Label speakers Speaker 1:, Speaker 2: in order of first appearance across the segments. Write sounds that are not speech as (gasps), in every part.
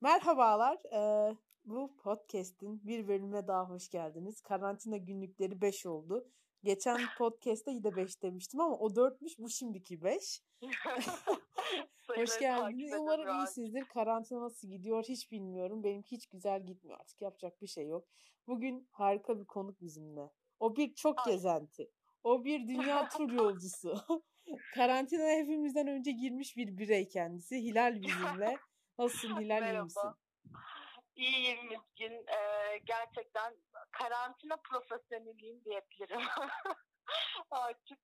Speaker 1: Merhabalar. Ee, bu podcast'in bir bölümüne daha hoş geldiniz. Karantina günlükleri 5 oldu. Geçen podcast'te yine 5 demiştim ama o 4'müş bu şimdiki 5. (laughs) hoş geldiniz. Umarım iyisinizdir. Karantina nasıl gidiyor hiç bilmiyorum. Benimki hiç güzel gitmiyor artık. Yapacak bir şey yok. Bugün harika bir konuk bizimle. O bir çok Ay. gezenti. O bir dünya (laughs) tur yolcusu. (laughs) Karantina hepimizden önce girmiş bir birey kendisi. Hilal bizimle. Nasılsın (laughs) Hilal iyi misin?
Speaker 2: İyiyim Miskin. Ee, gerçekten karantina profesyoneliyim diyebilirim. (laughs) Artık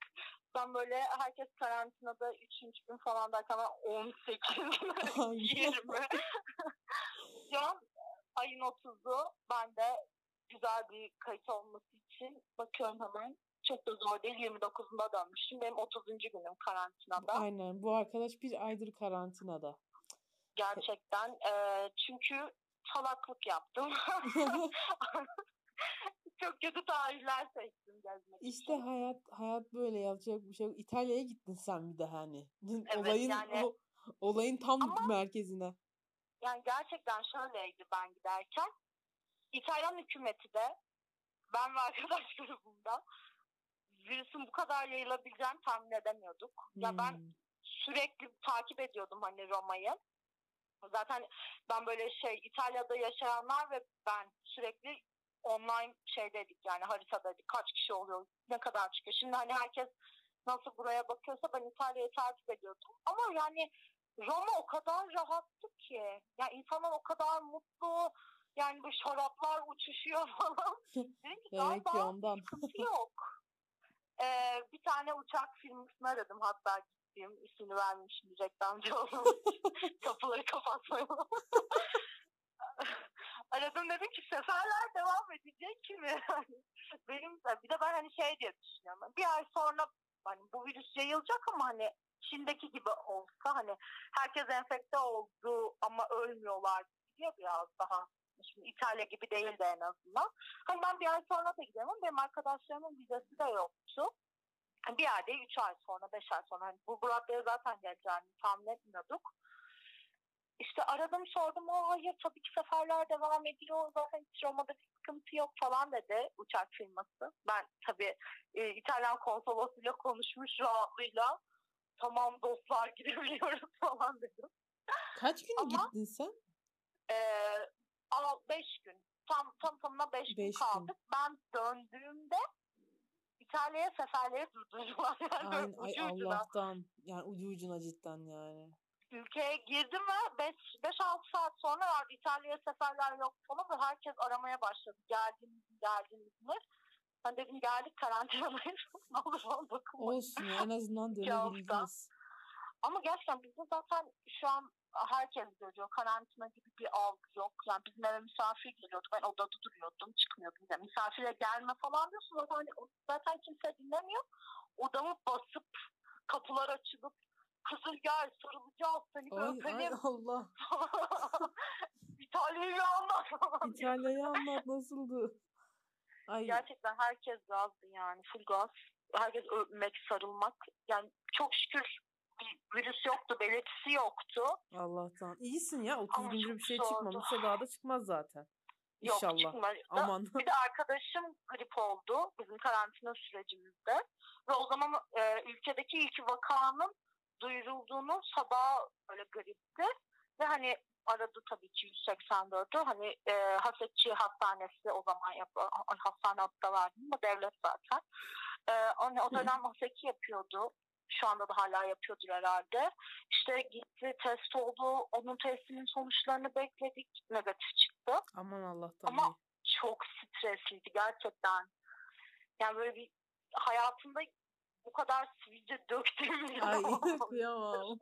Speaker 2: ben böyle herkes karantinada 3. gün falan derken ben 18, 20. Şu an ayın 30'u ben de güzel bir kayıt olması için bakıyorum hemen. Çok da zor değil. 29'unda dönmüşüm. Benim 30. günüm karantinada.
Speaker 1: Aynen. Bu arkadaş bir aydır karantinada.
Speaker 2: Gerçekten. E, çünkü salaklık yaptım. (laughs) (laughs) Çok kötü tarihler seçtim gezmek
Speaker 1: İşte için. hayat hayat böyle yapacak bir şey yok. İtalya'ya gittin sen bir de hani. Evet, olayın yani, o, olayın tam ama, merkezine.
Speaker 2: Yani gerçekten şöyleydi ben giderken. İtalyan hükümeti de ben ve arkadaş (laughs) grubumda virüsün bu kadar yayılabileceğini tahmin edemiyorduk. Hmm. Ya ben hmm. sürekli takip ediyordum hani Roma'yı. Zaten ben böyle şey İtalya'da yaşayanlar ve ben sürekli online şeydeydik yani haritadaydık. Kaç kişi oluyor, ne kadar çıkıyor. Şimdi hani herkes nasıl buraya bakıyorsa ben İtalya'yı takip ediyordum. Ama yani Roma o kadar rahattı ki. Yani insanlar o kadar mutlu. Yani bu şaraplar uçuşuyor (laughs) falan. Dedim ki galiba yok. (laughs) Ee, bir tane uçak firmasını aradım hatta gittiğim ismini vermişim reklamcı (laughs) olmamış. Kapıları kapatmayalım. (laughs) Aradım dedim ki seferler devam edecek mi? (laughs) Benim bir de ben hani şey diye düşünüyorum. Bir ay sonra hani bu virüs yayılacak ama hani Çin'deki gibi olsa hani herkes enfekte oldu ama ölmüyorlar diye biraz daha Şimdi İtalya gibi değil de en azından. Hani ben bir ay sonra da giderim ama benim arkadaşlarımın vizesi de yoktu. Bir yerde üç ay sonra, beş ay sonra hani bu Burak'lara zaten geleceğini tahmin etmiyorduk. İşte aradım sordum o hayır tabii ki seferler devam ediyor zaten hiç Roma'da bir sıkıntı yok falan dedi uçak firması. Ben tabii e, İtalyan konsolosuyla konuşmuş rahatlığıyla tamam dostlar (laughs) gidebiliyoruz falan dedim.
Speaker 1: Kaç gün Ama, gittin sen?
Speaker 2: E, beş gün. Tam tam tamına beş, beş gün kaldık. Gün. Ben döndüğümde İtalya'ya seferleri durdurdular. Yani
Speaker 1: ay, ay. Allah'tan. Yani ucu ucuna cidden yani.
Speaker 2: Ülkeye girdim ve 5-6 saat sonra İtalya'ya seferler yok falan ve herkes aramaya başladı. Geldiniz geldiniz mi? Ben dedim geldik karantinadayız. (laughs) ne olur bakın.
Speaker 1: Olsun en azından dönebildiniz.
Speaker 2: Ama gerçekten bizde zaten şu an herkes görüyor. Karantina gibi bir algı yok. Yani bizim eve misafir geliyordu. Ben odada duruyordum. Çıkmıyordum. Yani misafire gelme falan diyorsun. Zaten, hani, zaten kimse dinlemiyor. Odamı basıp kapılar açılıp kızıl gel sarılacağız seni ay, öpelim. Ay Allah. (laughs) İtalya'yı anlat.
Speaker 1: İtalya'yı anlat nasıldı?
Speaker 2: Ay. Gerçekten herkes gazdı yani full gaz. Herkes öpmek, sarılmak. Yani çok şükür bir virüs yoktu, belirtisi yoktu.
Speaker 1: Allah'tan. İyisin ya. 30 gündür bir şey çıkmamışsa daha da çıkmaz zaten. İnşallah. Yok çıkmadı.
Speaker 2: Aman. Bir de arkadaşım grip oldu bizim karantina sürecimizde. Ve o zaman e, ülkedeki ilk vakanın duyurulduğunu sabah böyle gripti. Ve hani aradı tabii ki 184'ü. Hani e, Hasetçi Hastanesi o zaman yap hastane hatta verdim ama devlet zaten. E, o, o dönem Haseki yapıyordu şu anda da hala yapıyordur herhalde. İşte gitti test oldu. Onun testinin sonuçlarını bekledik. Negatif çıktı.
Speaker 1: Aman Allah'tan.
Speaker 2: Ama iyi. çok stresliydi gerçekten. Yani böyle bir hayatımda bu kadar sivilce döktüğüm bir
Speaker 1: Ay (laughs) kıyamam.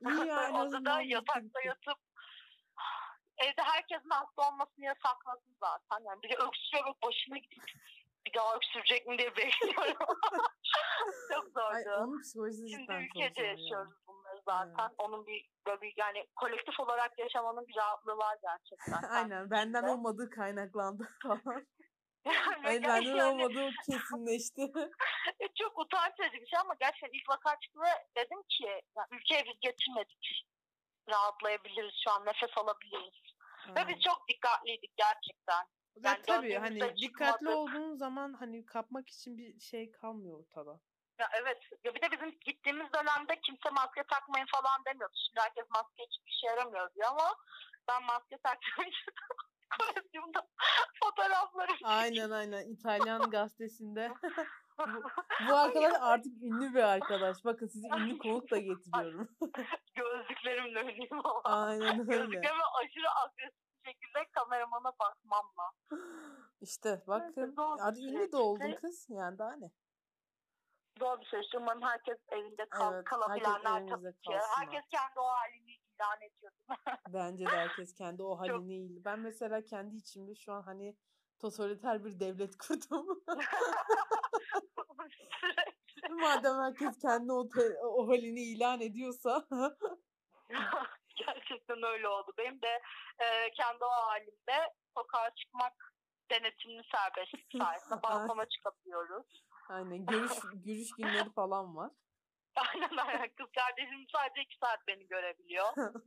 Speaker 2: İyi (laughs) yani. Odada yatakta yatıp (sighs) evde herkesin hasta olmasını yasakladı zaten. Yani bir de öksürüyor başına gidip bir daha öksürecek mi diye bekliyorum. (laughs) çok zordu. Ay, onun psikolojisi Şimdi ülkede yaşıyoruz yani. bunları zaten. Evet. Onun bir böyle bir yani kolektif olarak yaşamanın bir rahatlığı var gerçekten. (laughs)
Speaker 1: Aynen. Benden de. olmadığı kaynaklandı (laughs) falan. Yani benden yani, olmadığı kesinleşti.
Speaker 2: E, çok utanç edici bir şey ama gerçekten ilk vaka çıktı dedim ki ya, ülkeye biz getirmedik rahatlayabiliriz şu an nefes alabiliriz. Ve biz çok dikkatliydik gerçekten.
Speaker 1: Ve
Speaker 2: Yani
Speaker 1: tabii hani
Speaker 2: döndüğümüzde
Speaker 1: dikkatli olduğun zaman hani kapmak için bir şey kalmıyor ortada.
Speaker 2: Ya evet. Ya bir de bizim gittiğimiz dönemde kimse maske takmayın falan demiyordu. Şimdi herkes maske hiçbir işe yaramıyor diyor ama ben maske taktığım için (laughs) kolezyumda fotoğraflarım
Speaker 1: Aynen aynen İtalyan gazetesinde. (laughs) bu, bu arkadaş artık ünlü bir arkadaş. Bakın sizi ünlü konuk da getiriyorum.
Speaker 2: gözlüklerimle ünlüyüm ama.
Speaker 1: Aynen öyle.
Speaker 2: Gözlüklerime aşırı agresif şekilde kameramana bakmamla. (gasps)
Speaker 1: İşte
Speaker 2: bir
Speaker 1: hadi ünlü
Speaker 2: süreçti.
Speaker 1: de oldun kız. Yani daha ne?
Speaker 2: Zor bir süreç. Umarım herkes evinde kal
Speaker 1: Evet,
Speaker 2: kalabilenler
Speaker 1: herkes
Speaker 2: tabii ki. Herkes kendi o halini ilan ediyor. (laughs)
Speaker 1: Bence de herkes kendi o halini iyi. Ben mesela kendi içimde şu an hani totaliter bir devlet kurdum. (laughs) (laughs) Madem herkes kendi o, o halini ilan ediyorsa.
Speaker 2: Gerçekten öyle oldu. Benim de e, kendi o halimde sokağa çıkmak denetimli serbestlik (laughs) sayesinde balkona çıkabiliyoruz.
Speaker 1: Aynen görüş (laughs) görüş günleri falan var.
Speaker 2: Aynen aynen. Kız kardeşim sadece iki saat beni görebiliyor. (laughs)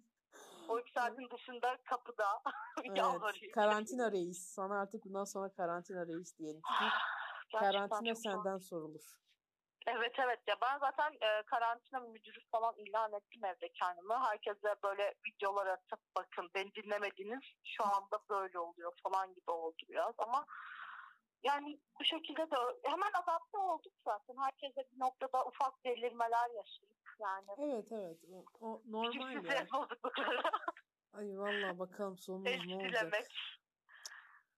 Speaker 2: O iki saatin dışında kapıda
Speaker 1: Evet, karantina reis. Sana artık bundan sonra karantina reis diyelim. (sighs) Karantina senden sorulur.
Speaker 2: Evet evet ya ben zaten e, karantina müdürü falan ilan ettim evde kendime. Herkese böyle videolar atıp bakın beni dinlemediniz şu anda böyle oluyor falan gibi oldu biraz ama yani bu şekilde de hemen adapte olduk zaten. Herkese bir noktada ufak delirmeler yaşayıp yani.
Speaker 1: Evet evet. O, o normal ya. Ay vallahi bakalım sonumuz ne olacak.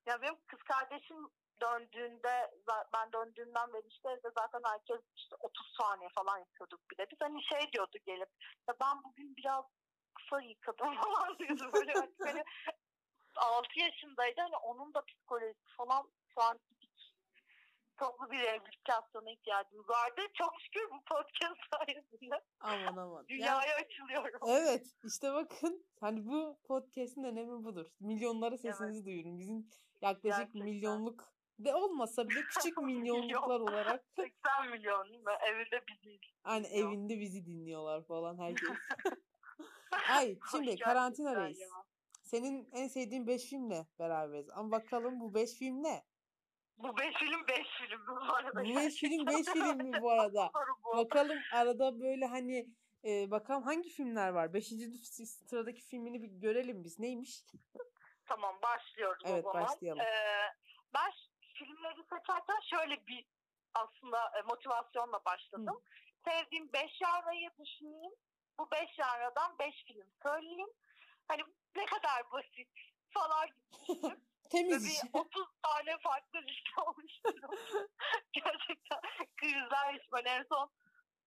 Speaker 2: Ya benim kız kardeşim döndüğünde ben döndüğümden beri işte evde zaten herkes işte 30 saniye falan yıkıyorduk bir de. Biz hani şey diyordu gelip ya ben bugün biraz kısa yıkadım (laughs) falan diyordu böyle hani (laughs) 6 yaşındaydı hani onun da psikolojisi falan şu an toplu bir rehabilitasyona ihtiyacımız vardı. Çok şükür bu podcast (laughs) sayesinde
Speaker 1: Aman aman. Ya,
Speaker 2: dünyaya açılıyorum.
Speaker 1: evet işte bakın hani bu podcast'in önemi budur. Milyonlara sesinizi duyurun. Bizim yaklaşık
Speaker 2: Gerçekten.
Speaker 1: milyonluk de olmasa bile küçük (laughs) milyonluklar olarak (laughs)
Speaker 2: 80 milyon ve evinde biziz.
Speaker 1: hani evinde bizi dinliyorlar falan herkes. (laughs) Ay şimdi karantina reis. Senin en sevdiğin 5 filmle beraberiz. Ama bakalım bu 5 film ne?
Speaker 2: Bu 5 film 5 film bu arada.
Speaker 1: Bu 5 film 5 film mi bu arada? Bakalım arada böyle hani e, bakalım hangi filmler var? 5. sıradaki filmini bir görelim biz. Neymiş?
Speaker 2: Tamam başlıyoruz
Speaker 1: Evet,
Speaker 2: o zaman.
Speaker 1: başlayalım.
Speaker 2: Ee, ben filmleri seçerken şöyle bir aslında e, motivasyonla başladım. Sevdiğim 5 janrayı düşüneyim. Bu 5 janradan 5 film söyleyeyim. Hani ne kadar basit falan gibi. (laughs)
Speaker 1: Temiz iş.
Speaker 2: bir 30 tane farklı liste olmuştu. (laughs) Gerçekten krizler resmen en son.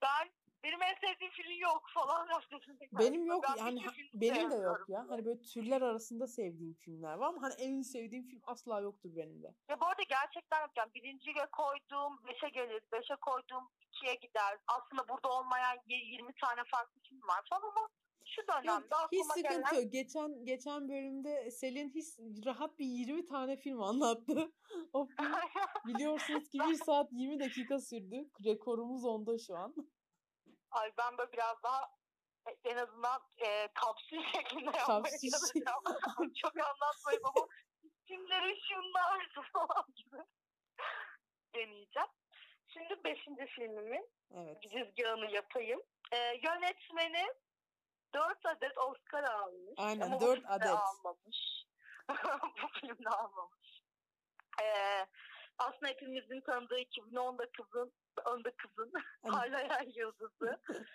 Speaker 2: Ben benim en sevdiğim film yok falan yaptım. (laughs)
Speaker 1: Benim yok
Speaker 2: Ben
Speaker 1: yani benim de yok ya. Hani böyle türler arasında sevdiğim filmler var ama hani en sevdiğim film asla yoktur benim de.
Speaker 2: Ya bu arada gerçekten yok. Yani birinciye koyduğum beşe gelir. Beşe koyduğum ikiye gider. Aslında burada olmayan y- 20 tane farklı film var falan ama şu
Speaker 1: Yok,
Speaker 2: dönemde
Speaker 1: hiç
Speaker 2: aklıma
Speaker 1: sıkıntı
Speaker 2: gelen
Speaker 1: yok. Geçen geçen bölümde Selin hiç rahat bir 20 tane film anlattı. (laughs) O film (laughs) biliyorsunuz ki 1 saat 20 dakika sürdü. Rekorumuz onda şu an.
Speaker 2: Ay ben böyle biraz daha e, en azından e, kapsül (laughs) şeklinde yapmaya çalışacağım. (laughs) Çok anlatmayayım ama filmleri şunlar (laughs) falan gibi deneyeceğim. Şimdi beşinci filmimin
Speaker 1: Evet.
Speaker 2: girizgahını yapayım. E, yönetmeni 4 adet Oscar almış.
Speaker 1: Aynen,
Speaker 2: Ama
Speaker 1: dört
Speaker 2: bu filmde
Speaker 1: adet.
Speaker 2: almamış. bu filmde almamış. E, aslında hepimizin tanıdığı 2010'da kızın, önde kızın (laughs) parlayan yıldızı. (laughs)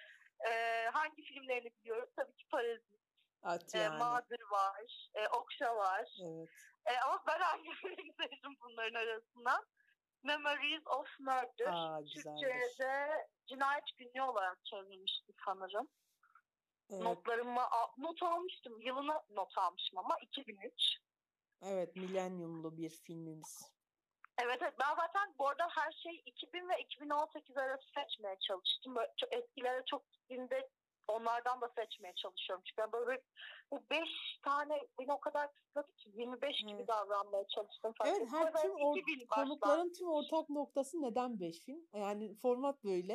Speaker 2: e, hangi filmlerini biliyoruz? Tabii ki Parazit,
Speaker 1: At
Speaker 2: e,
Speaker 1: yani.
Speaker 2: Mother var, e, Okşa var.
Speaker 1: Evet.
Speaker 2: E, ama ben hangi (laughs) filmi seçtim bunların arasından? Memories of Murder.
Speaker 1: Aa güzeldir.
Speaker 2: Türkçe'de cinayet günlüğü olarak çevrilmişti sanırım.
Speaker 1: Evet,
Speaker 2: Notlarımı not almıştım. Yılını not almışım ama 2003.
Speaker 1: evet milenyumlu bir filmimiz.
Speaker 2: Evet, evet ben zaten bu arada her şey 2000 ve 2018 arası seçmeye çalıştım. Böyle çok eskilere çok gittiğimde onlardan da seçmeye çalışıyorum. Çünkü ben böyle bu beş tane beni o kadar kısıtladı ki 25 gibi
Speaker 1: Evet.
Speaker 2: davranmaya çalıştım. Fark
Speaker 1: Evet her tüm or-
Speaker 2: 2000
Speaker 1: konukların tüm ortak noktası neden 5 film? Yani format böyle.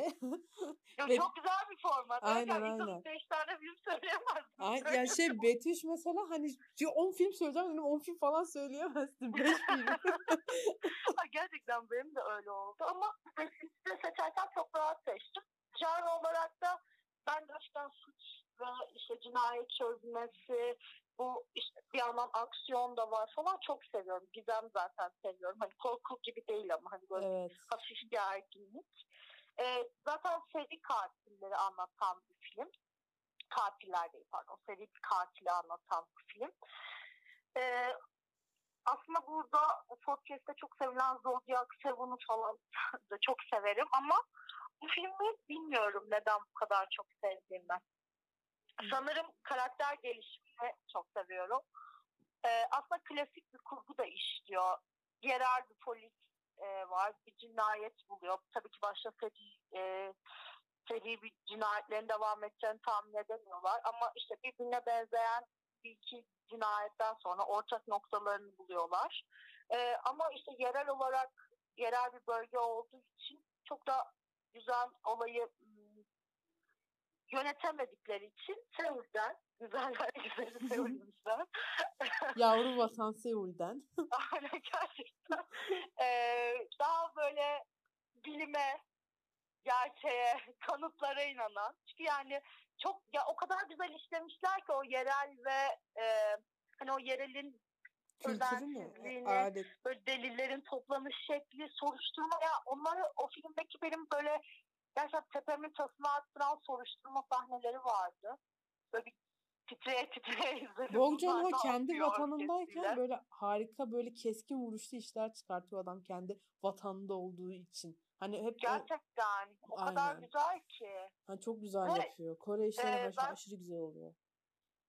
Speaker 2: Ya
Speaker 1: Ve-
Speaker 2: Çok güzel bir format.
Speaker 1: Aynen,
Speaker 2: Aynen,
Speaker 1: aynen.
Speaker 2: 5 tane film söyleyemez.
Speaker 1: Ay, ya şey Betüş mesela hani 10 film söyleyeceğim dedim 10 film falan söyleyemezsin 5 film. (laughs)
Speaker 2: Gerçekten benim de öyle oldu ama (laughs) seçerken çok rahat seçtim. Janr olarak da ben gerçekten suç ve işte cinayet çözmesi, bu işte bir yandan aksiyon da var falan çok seviyorum. Gizem zaten seviyorum. Hani korku gibi değil ama hani böyle
Speaker 1: evet.
Speaker 2: hafif gerginlik. Ee, zaten seri katilleri anlatan bir film. Katiller değil pardon. Seri katili anlatan bir film. Ee, aslında burada bu podcast'te çok sevilen Zodiac Seven'ı falan (laughs) da çok severim ama bu filmi bilmiyorum neden bu kadar çok sevdiğimi. Sanırım karakter gelişimini çok seviyorum. Ee, aslında klasik bir kurgu da işliyor. Yerel bir polis e, var. Bir cinayet buluyor. Tabii ki başta seri, e, seri bir cinayetlerin devam edeceğini tahmin edemiyorlar. Ama işte birbirine benzeyen bir iki cinayetten sonra ortak noktalarını buluyorlar. Ee, ama işte yerel olarak yerel bir bölge olduğu için çok da güzel olayı ım, yönetemedikleri için Seul'den güzeller güzeli (laughs) Seul'ümüzden (laughs)
Speaker 1: Yavru vatan Seul'den. (laughs)
Speaker 2: Aynen gerçekten. Ee, daha böyle bilime, gerçeğe, kanıtlara inanan. Çünkü yani çok ya o kadar güzel işlemişler ki o yerel ve e, hani o yerelin
Speaker 1: Kültürü mü? Adet.
Speaker 2: böyle delillerin toplanış şekli, soruşturma ya onları o filmdeki benim böyle gerçekten tepemin tasını arttıran soruşturma sahneleri vardı. Böyle bir titreye titreye (laughs) izledim.
Speaker 1: Bong Joon-ho
Speaker 2: ne
Speaker 1: kendi vatanındayken
Speaker 2: orkestrayla?
Speaker 1: böyle harika böyle keskin vuruşlu işler çıkartıyor adam kendi vatanında olduğu için. Hani hep o,
Speaker 2: Gerçekten o kadar
Speaker 1: Aynen.
Speaker 2: güzel ki.
Speaker 1: hani çok güzel
Speaker 2: Ve,
Speaker 1: yapıyor. Kore işleri
Speaker 2: e,
Speaker 1: başı
Speaker 2: ben-
Speaker 1: aşırı güzel oluyor.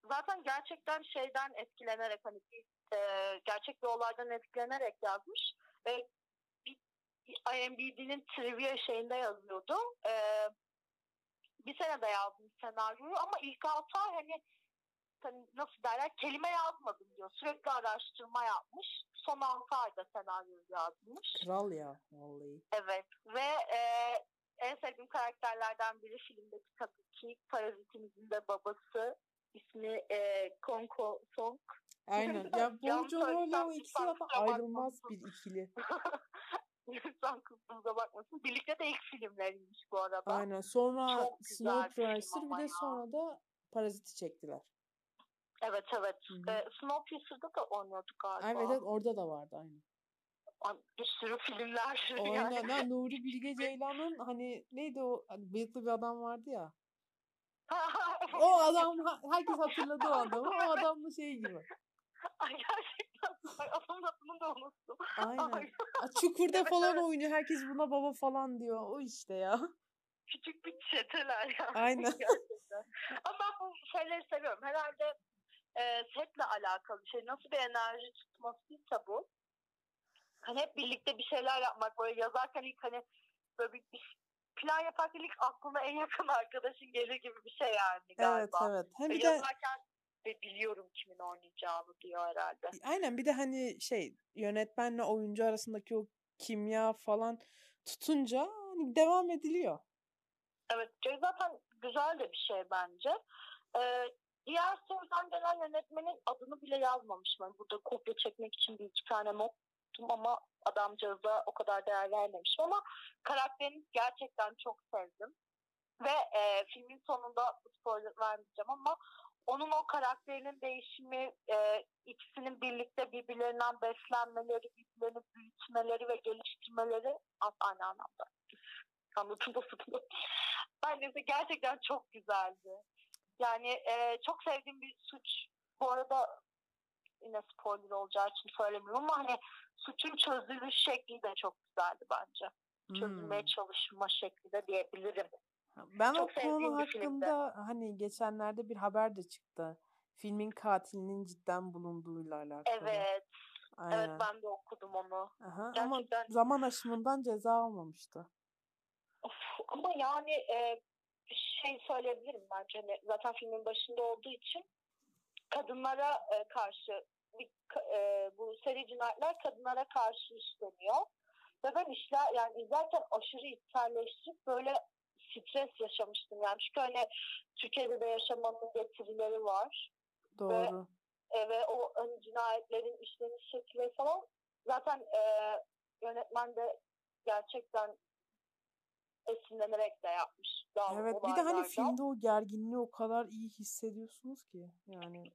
Speaker 2: Zaten gerçekten şeyden etkilenerek hani bir, e, gerçek bir olaydan etkilenerek yazmış. Ve IMDb'nin trivia şeyinde yazıyordu. E, bir sene de yazmış senaryoyu ama ilk altı ay hani, hani nasıl derler kelime yazmadım diyor. Sürekli araştırma yapmış. Son altı ayda senaryoyu yazmış.
Speaker 1: Kral ya vallahi.
Speaker 2: Evet ve e, en sevdiğim karakterlerden biri filmdeki tabii ki Parazitimizin de babası ismi e, Konko Song.
Speaker 1: Aynen. Ya Joon-ho ile o ikisi zaten ayrılmaz bir ikili. (laughs)
Speaker 2: Lütfen kusurumuza bakmasın. Birlikte de ilk filmleriymiş bu arada.
Speaker 1: Aynen. Sonra Snowpiercer bir de
Speaker 2: ya.
Speaker 1: sonra da Parazit'i çektiler.
Speaker 2: Evet evet. E, Snowpiercer'da da oynuyordu galiba.
Speaker 1: Evet, evet orada da vardı aynen.
Speaker 2: Ay, Bir sürü filmler. (laughs)
Speaker 1: Aynen. Ha, Nuri Bilge Ceylan'ın hani neydi o hani bıyıklı bir adam vardı ya. (laughs) O adam herkes hatırladı o adamı. O adamla şey gibi.
Speaker 2: Ay gerçekten. (laughs) Adamın adını da unuttum.
Speaker 1: Aynen.
Speaker 2: Ay,
Speaker 1: Çukur'da
Speaker 2: Evet,
Speaker 1: falan
Speaker 2: evet.
Speaker 1: oynuyor. Herkes buna baba falan diyor. O işte ya.
Speaker 2: küçük bir çeteler yani.
Speaker 1: Aynen. (laughs)
Speaker 2: Gerçekten. Ama ben bu şeyleri seviyorum. Herhalde e, setle alakalı şey. Nasıl bir enerji tutmasıysa bu. Hani hep birlikte bir şeyler yapmak. Böyle yazarken ilk hani böyle bir, bir plan yaparken ilk aklına en yakın arkadaşın gelir gibi bir şey yani
Speaker 1: Evet
Speaker 2: galiba.
Speaker 1: evet. Hem
Speaker 2: Ve
Speaker 1: bir de
Speaker 2: yazarken de biliyorum kimin oynayacağını diyor herhalde.
Speaker 1: aynen bir de hani şey yönetmenle oyuncu arasındaki o kimya falan tutunca hani devam ediliyor.
Speaker 2: Evet, şey zaten güzel de bir şey bence. Ee, diğer sorudan gelen yönetmenin adını bile yazmamışım. Yani burada kopya çekmek için bir iki tane not tuttum ama adamcağıza o kadar değer vermemişim. Ama karakterini gerçekten çok sevdim. Ve e, filmin sonunda spoiler vermeyeceğim ama onun o karakterinin değişimi, e, ikisinin birlikte birbirlerinden beslenmeleri, birbirlerini büyütmeleri ve geliştirmeleri aynı anlamda. Anlatım basitli. Bence gerçekten çok güzeldi. Yani e, çok sevdiğim bir suç. Bu arada yine spoiler olacağı için söylemiyorum ama hani suçun çözülüş şekli de çok güzeldi bence. Çözülmeye
Speaker 1: Hmm.
Speaker 2: çalışma şekli de diyebilirim.
Speaker 1: Ben
Speaker 2: Çok
Speaker 1: o konu hakkında hani geçenlerde bir haber de çıktı. Filmin katilinin cidden bulunduğuyla alakalı.
Speaker 2: Evet,
Speaker 1: Aynen.
Speaker 2: evet ben de okudum onu.
Speaker 1: Aha, ama
Speaker 2: Gerçekten
Speaker 1: zaman aşımından ceza almamıştı.
Speaker 2: Of, ama yani e, şey söyleyebilirim bence. Hani zaten filmin başında olduğu için kadınlara e, karşı bir, e, bu seri cinayetler kadınlara karşı işleniyor. Ve ben işler yani izlerken aşırı içselleştirip böyle stres yaşamıştım. Yani çünkü hani Türkiye'de de yaşamanın getirileri var.
Speaker 1: Doğru.
Speaker 2: Ve, e, ve o hani cinayetlerin işleniş şekli falan zaten e, yönetmen de gerçekten esinlenerek de yapmış.
Speaker 1: Evet bir de hani filmde o gerginliği o kadar iyi hissediyorsunuz ki. Yani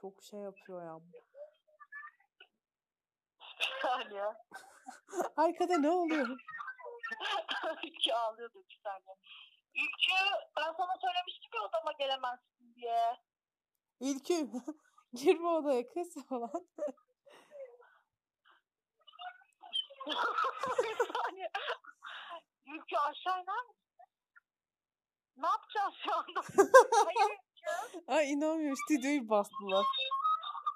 Speaker 1: çok şey yapıyor ya. (laughs)
Speaker 2: Saniye. (laughs)
Speaker 1: Arkada ne oluyor?
Speaker 2: İlki ağlıyordu bir saniye. İlki ben sana söylemiştim ya odama gelemezsin diye.
Speaker 1: İlki (laughs) girme odaya kız falan. (laughs)
Speaker 2: saniye. Ülke aşağı iner misin? Ne yapacağız şu anda? Hayır.
Speaker 1: Ay inanmıyorum stüdyoyu bastılar.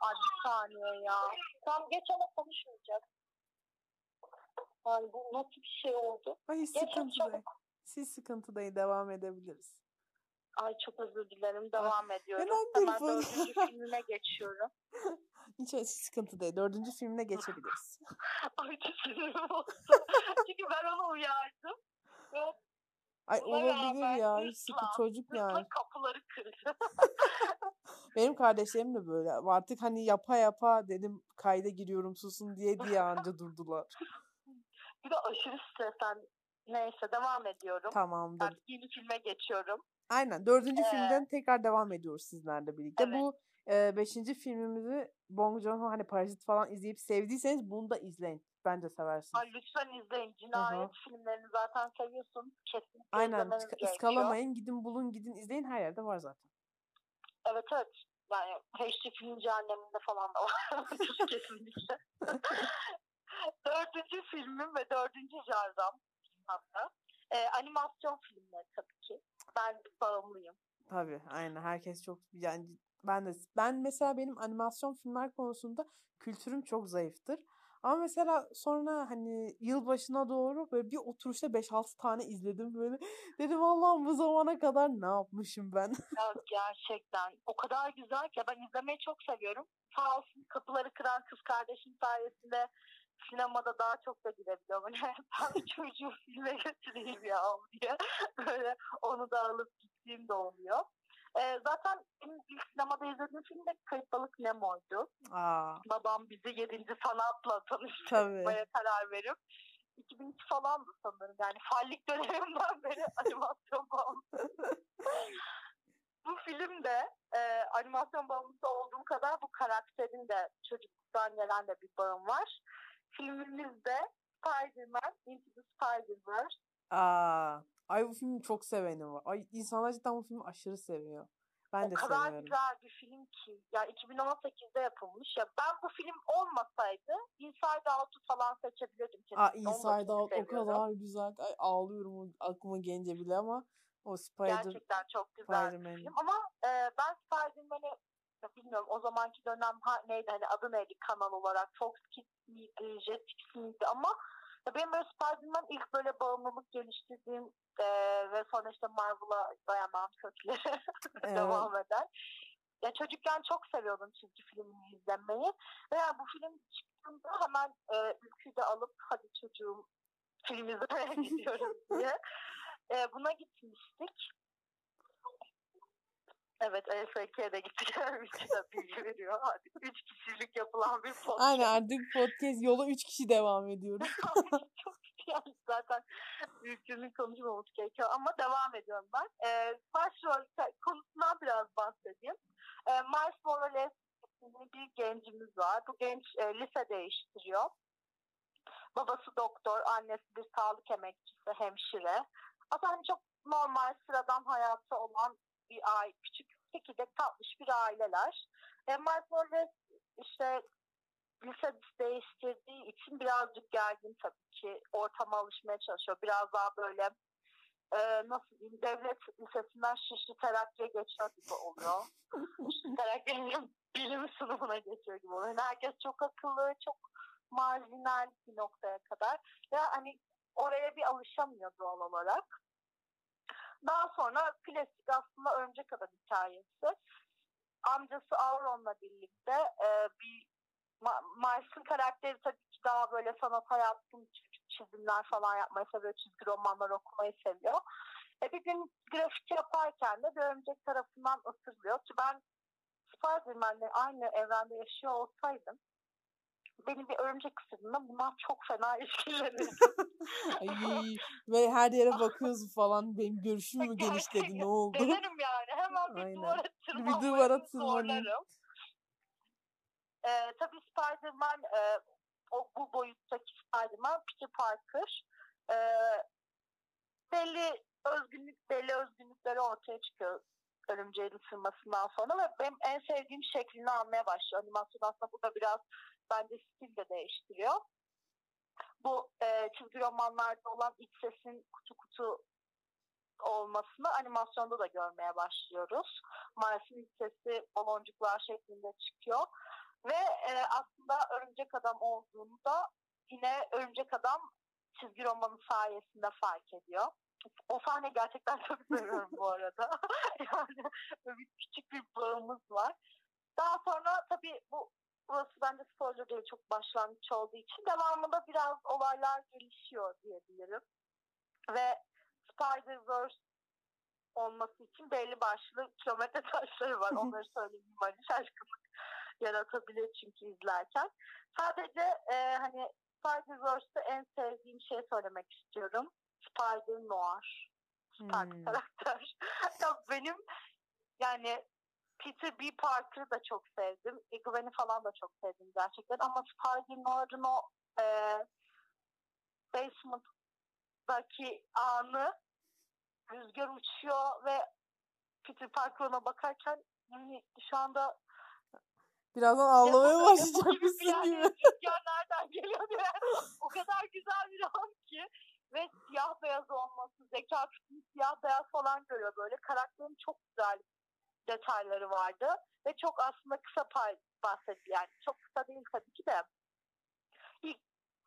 Speaker 2: Ay bir saniye ya. Tam geç ama konuşmayacak. Yani bu nasıl bir şey oldu?
Speaker 1: Ay sıkıntıdayım. Siz sıkıntıdayım devam edebiliriz.
Speaker 2: Ay çok özür dilerim. Devam ediyorum.
Speaker 1: Önemli
Speaker 2: Hemen
Speaker 1: değil,
Speaker 2: dördüncü filmime geçiyorum. (laughs)
Speaker 1: Hiç hiç sıkıntı değil. Dördüncü filmine geçebiliriz. (laughs)
Speaker 2: Ay oldu. (laughs) Çünkü ben onu uyardım. Ve
Speaker 1: Ay
Speaker 2: Buna
Speaker 1: olabilir ya. Hiç sıkı çocuk yani.
Speaker 2: kapıları kırdı.
Speaker 1: Benim kardeşlerim de böyle. Artık hani yapa yapa dedim kayda giriyorum susun diye diye anca durdular.
Speaker 2: Bir de aşırı stresen. Neyse devam ediyorum.
Speaker 1: Tamamdır.
Speaker 2: Artık yeni filme geçiyorum.
Speaker 1: Aynen. Dördüncü
Speaker 2: Ee,
Speaker 1: filmden tekrar devam ediyoruz sizlerle birlikte.
Speaker 2: Evet.
Speaker 1: Bu e, beşinci filmimizi Bong Joon-ho hani Parazit falan izleyip sevdiyseniz bunu da izleyin. Bence seversiniz.
Speaker 2: Ay lütfen izleyin. Cinayet filmlerini zaten seviyorsun. Kesinlikle
Speaker 1: Aynen. ıskalamayın. Gidin bulun gidin izleyin. Her yerde var zaten.
Speaker 2: Evet evet. Yani HD film cehenneminde falan da var. (laughs) Kesinlikle. (laughs) dördüncü filmim ve dördüncü jardam hatta. Ee, animasyon filmleri tabii ki. Ben bağımlıyım.
Speaker 1: Tabii aynen herkes çok yani ben de ben mesela benim animasyon filmler konusunda kültürüm çok zayıftır. Ama mesela sonra hani yılbaşına doğru böyle bir oturuşta 5-6 tane izledim böyle. (laughs) Dedim Allah'ım bu zamana kadar ne yapmışım ben? (laughs)
Speaker 2: Ya gerçekten o kadar güzel ki ben izlemeyi çok seviyorum. Sağ olsun kapıları kıran kız kardeşim sayesinde sinemada daha çok da gidebiliyorum. (laughs) Hani ben çocuğu filme götüreyim ya diye. Böyle onu da alıp gittiğim de oluyor. Ee, zaten benim ilk sinemada izlediğim film de Kayıp Balık Nemo'ydu.
Speaker 1: Aa
Speaker 2: Babam bizi 7. sanatla tanıştırmaya karar verip 2002 falandı sanırım. Yani fallik dönemimden (laughs) beri animasyon bağımlısı. bu filmde e, animasyon bağımlısı olduğum kadar bu karakterin de çocukluktan gelen de bir bağım var. Filmimizde Spider-Man Into the Spider-Verse
Speaker 1: Aa, ay bu filmi çok sevenim var. Ay insanlar cidden bu filmi aşırı seviyor. Ben
Speaker 2: o
Speaker 1: de
Speaker 2: kadar
Speaker 1: seviyorum.
Speaker 2: güzel bir film ki. Yani 2018'de yapılmış. Ya ben bu film olmasaydı Inside Out'u falan seçebilirdim.
Speaker 1: Aa
Speaker 2: kesinlikle. Da
Speaker 1: Inside Out o kadar güzel. Ay, ağlıyorum aklıma gelince bile ama o Spider
Speaker 2: Gerçekten çok güzel bir film. Ama e, ben Spider-Man'i ya bilmiyorum o zamanki dönem ha, neydi hani adı neydi kanal olarak Fox Kids miydi, Jetix miydi ama ya benim böyle Spider-Man ilk böyle bağımlılık geliştirdiğim e, ve sonra işte Marvel'a dayanan kökleri (laughs)
Speaker 1: Evet.
Speaker 2: devam eden. Ya çocukken çok seviyordum çizgi filmini izlemeyi. Ve yani bu film çıktığında hemen e, ülküyü de alıp hadi çocuğum film izlemeye (laughs) gidiyoruz diye. E, buna gitmiştik. Evet ESK'de gittik. Ülkü de (laughs) bilgi veriyor. Hadi üç kişilik yapılan bir podcast.
Speaker 1: Aynen artık podcast yola 3 kişi devam ediyoruz. (laughs)
Speaker 2: çok yani zaten ülkenin konuşmamız gerekiyor ama devam ediyorum ben. Ee, başrol konusundan biraz bahsedeyim. Ee, Miles Morales bir gencimiz var. Bu genç e, lise değiştiriyor. Babası doktor, annesi bir sağlık emekçisi, hemşire. Aslında hani çok normal, sıradan hayatı olan bir aile, küçük, çekirdek tatlış bir aileler. E, Miles Morales işte lise değiştirdiği için birazcık gergin tabii ki ortama alışmaya çalışıyor. Biraz daha böyle e, nasıl diyeyim devlet lisesinden Şişli Terakki'ye geçiyor gibi oluyor. (laughs) Şişli Terakki'nin bilim sınıfına geçiyor gibi oluyor. Yani herkes çok akıllı, çok marjinal bir noktaya kadar. Ve hani oraya bir alışamıyor doğal olarak. Daha sonra klasik aslında Örümcek Adam hikayesi. Amcası Auron'la birlikte e, bir Miles'ın karakteri tabii ki daha böyle sanata yatkın çizimler falan yapmayı seviyor. Çizgi romanlar okumayı seviyor. E bir gün grafik yaparken de bir örümcek tarafından ısırılıyor ki ben Spider-Man'le aynı evrende yaşıyor olsaydım beni bir örümcek ısırdığında bundan çok fena ilişkilenirdim. (laughs)
Speaker 1: Ay, ve her yere bakıyorsun falan benim görüşüm mü genişledi ne oldu?
Speaker 2: Denerim yani hemen bir Aynen. duvara tırmanmayı
Speaker 1: bir duvara tırmanayım.
Speaker 2: Ee, tabii Spider-Man e, o, bu boyuttaki Spider-Man Peter Parker e, belli özgünlük belli özgünlükleri ortaya çıkıyor örümceğin ısırmasından sonra ve benim en sevdiğim şeklini almaya başlıyor. Animasyon aslında burada biraz bence stil de değiştiriyor. Bu e, çizgi romanlarda olan iç sesin kutu kutu olmasını animasyonda da görmeye başlıyoruz. Miles'in iç sesi baloncuklar şeklinde çıkıyor. Ve e, aslında Örümcek Adam olduğunu da yine Örümcek Adam çizgi romanı sayesinde fark ediyor. O sahne gerçekten çok (laughs) seviyorum bu arada. (laughs) yani bir küçük bir bağımız var. Daha sonra tabii bu burası bence spoiler değil çok başlangıç olduğu için devamında biraz olaylar gelişiyor diyebilirim. Ve Spider-Verse olması için belli başlı kilometre (laughs) taşları var. Onları (laughs) söyleyeyim hani şaşkınlık yaratabilir çünkü izlerken. Sadece e, hani Spider-Verse'de en sevdiğim şey söylemek istiyorum. Spider Noir. Stark hmm. karakter. (laughs) ya benim yani Peter B. Parker'ı da çok sevdim. E, Gwen'i falan da çok sevdim gerçekten. Ama Spider Noir'ın o e, basement'daki anı rüzgar uçuyor ve Peter Parker ona bakarken yani şu anda
Speaker 1: Birazdan ağlamaya (laughs) başlayacak mısın
Speaker 2: yani,
Speaker 1: gibi.
Speaker 2: Rüzgar nereden geliyor diye. o kadar güzel bir an ki. Ve siyah beyaz olması, zeka siyah beyaz falan görüyor böyle. Karakterin çok güzel detayları vardı. Ve çok aslında kısa pay bahsetti yani. Çok kısa değil tabii ki de. İlk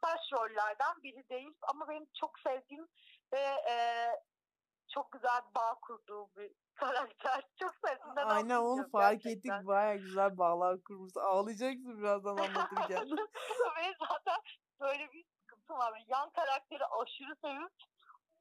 Speaker 2: başrollerden biri değil ama benim çok sevdiğim ve e, çok güzel bağ kurduğum bir karakter. (laughs) Çok sevdim. Ben
Speaker 1: Aynen onu fark gerçekten. ettik. Baya güzel bağlar kurmuş. Ağlayacaksın birazdan anlatırken. (laughs)
Speaker 2: Ve zaten böyle bir sıkıntı var. Yan karakteri aşırı sevip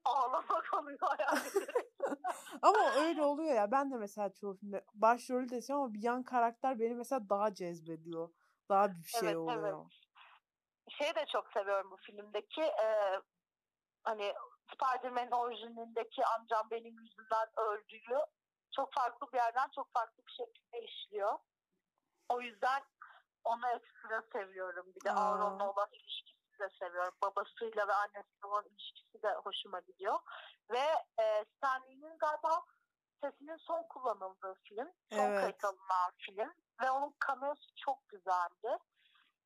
Speaker 2: ağlamak oluyor yani. (laughs)
Speaker 1: ama öyle oluyor ya. Ben de mesela çoğu filmde başrolü desem ama bir yan karakter beni mesela daha cezbediyor. Daha bir şey evet, oluyor. Evet.
Speaker 2: Şeyi de çok seviyorum bu filmdeki. E, hani Spider-Man orijinindeki amcam benim yüzümden öldüğü çok farklı bir yerden çok farklı bir şekilde işliyor. O yüzden onu ekstra seviyorum. Bir de Auron'la olan ilişkisi de seviyorum. Babasıyla ve annesiyle olan ilişkisi de hoşuma gidiyor. Ve e, Stanley'nin galiba sesinin son kullanıldığı film. Son evet. kayıt alınan film. Ve onun kameosu çok güzeldi.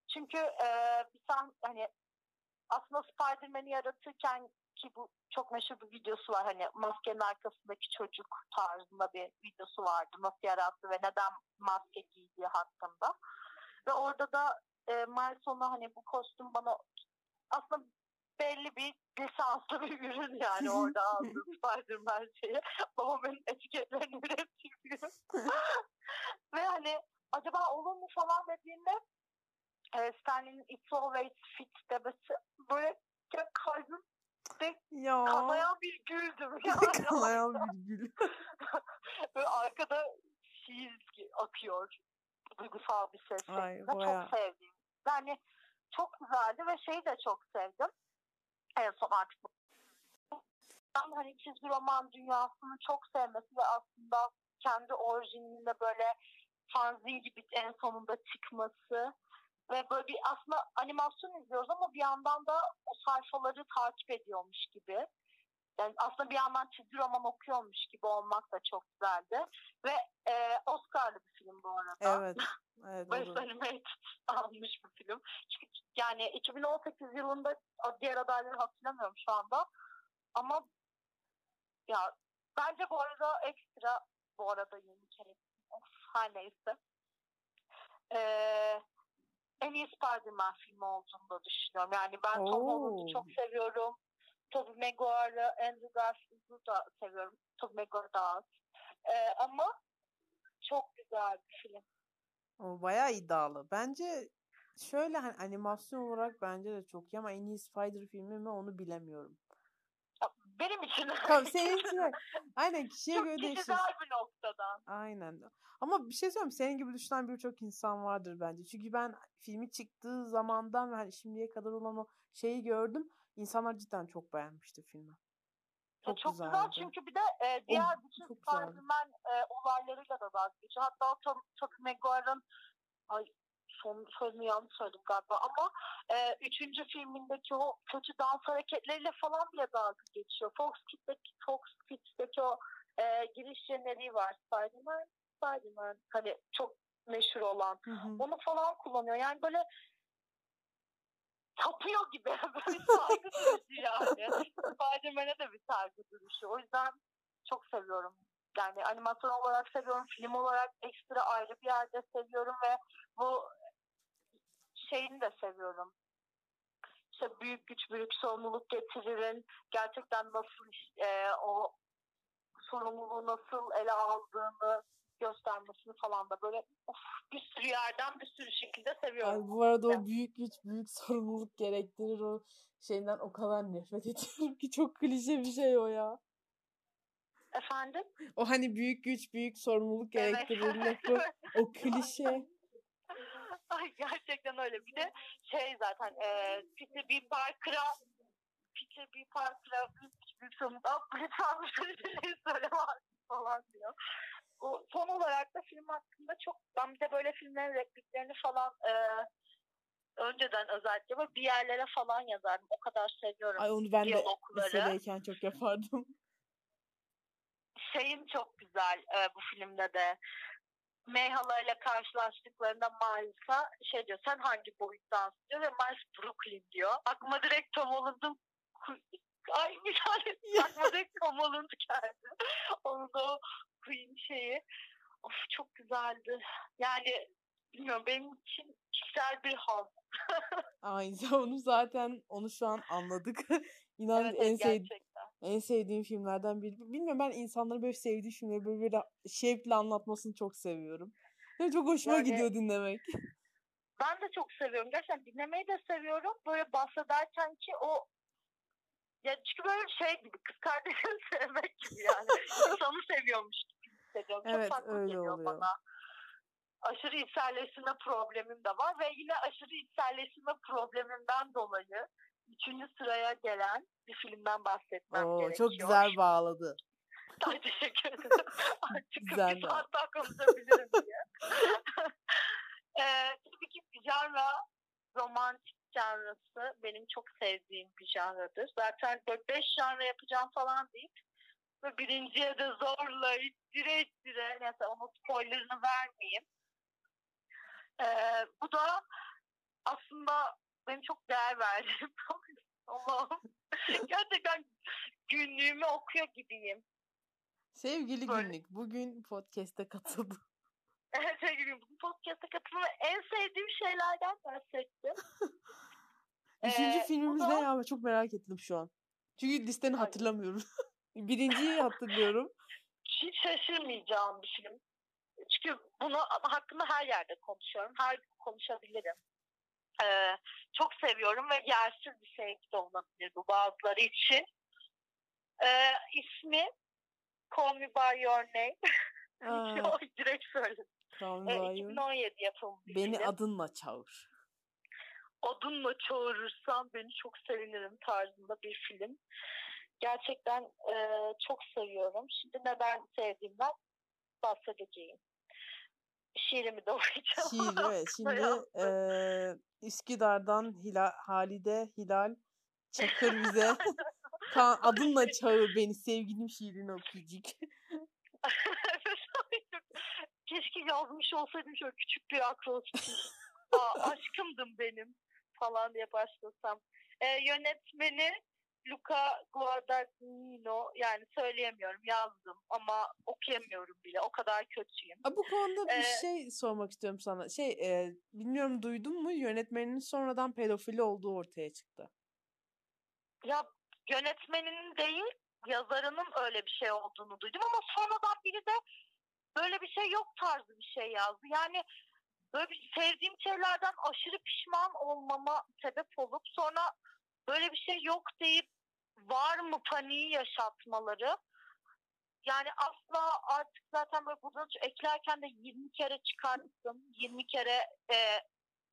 Speaker 2: Çünkü e, bir tane hani aslında Spider-Man'i yaratırken ki bu çok meşhur bir videosu var. Hani maskenin arkasındaki çocuk tarzında bir videosu vardı. Nasıl yarattı ve neden maske giydiği hakkında. Ve orada da e, Miles ona hani bu kostüm bana aslında belli bir lisanslı bir ürün yani orada aldığı (laughs) Spider-Man şeyi. Babamın etiketlerini ürettiği (laughs) Ve hani acaba olur mu falan dediğinde e, Stanley'nin It's Always Fit demesi böyle kalbim ve ya. kanayan bir güldüm. (laughs)
Speaker 1: Yani. kanayan bir gül.
Speaker 2: Böyle arkada şiir akıyor. Duygusal bir ses. Ay, çok sevdim. Yani çok güzeldi ve şeyi de çok sevdim. En son artık hani çizgi roman dünyasını çok sevmesi ve aslında kendi orijininde böyle fanzin gibi en sonunda çıkması ve böyle bir aslında animasyon izliyoruz ama bir yandan da o sayfaları takip ediyormuş gibi. Yani aslında bir yandan çizgi roman okuyormuş gibi olmak da çok güzeldi. Ve e, Oscar'lı bir film bu arada.
Speaker 1: Evet. (laughs) evet
Speaker 2: Best Animated almış bir film. Çünkü yani 2018 yılında diğer adayları hatırlamıyorum şu anda. Ama ya bence bu arada ekstra bu arada yeni kere of, her neyse. Ee, en iyi Spider-Man filmi olduğunu da düşünüyorum. Yani ben Oo. Tom Holland'ı çok seviyorum. Tobey Maguire'ı, Andrew Garfield'ı da seviyorum. Tobey Maguire daha az. Ee, ama çok güzel bir film.
Speaker 1: O bayağı iddialı. Bence şöyle hani animasyon olarak bence de çok iyi ama en iyi Spider filmi mi onu bilemiyorum.
Speaker 2: Benim için (laughs)
Speaker 1: Tamam senin için. Aynen kişiye
Speaker 2: çok
Speaker 1: göre değişir.
Speaker 2: kişisel bir noktadan.
Speaker 1: Aynen. Ama bir şey söyleyeyim? Senin gibi düşünen birçok insan vardır bence. Çünkü ben filmi çıktığı zamandan ve hani şimdiye kadar olan o şeyi gördüm. İnsanlar cidden çok beğenmişti filmi.
Speaker 2: Çok,
Speaker 1: Çok
Speaker 2: güzel çünkü bir de e, diğer bütün
Speaker 1: çok güzeldi.
Speaker 2: Spider-Man e, olaylarıyla da dalga geçiyor. Hatta o Tom, Tobey Maguire'ın ay son sözünü yanlış söyledim galiba ama e, üçüncü filmindeki o kötü dans hareketleriyle falan bile dalga geçiyor. Fox Kids'teki, Fox Kids'teki o e, giriş jeneriği var. Spider-Man, Spider-Man. Hani çok meşhur olan.
Speaker 1: Hı hı.
Speaker 2: Onu falan kullanıyor. Yani böyle tapıyor gibi. (laughs) Böyle saygı duruşu yani. Spider-Man'e de bir saygı duruşu. O yüzden çok seviyorum. Yani animasyon olarak seviyorum. Film olarak ekstra ayrı bir yerde seviyorum ve bu şeyini de seviyorum. İşte büyük güç büyük sorumluluk getiririn. Gerçekten nasıl e, o sorumluluğu nasıl ele aldığını göstermesini falan da böyle of, bir sürü yerden bir sürü şekilde seviyorum.
Speaker 1: Ay, bu arada o büyük güç büyük (laughs) sorumluluk gerektirir o şeyden o kadar nefret (laughs) ediyorum ki çok klişe bir şey o ya.
Speaker 2: Efendim?
Speaker 1: O hani büyük güç büyük sorumluluk
Speaker 2: Evet.
Speaker 1: gerektirir lafı o klişe. (laughs)
Speaker 2: Ay gerçekten öyle. Bir de şey zaten e, Peter B. Parker'a Peter B. Parker'a büyük bir sonunda lütfen bir şey söylemez falan diyor. Son olarak da film hakkında çok ben bir de böyle filmlerin repliklerini falan e, önceden özellikle böyle bir yerlere falan yazardım. O kadar seviyorum.
Speaker 1: Ay onu ben de
Speaker 2: diyalogları.
Speaker 1: lisedeyken çok yapardım.
Speaker 2: şeyin çok güzel e, bu filmde de. Mayhala ile karşılaştıklarında Miles'a şey diyor sen hangi boyuttansın diyor ve Miles Brooklyn diyor. Aklıma direkt Tom Holland'ın ay bir tane aklıma direkt Tom Holland geldi. Onun da Queen şeyi. Of çok güzeldi. Yani bilmiyorum benim için kişisel bir haz. (laughs)
Speaker 1: Ay onu zaten onu şu an anladık. (laughs) İnan
Speaker 2: Evet,
Speaker 1: en sevdiğim en sevdiğim filmlerden biri. Bilmiyorum ben insanların böyle sevdiği filmleri böyle bir şevkle anlatmasını çok seviyorum. Ve çok hoşuma
Speaker 2: Yani-
Speaker 1: gidiyor dinlemek. (laughs)
Speaker 2: Ben de çok seviyorum. Gerçekten dinlemeyi de seviyorum. Böyle bahsederken ki o ya çünkü böyle şey gibi kız kardeşini sevmek gibi yani. İnsanı seviyormuş gibi hissediyorum. Çok
Speaker 1: Evet,
Speaker 2: farklı
Speaker 1: öyle
Speaker 2: geliyor
Speaker 1: oluyor.
Speaker 2: bana. Aşırı içselleştirme problemim de var ve yine aşırı içselleştirme problemimden dolayı üçüncü sıraya gelen bir filmden bahsetmem
Speaker 1: Oo,
Speaker 2: gerekiyor.
Speaker 1: çok güzel bağladı. (laughs)
Speaker 2: Ay teşekkür ederim. (laughs) Artık
Speaker 1: Güzel
Speaker 2: bir saat daha konuşabilirim diye. (laughs) ee, tabii ki janra romantik janrası benim çok sevdiğim bir janradır. Zaten 4-5 janra yapacağım falan deyip ve birinciye de zorla ittire ittire neyse onun spoilerını vermeyeyim. Ee, bu da aslında benim çok değer verdiğim (laughs) Allah'ım. Gerçekten günlüğümü okuyor gibiyim.
Speaker 1: Sevgili
Speaker 2: Böyle-
Speaker 1: günlük bugün podcast'e katıldım. (laughs)
Speaker 2: Evet sevgilim bu podcast'a katılma en sevdiğim şeylerden bahsettim.
Speaker 1: Üçüncü
Speaker 2: Ee,
Speaker 1: filmimiz ne
Speaker 2: da-
Speaker 1: ya? Çok merak ettim şu an. Çünkü listeni hatırlamıyorum. (laughs) Birinciyi hatırlıyorum.
Speaker 2: Hiç şaşırmayacağım bir film. Çünkü bunu hakkında her yerde konuşuyorum. Her gün konuşabilirim. Ee, çok seviyorum ve yersiz bir sevgi de olabilir bu bazıları için. Ee, ismi Call Me By Your Name. (laughs) Direkt söyledim.
Speaker 1: tamam,
Speaker 2: Ee,
Speaker 1: vay.
Speaker 2: 2017 yapımı bir
Speaker 1: Beni
Speaker 2: film.
Speaker 1: adınla çağır.
Speaker 2: adınla çağırırsan beni çok sevinirim tarzında bir film. Gerçekten e, çok seviyorum. Şimdi neden sevdiğimden bahsedeceğim. Şiirimi de (laughs) okuyacağım.
Speaker 1: Şiir evet. Şimdi eee Üsküdar'dan Hilal, Halide Hilal Çakır bize (laughs) adınla çağır beni sevgilim şiirini okuyacak. (laughs)
Speaker 2: Keşke yazmış olsaydım şöyle küçük bir akrostiş. Aa, aşkımdım benim falan diye başlasam. Ee, yönetmeni Luca Guadagnino yani söyleyemiyorum yazdım ama okuyamıyorum bile o kadar kötüyüm.
Speaker 1: Aa, bu konuda bir
Speaker 2: Ee,
Speaker 1: şey sormak istiyorum sana. Şey eee, bilmiyorum duydun mu yönetmeninin sonradan pedofili olduğu ortaya çıktı.
Speaker 2: Ya yönetmeninin değil yazarının öyle bir şey olduğunu duydum ama sonradan biri de böyle bir şey yok tarzı bir şey yazdı. Yani böyle bir sevdiğim şeylerden aşırı pişman olmama sebep olup sonra böyle bir şey yok deyip var mı paniği yaşatmaları. Yani asla artık zaten böyle burada eklerken de 20 kere çıkarttım. 20 kere e,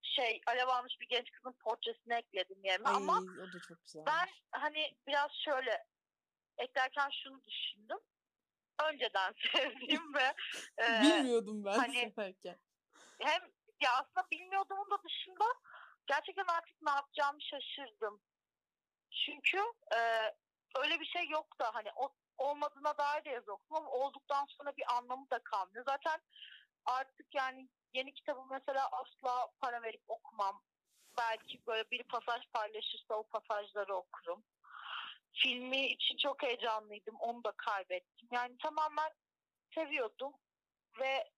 Speaker 2: şey alev almış bir genç kızın portresini ekledim yerine
Speaker 1: Ay,
Speaker 2: ama
Speaker 1: o da çok güzel.
Speaker 2: ben hani biraz şöyle eklerken şunu düşündüm. Önceden (laughs) sevdiğim ve e,
Speaker 1: Bilmiyordum ben
Speaker 2: hani-
Speaker 1: severken.
Speaker 2: hem ya aslında bilmiyordum da dışında gerçekten artık ne yapacağımı şaşırdım. Çünkü e, öyle bir şey yok da hani o, olmadığına dair de yazı okudum ama olduktan sonra bir anlamı da kalmıyor. Zaten artık yani yeni kitabı mesela asla para verip okumam. Belki böyle bir pasaj paylaşırsa o pasajları okurum. Filmi için çok heyecanlıydım. Onu da kaybettim. Yani tamamen seviyordum ve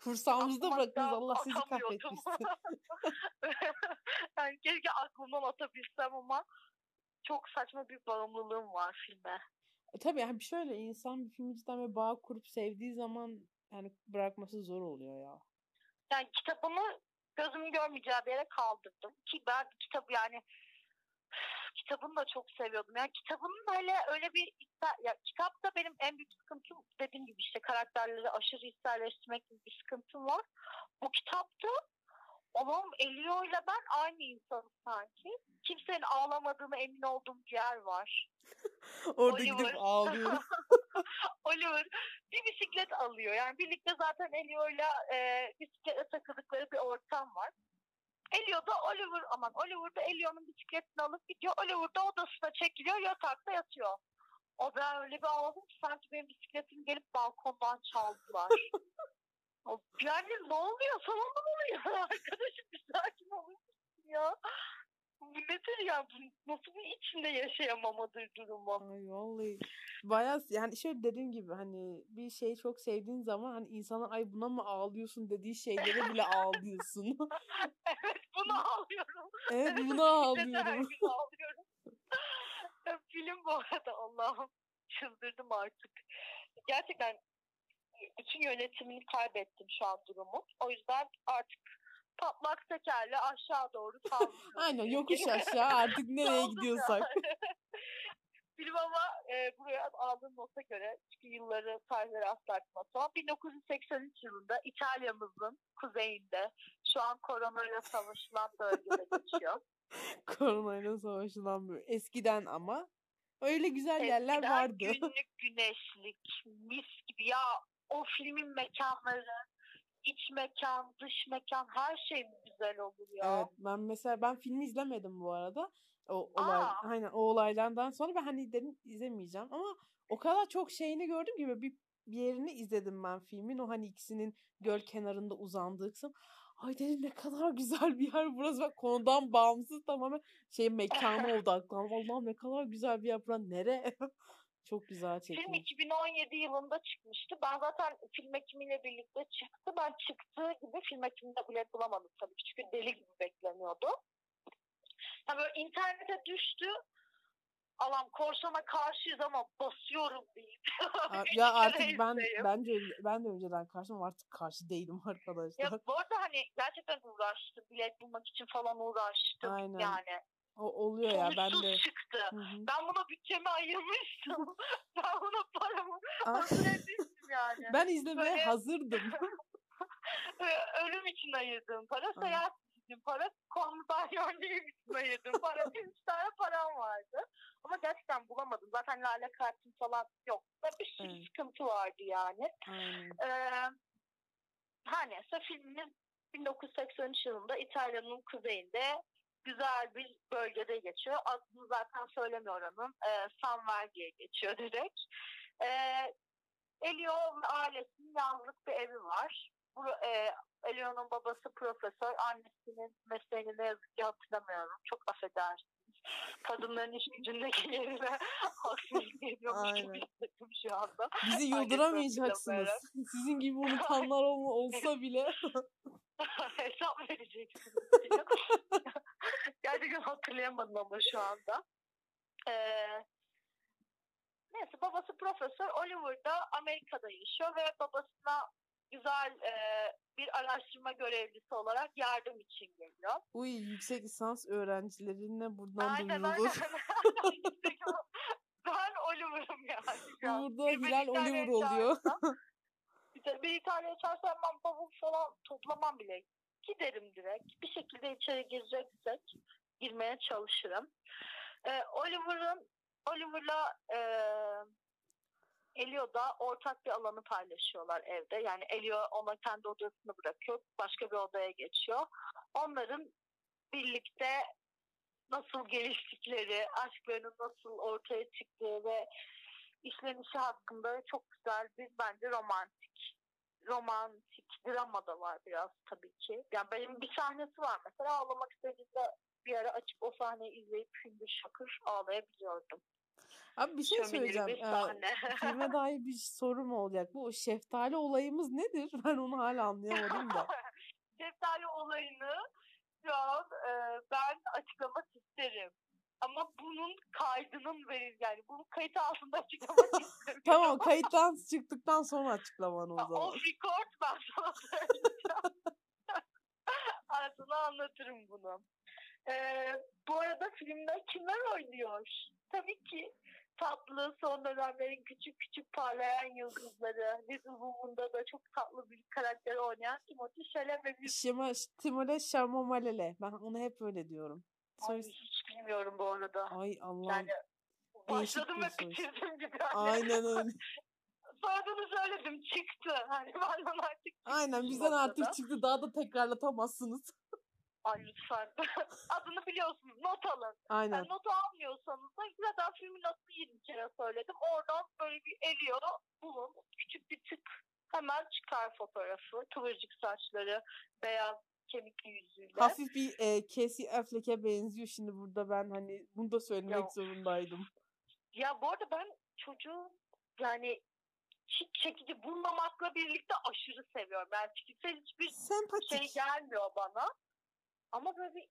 Speaker 1: Kursağımızda bıraktınız Allah sizi kahretmesin. (laughs)
Speaker 2: yani keşke aklımdan atabilsem ama çok saçma bir bağımlılığım var filme.
Speaker 1: E, tabii yani şöyle insan bir filmi cidden böyle bağ kurup sevdiği zaman yani bırakması zor oluyor ya.
Speaker 2: Yani kitabımı gözümün görmeyeceği bir yere kaldırdım. Ki ben kitabı yani kitabını da çok seviyordum. Yani kitabının böyle öyle bir ya kitapta benim en büyük sıkıntım dediğim gibi işte karakterleri aşırı hisselleştirmek gibi bir sıkıntım var. Bu kitapta Oğlum Elio ile ben aynı insanız sanki. Kimsenin ağlamadığına emin olduğum bir yer var. (laughs)
Speaker 1: Orada
Speaker 2: Oliver.
Speaker 1: gidip ağlıyorum. (laughs)
Speaker 2: Oliver bir bisiklet alıyor. Yani birlikte zaten Elio'yla e, bisiklete takıldıkları bir ortam var. Elio da Oliver aman Oliver da Elio'nun bisikletini alıp gidiyor. Oliver da odasına çekiliyor yatakta yatıyor. O ben öyle bir ağladım ki sanki benim bisikletimi gelip balkondan çaldılar. (laughs) Yani ne oluyor? Sana ne oluyor? (laughs) Arkadaşım bir sakin olur ya? Bu nedir ya? Bu nasıl bir içinde yaşayamamadır durumu?
Speaker 1: Ay vallahi bayağı yani şöyle dediğim gibi hani bir şeyi çok sevdiğin zaman hani insana ay buna mı ağlıyorsun dediği şeylere bile ağlıyorsun. (laughs)
Speaker 2: evet bunu ağlıyorum.
Speaker 1: evet buna
Speaker 2: Bisikletle her
Speaker 1: ağlıyorum.
Speaker 2: ağlıyorum. Film bu arada Allah'ım çıldırdım artık. Gerçekten bütün yönetimini kaybettim şu an durumu. O yüzden artık patlak tekerle aşağı doğru (laughs) sallıyorum.
Speaker 1: Aynen yokuş aşağı artık nereye (laughs) gidiyorsak. (laughs)
Speaker 2: Film ama e, buraya aldığım nota göre çünkü yılları tarihleri asla atmasam 1983 yılında İtalya'mızın kuzeyinde şu an koronayla savaşılan bölgede geçiyor.
Speaker 1: Koronayla savaşılan böyle. Eskiden ama öyle güzel yerler
Speaker 2: Eskiden
Speaker 1: vardı.
Speaker 2: Günlük güneşlik, mis gibi. Ya o filmin mekanları, iç mekan, dış mekan her şey güzel olur ya.
Speaker 1: Evet ben mesela ben filmi izlemedim bu arada. O olay
Speaker 2: Aa.
Speaker 1: aynen o olaylardan sonra ben hani dedim izlemeyeceğim ama o kadar çok şeyini gördüm böyle bir, bir yerini izledim ben filmin. O hani ikisinin göl kenarında uzandığı kısım. Ay dedim ne kadar güzel bir yer burası. Bak konudan bağımsız tamamen şey mekana (laughs) odaklandım. Allah'ım ne kadar güzel bir yer burası. Nere? (laughs) çok güzel
Speaker 2: Film
Speaker 1: çekilmiş.
Speaker 2: 2017 yılında çıkmıştı. Ben zaten film ekimiyle birlikte çıktı. Ben çıktığı gibi film ekiminde bilet bulamadım tabii ki. Çünkü deli gibi bekleniyordu. Ya böyle internete düştü. Alam korsana karşıyız ama basıyorum deyip. (laughs)
Speaker 1: Ya artık ben bence ben de önceden karşım ama artık karşı değilim (laughs) arkadaşlar.
Speaker 2: Ya bu arada hani gerçekten uğraştım. Bilet bulmak için falan uğraştım.
Speaker 1: Aynen.
Speaker 2: Yani.
Speaker 1: O oluyor ya ben de.
Speaker 2: çıktı.
Speaker 1: Hı hı.
Speaker 2: Ben buna bütçemi ayırmıştım. (laughs) ben buna paramı hazır etmiştim yani.
Speaker 1: Ben izlemeye
Speaker 2: Böyle-
Speaker 1: hazırdım. (laughs)
Speaker 2: Ölüm için ayırdığım para, seyahat için para, komutaniyonluğum için ayırdığım para. Üç tane param vardı. Ama gerçekten bulamadım. Zaten lale kartım falan yok. Bir sürü
Speaker 1: Evet.
Speaker 2: sıkıntı vardı yani.
Speaker 1: Aynen.
Speaker 2: Ee, her neyse filmimiz 1983 yılında İtalya'nın kuzeyinde güzel bir bölgede geçiyor. Adını zaten söylemiyor onun. Ee, San Verdi'ye geçiyor direkt. Ee, Elio ve ailesinin yazlık bir evi var. Bu, e, Elio'nun babası profesör, annesinin mesleğini ne yazık ki hatırlamıyorum. Çok affedersiniz. Kadınların iş gücündeki yerine haksızlık ediyormuş gibi hissettim şu anda.
Speaker 1: Bizi yıldıramayacaksınız. Sizin gibi unutanlar olma, olsa bile. (laughs)
Speaker 2: hesap vereceksiniz. (laughs) Gerçekten (laughs) hatırlayamadım ama şu anda. Ee, Neyse babası profesör Oliver da Amerika'da yaşıyor ve babasına güzel e, bir araştırma görevlisi olarak yardım için geliyor.
Speaker 1: Uy yüksek lisans öğrencilerine buradan
Speaker 2: Aynen
Speaker 1: duyurulur. (laughs)
Speaker 2: ben Oliver'ım yani.
Speaker 1: Burada Hilal Oliver oluyor. (laughs)
Speaker 2: çağırsam- bir, İtalya çağırsam ben bavul falan toplamam bile. Giderim direkt. Bir şekilde içeri gireceksek girmeye çalışırım. Ee, Oliver'ın Oliver'la e, Elio da ortak bir alanı paylaşıyorlar evde. Yani Elio ona kendi odasını bırakıyor. Başka bir odaya geçiyor. Onların birlikte nasıl geliştikleri, aşklarının nasıl ortaya çıktığı ve işlenişi hakkında çok güzel bir bence romantik romantik drama da var biraz tabii ki. Yani benim bir sahnesi var mesela ağlamak istediğimde bir ara açıp o sahneyi izleyip gündüz şakır ağlayabiliyordum.
Speaker 1: Abi bir şey söyleyeceğim.
Speaker 2: bir
Speaker 1: Ee, filme (laughs) dair bir sorum olacak. Bu şeftali olayımız nedir? (laughs) Ben onu hala anlayamadım da. (laughs)
Speaker 2: Şeftali olayını şu an e, ben açıklamak isterim. Ama bunun kaydının verir yani bunun kayıt altında açıklamak isterim.
Speaker 1: Tamam kayıttan çıktıktan sonra açıklaman o zaman.
Speaker 2: Off record ben sana söyleyeceğim. sana anlatırım bunu. Ee, bu arada filmde kimler oynuyor? Tabii ki tatlı son dönemlerin küçük küçük parlayan yıldızları. Little Woman'da da çok tatlı bir karakter oynayan Timothy Chalamet.
Speaker 1: Şema, Timole Şarmomalele. Ben onu hep öyle diyorum.
Speaker 2: Ay,
Speaker 1: Soy...
Speaker 2: hiç bilmiyorum bu arada.
Speaker 1: Ay Allah'ım.
Speaker 2: Yani başladım ve bitirdim gibi. Yani.
Speaker 1: Aynen öyle. (laughs)
Speaker 2: Soyadını söyledim çıktı. Hani (laughs) benden artık
Speaker 1: Aynen bizden artık çıktı. Daha da tekrarlatamazsınız.
Speaker 2: Ay lütfen. (laughs) Adını biliyorsunuz. Not alın.
Speaker 1: Aynen.
Speaker 2: Yani not almıyorsanız da zaten filmin adını 20 kere söyledim. Oradan böyle bir eliyor. Bulun. Küçük bir tık. Hemen çıkar fotoğrafı. Kıvırcık saçları. Beyaz kemikli yüzüyle.
Speaker 1: Hafif bir e, Casey Affleck'e benziyor şimdi burada ben hani bunu da söylemek
Speaker 2: Yok.
Speaker 1: zorundaydım.
Speaker 2: Ya bu arada ben çocuğu yani hiç çekici bulmamakla birlikte aşırı seviyorum. Yani fiziksel hiçbir
Speaker 1: Sempatik.
Speaker 2: şey gelmiyor bana. Ama böyle bir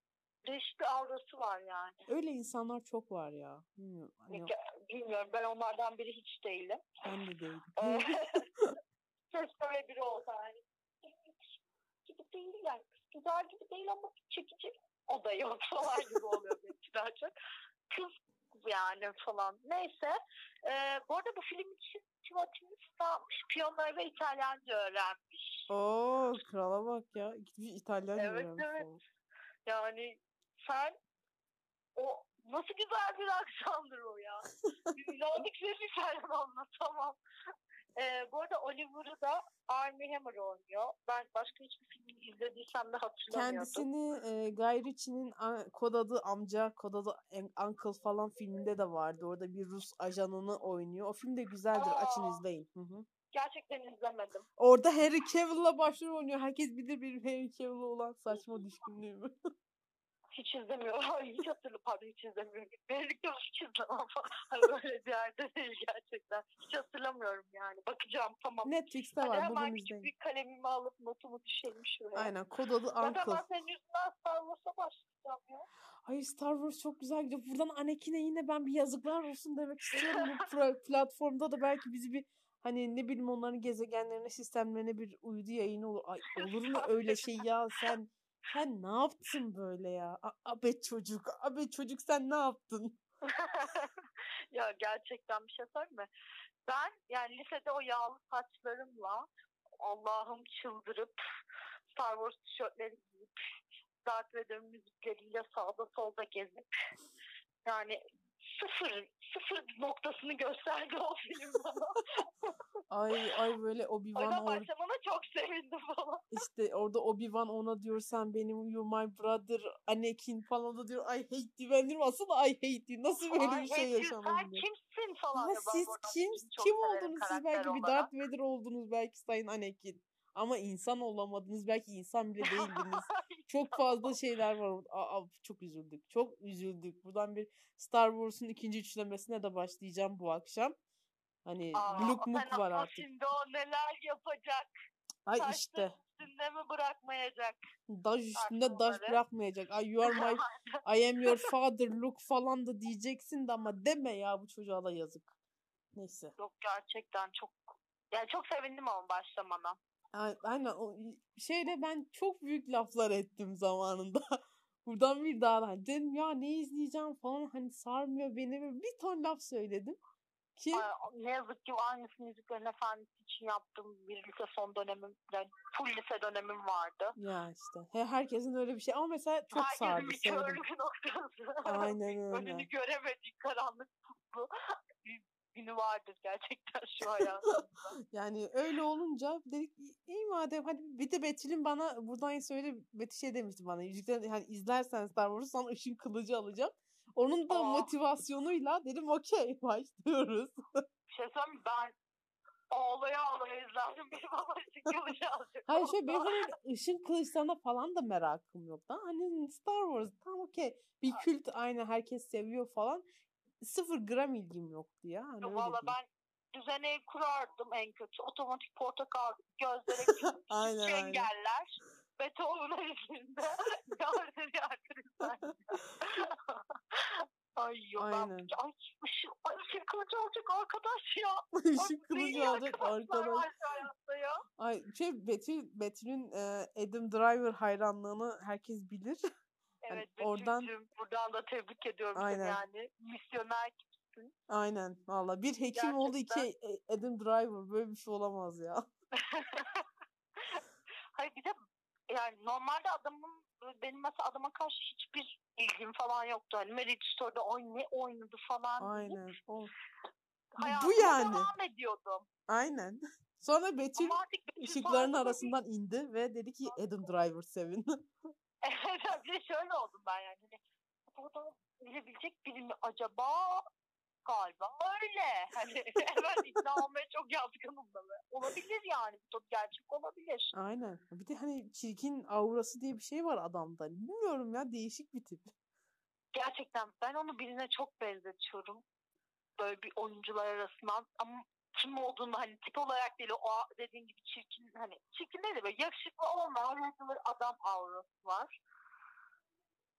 Speaker 2: değişik bir aurası var yani.
Speaker 1: Öyle insanlar çok var ya. Bilmiyorum. Hani
Speaker 2: Bilmiyorum ben onlardan biri hiç değilim.
Speaker 1: ben de değilim. (laughs) (laughs)
Speaker 2: Keşke öyle biri olsa yani. Gibi değil yani. Güzel gibi değil ama çekici. O da yok falan gibi oluyor benimki daha çok. Kız yani falan. Neyse. Ee, bu arada bu film için Timothy'nin almış. Piyano ve İtalyanca öğrenmiş.
Speaker 1: Oo krala bak ya. Gitmiş İtalyanca
Speaker 2: Evet,
Speaker 1: öğrenmiş
Speaker 2: evet.
Speaker 1: falan.
Speaker 2: Yani sen o nasıl güzel bir aksandır o ya. (laughs) Bir falan anlatamam. Ee, bu arada Oliver'ı da Armie Hammer oynuyor. Ben başka hiçbir film izlediysem de hatırlamıyordum.
Speaker 1: Kendisini e, Guy Ritchie'nin kod adı amca, kod adı uncle falan filminde de vardı. Orada bir Rus ajanını oynuyor. O film de güzeldir. Açın
Speaker 2: Aa.
Speaker 1: izleyin. Hı hı.
Speaker 2: Gerçekten izlemedim.
Speaker 1: Orada Harry Cavill'la başrol oynuyor. Herkes bilir benim Harry Cavill'a olan saçma düşkünlüğümü. (laughs)
Speaker 2: Hiç izlemiyorum. Hiç hatırlamıyorum. Pardon hiç izlemiyorum. Benlikte hiç izlemem. (laughs) Hani böyle bir yerde değil gerçekten. Hiç hatırlamıyorum yani. Bakacağım tamam.
Speaker 1: Netflix'te
Speaker 2: Hadi
Speaker 1: var.
Speaker 2: hemen
Speaker 1: Bulun
Speaker 2: küçük
Speaker 1: izleyin.
Speaker 2: bir kalemimi alıp notumu düşelim şuraya.
Speaker 1: Aynen. Kod adı
Speaker 2: Zaten
Speaker 1: Uncle.
Speaker 2: ben senin yüzünden Star Wars'a başlayacağım ya.
Speaker 1: Hayır Star Wars çok güzel gidiyor. Buradan Anakin'e yine ben bir yazıklar olsun demek (laughs) istiyorum. Bu platformda da belki bizi bir hani ne bileyim onların gezegenlerine, sistemlerine bir uydu yayını olur. Ay olur mu (laughs) öyle şey ya sen sen ne yaptın böyle ya? A- abe çocuk, abe çocuk sen ne yaptın? (laughs)
Speaker 2: ya gerçekten bir şey söyleyeyim mi? Ben yani lisede o yağlı saçlarımla Allah'ım çıldırıp Star Wars tişörtleri giyip Darth Vader müzikleriyle sağda solda gezip yani sıfır sıfır noktasını gösterdi o film bana. (laughs)
Speaker 1: Ay ay böyle Obi-Wan or
Speaker 2: başlamana çok sevindim falan.
Speaker 1: işte orada Obi-Wan ona diyor sen benim you my brother Anakin falan da diyor I hate you ben diyorum asıl I hate you nasıl böyle
Speaker 2: Ay,
Speaker 1: bir şey
Speaker 2: Hector, Sen
Speaker 1: yaşanabilir?
Speaker 2: kimsin falan. Ben
Speaker 1: siz kim kim oldunuz siz belki bir
Speaker 2: olarak.
Speaker 1: Darth Vader oldunuz belki Sayın Anakin. Ama insan olamadınız belki insan bile (laughs) değildiniz. çok fazla şeyler var. Aa, çok üzüldük. Çok üzüldük. Buradan bir Star Wars'un ikinci üçlemesine de başlayacağım bu akşam. Hani
Speaker 2: Aa,
Speaker 1: Luke
Speaker 2: sen
Speaker 1: Muk var artık.
Speaker 2: Şimdi o neler yapacak?
Speaker 1: Ay
Speaker 2: Taşların
Speaker 1: işte.
Speaker 2: üstünde mi bırakmayacak?
Speaker 1: Daş üstünde daş bırakmayacak. Ay you are my (laughs) I am your (laughs) father Luke falan da diyeceksin de ama deme ya bu çocuğa da yazık. Neyse.
Speaker 2: Yok gerçekten çok yani çok sevindim ama başlamana.
Speaker 1: Aynen o şeyde ben çok büyük laflar ettim zamanında. (laughs) Buradan bir daha hani dedim ya ne izleyeceğim falan hani sarmıyor beni bir ton laf söyledim. Ki
Speaker 2: ne yazık ki aynısını Yüzüklerin Efendisi için yaptığım bir lise son dönemim, yani full lise dönemim vardı.
Speaker 1: ya işte he- herkesin öyle bir şey ama mesela çok sardı
Speaker 2: Herkesin bir körlük noktası.
Speaker 1: Aynen (laughs) öyle.
Speaker 2: Önünü göremediği karanlık bir günü vardır gerçekten şu (laughs) hayatımda.
Speaker 1: Yani öyle olunca dedik iyi madem hadi bir de Betül'ün bana buradan söyle Betül şey demişti bana Yüzüklerin hani izlersen Star Wars'u sana ışın kılıcı alacağım. Onun da
Speaker 2: Aa.
Speaker 1: motivasyonuyla dedim okey (laughs) başlıyoruz.
Speaker 2: Bir şey söyleyeyim? Ben ağlaya ağlaya izlerdim. (laughs) Benim ama kılıcı alacak.
Speaker 1: Hayır şöyle benim hani ışın kılıçlarına falan da merakım yok da. Hani Star Wars tamam okey bir kült aynı herkes seviyor falan. Sıfır gram ilgim yoktu ya. Hani
Speaker 2: Valla ben düzeni kurardım en kötü. Otomatik portakal gözlere (laughs)
Speaker 1: Aynen, aynen.
Speaker 2: engeller. Beethoven eşliğinde yardır (laughs) yardır. (laughs) Ay yok
Speaker 1: Aynen.
Speaker 2: ben ay ışık, ay ışık kılıcı olacak arkadaş ya.
Speaker 1: Işın kılıcı alacak arkadaş.
Speaker 2: ya.
Speaker 1: Ay şey Betül Betül'ün e, Adam Driver hayranlığını herkes bilir. Hani
Speaker 2: Evet
Speaker 1: oradan-
Speaker 2: Betül'cüm, buradan da tebrik ediyorum
Speaker 1: Aynen.
Speaker 2: seni yani. Misyoner gibisin.
Speaker 1: Aynen valla bir hekim oldu iki e, Adam Driver böyle bir şey olamaz ya. (laughs) (laughs)
Speaker 2: Hayır bir de yani normalde adamın benim mesela adama karşı hiçbir ilgim falan yoktu. Hani Marriage Story'da oy ne oynadı falan.
Speaker 1: Aynen.
Speaker 2: Hayatıma
Speaker 1: yani.
Speaker 2: devam ediyordum.
Speaker 1: Aynen. Sonra Betül
Speaker 2: Betül
Speaker 1: ışıkların arasından indi ve dedi ki Adam Driver sevin. (laughs)
Speaker 2: Bir de şöyle oldum ben yani. Hani, bu adam bilebilecek biri mi acaba? Galiba öyle. Hani (laughs) hemen ikna olmaya çok yatkınım da. Olabilir yani. Bu gerçek olabilir.
Speaker 1: Aynen. Bir de hani çirkin aurası diye bir şey var adamda. Bilmiyorum ya değişik bir tip.
Speaker 2: Gerçekten ben onu birine çok benzetiyorum. Böyle bir oyuncular arasından ama kim olduğunu hani tip olarak değil o dediğin gibi çirkin hani çirkin değil de böyle yakışıklı olmayan adam aurası var.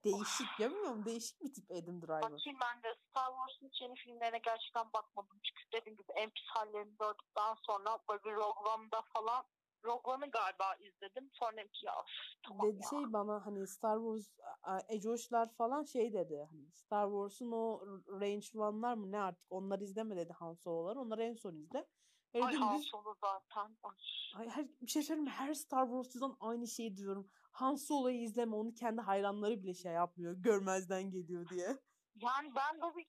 Speaker 1: Değişik ya bilmiyorum değişik bir tip Adam Driver.
Speaker 2: Bakayım ben de Star Wars'un hiç yeni filmlerine gerçekten bakmadım. Çünkü dediğim gibi en pis hallerini gördükten sonra böyle bir Rogue One'da falan Rogue One'ı galiba izledim. Sonra ya tamam
Speaker 1: Dedi
Speaker 2: ya.
Speaker 1: şey bana hani Star Wars Ecoşlar falan şey dedi. Hani Star Wars'un o Range One'lar mı ne artık onlar izleme dedi Han Solo'lar. Onları en son izle. Öyle
Speaker 2: Ay Han Solo zaten. Ay.
Speaker 1: Ay her, bir şey söyleyeyim mi? Her Star Wars'tan aynı şeyi diyorum. Han Solo'yu izleme onu kendi hayranları bile şey yapmıyor. Görmezden geliyor diye.
Speaker 2: Yani ben de bir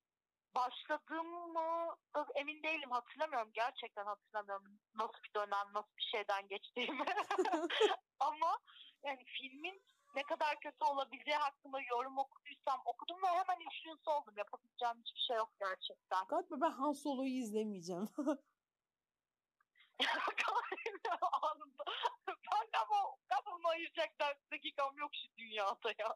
Speaker 2: başladığım mı emin değilim hatırlamıyorum gerçekten hatırlamıyorum nasıl bir dönem nasıl bir şeyden geçtiğimi (laughs) (laughs) ama yani filmin ne kadar kötü olabileceği hakkında yorum okuduysam okudum ve hemen influence oldum yapabileceğim hiçbir şey yok gerçekten
Speaker 1: Galiba ben Han Solo'yu izlemeyeceğim. (laughs)
Speaker 2: anında ben de ama kafamı ayıracak dakikam yok şu dünyada ya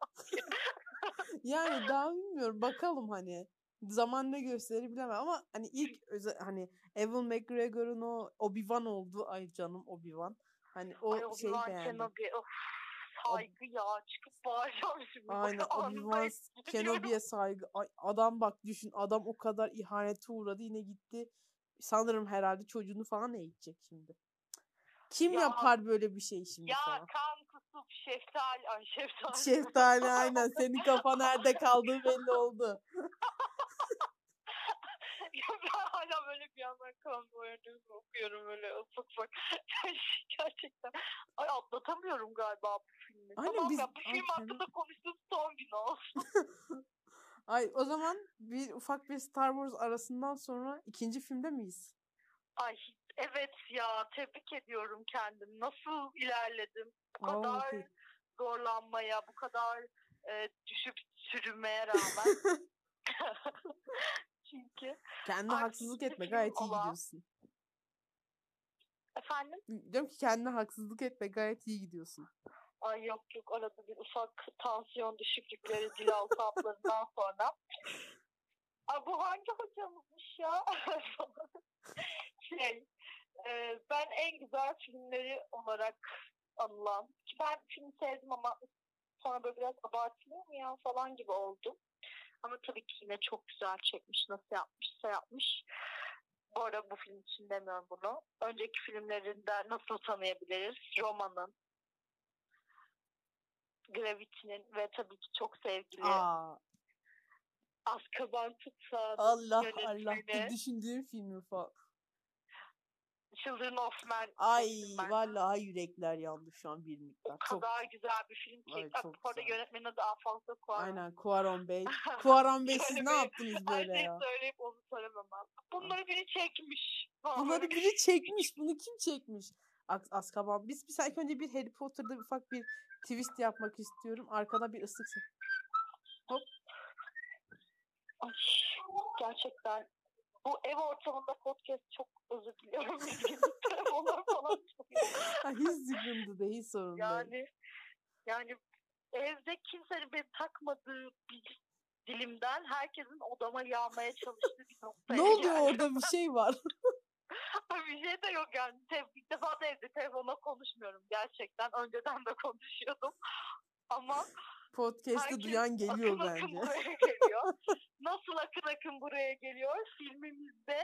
Speaker 1: yani daha bilmiyorum. Bakalım hani. Zaman ne gösterir bilemem ama hani ilk özel hani Evan McGregor'un o Obi-Wan oldu. Ay canım Obi-Wan. Hani o
Speaker 2: Ay
Speaker 1: şey beğendim.
Speaker 2: Kenobi of saygı ya çıkıp bağıracağım şimdi (laughs)
Speaker 1: Aynen Obi-Wan. Kenobi'ye saygı. Ay, adam bak düşün adam o kadar ihanete uğradı yine gitti. Sanırım herhalde çocuğunu falan eğitecek şimdi. Kim
Speaker 2: Ya-
Speaker 1: yapar böyle bir şey şimdi
Speaker 2: Ya
Speaker 1: sana?
Speaker 2: kan kusup şeftali ay şeftali.
Speaker 1: Şeftali (laughs) aynen. Senin kafa nerede kaldığı belli oldu. (laughs)
Speaker 2: Ya ben hala böyle bir yandan kan boyadığımı okuyorum böyle ufak ufak. (laughs) Gerçekten. Ay atlatamıyorum galiba bu filmi.
Speaker 1: Aynen,
Speaker 2: tamam
Speaker 1: biz-
Speaker 2: ya bu film
Speaker 1: Ay,
Speaker 2: hakkında konuştuğum son gün olsun.
Speaker 1: Ay o zaman bir ufak bir Star Wars arasından sonra ikinci filmde miyiz?
Speaker 2: Ay evet ya tebrik ediyorum kendimi. Nasıl ilerledim? Bu
Speaker 1: Aa,
Speaker 2: kadar zorlanmaya, bu kadar e, düşüp sürünmeye rağmen. (laughs) Çünkü
Speaker 1: Kendine haksızlık etme gayet iyi
Speaker 2: olan-
Speaker 1: gidiyorsun.
Speaker 2: efendim
Speaker 1: Diyorum ki kendine haksızlık etme gayet iyi gidiyorsun.
Speaker 2: Ay yok yok arada bir ufak tansiyon düşüklükleri dil altı haplarından sonra. Ay bu hangi hocamızmış ya? (laughs) şey e, ben en güzel filmleri olarak anılan ki ben film sevdim ama sonra böyle biraz abartılıyor mu ya falan gibi oldu. Ama tabii ki yine çok güzel çekmiş nasıl yapmışsa yapmış. Bu arada bu film için demiyorum bunu. Önceki filmlerinden nasıl tanıyabiliriz? Roma'nın, Gravity'nin ve tabii ki çok sevgili
Speaker 1: Aa,
Speaker 2: Azkaban Tutsağı
Speaker 1: Allah. Allah. Bu düşündüğüm filmi falan.
Speaker 2: Children of Men.
Speaker 1: Ay vallahi yürekler yandı şu an bir miktar.
Speaker 2: O
Speaker 1: Çok
Speaker 2: kadar güzel bir film ki.
Speaker 1: Ay, çok
Speaker 2: bu arada yönetmenin adı Alfonso Cuarón.
Speaker 1: aynen Kuaron Bey. (laughs) Kuaron Bey siz ne
Speaker 2: bir-
Speaker 1: yaptınız böyle
Speaker 2: şeyi
Speaker 1: ya?
Speaker 2: söyleyip onu söylemem lazım. Bunları biri çekmiş.
Speaker 1: Bunları biri çekmiş. Bunu kim çekmiş? Azkaban. Biz, biz ilk önce bir Harry Potter'da ufak bir twist yapmak istiyorum. Arkada bir ıslık ses.
Speaker 2: Ay, gerçekten bu ev ortamında podcast çok özür diliyorum. (laughs) Telefonlar falan çalıyor. (laughs)
Speaker 1: Ha, hiç sıkıntı değil, hiç sorun değil.
Speaker 2: Yani yani evde kimsenin beni takmadığı bir dilimden herkesin odama yağmaya çalıştığı bir noktaya
Speaker 1: Ne oluyor
Speaker 2: geldim.
Speaker 1: orada bir şey var. (laughs)
Speaker 2: bir şey de yok yani. İlk defa da evde telefonla konuşmuyorum gerçekten. Önceden de konuşuyordum. Ama
Speaker 1: Podcast'ı
Speaker 2: herkes
Speaker 1: duyan geliyor
Speaker 2: akın akın
Speaker 1: bence.
Speaker 2: buraya geliyor. (laughs) Nasıl akın akın buraya geliyor? Filmimizde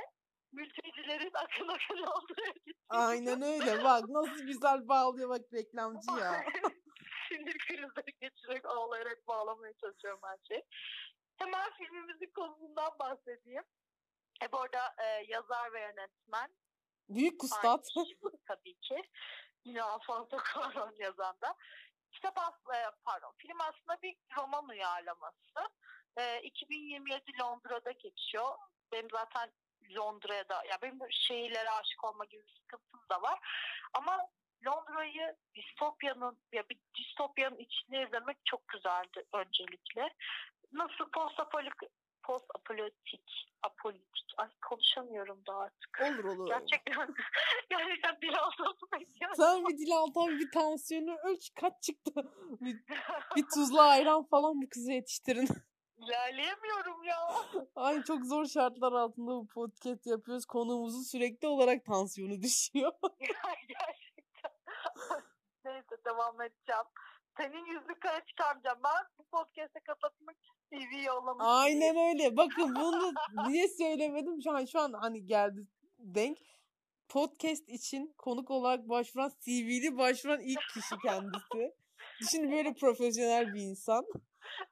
Speaker 2: mültecilerin akın akın (laughs) gittiği
Speaker 1: Aynen öyle. Bak nasıl güzel bağlıyor bak reklamcı ya. (laughs)
Speaker 2: Sinir krizleri geçirerek ağlayarak bağlamaya çalışıyorum her şeyi. Hemen filmimizin konusundan bahsedeyim. E bu arada e, yazar ve yönetmen
Speaker 1: Büyük Kustat.
Speaker 2: Aynı tabii ki. Yine Alfonso Cuarón yazan da. Kitap aslında, e, pardon, film aslında bir roman uyarlaması. E, 2027 Londra'da geçiyor. Benim zaten Londra'da, ya benim şehirlere aşık olma gibi bir sıkıntım da var. Ama Londra'yı distopyanın, ya bir distopyanın içinde izlemek çok güzeldi öncelikle. Nasıl post post apolitik, apolitik, ay konuşamıyorum da artık.
Speaker 1: Olur olur.
Speaker 2: Gerçekten (laughs) gerçekten dil altına.
Speaker 1: Sen bir dil altı bir tansiyonu ölç kaç çıktı. (laughs) bir, bir tuzlu ayran falan bu kızı yetiştirin. (laughs)
Speaker 2: İlerleyemiyorum ya.
Speaker 1: Ay çok zor şartlar altında bu podcast yapıyoruz. Konuğumuzun sürekli olarak tansiyonu düşüyor.
Speaker 2: gerçekten. Neyse devam edeceğim. Senin yüzünü kara çıkarmayacağım. Ben bu podcast'ı kapatmak CV yollamak
Speaker 1: Aynen öyle. Bakın bunu niye söylemedim? Şu an şu an hani geldi denk. Podcast için konuk olarak başvuran CV'li başvuran ilk kişi kendisi. Düşün böyle profesyonel bir insan.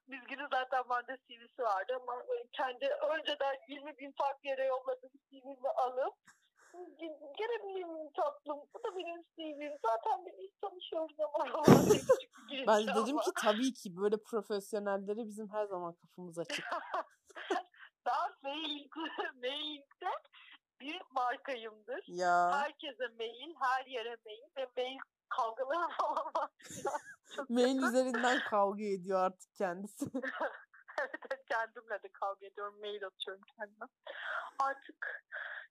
Speaker 2: Biz günü zaten bende CV'si vardı ama kendi önceden 20 bin farklı yere yolladığım CV'mi alıp gelebilir miyim tatlım? Bu da benim CV'm. Zaten biz tanışıyoruz ama. (laughs)
Speaker 1: Ben de dedim ki tabii ki böyle profesyonellere bizim her zaman kapımız açık.
Speaker 2: ben mail, mailde büyük markayımdır.
Speaker 1: Ya
Speaker 2: Herkese mail, her yere mail ve mail kavgaları (laughs) falan var.
Speaker 1: Mail üzerinden kavga ediyor artık kendisi. (laughs)
Speaker 2: evet, kendimle de kavga ediyorum. Mail atıyorum kendime. Artık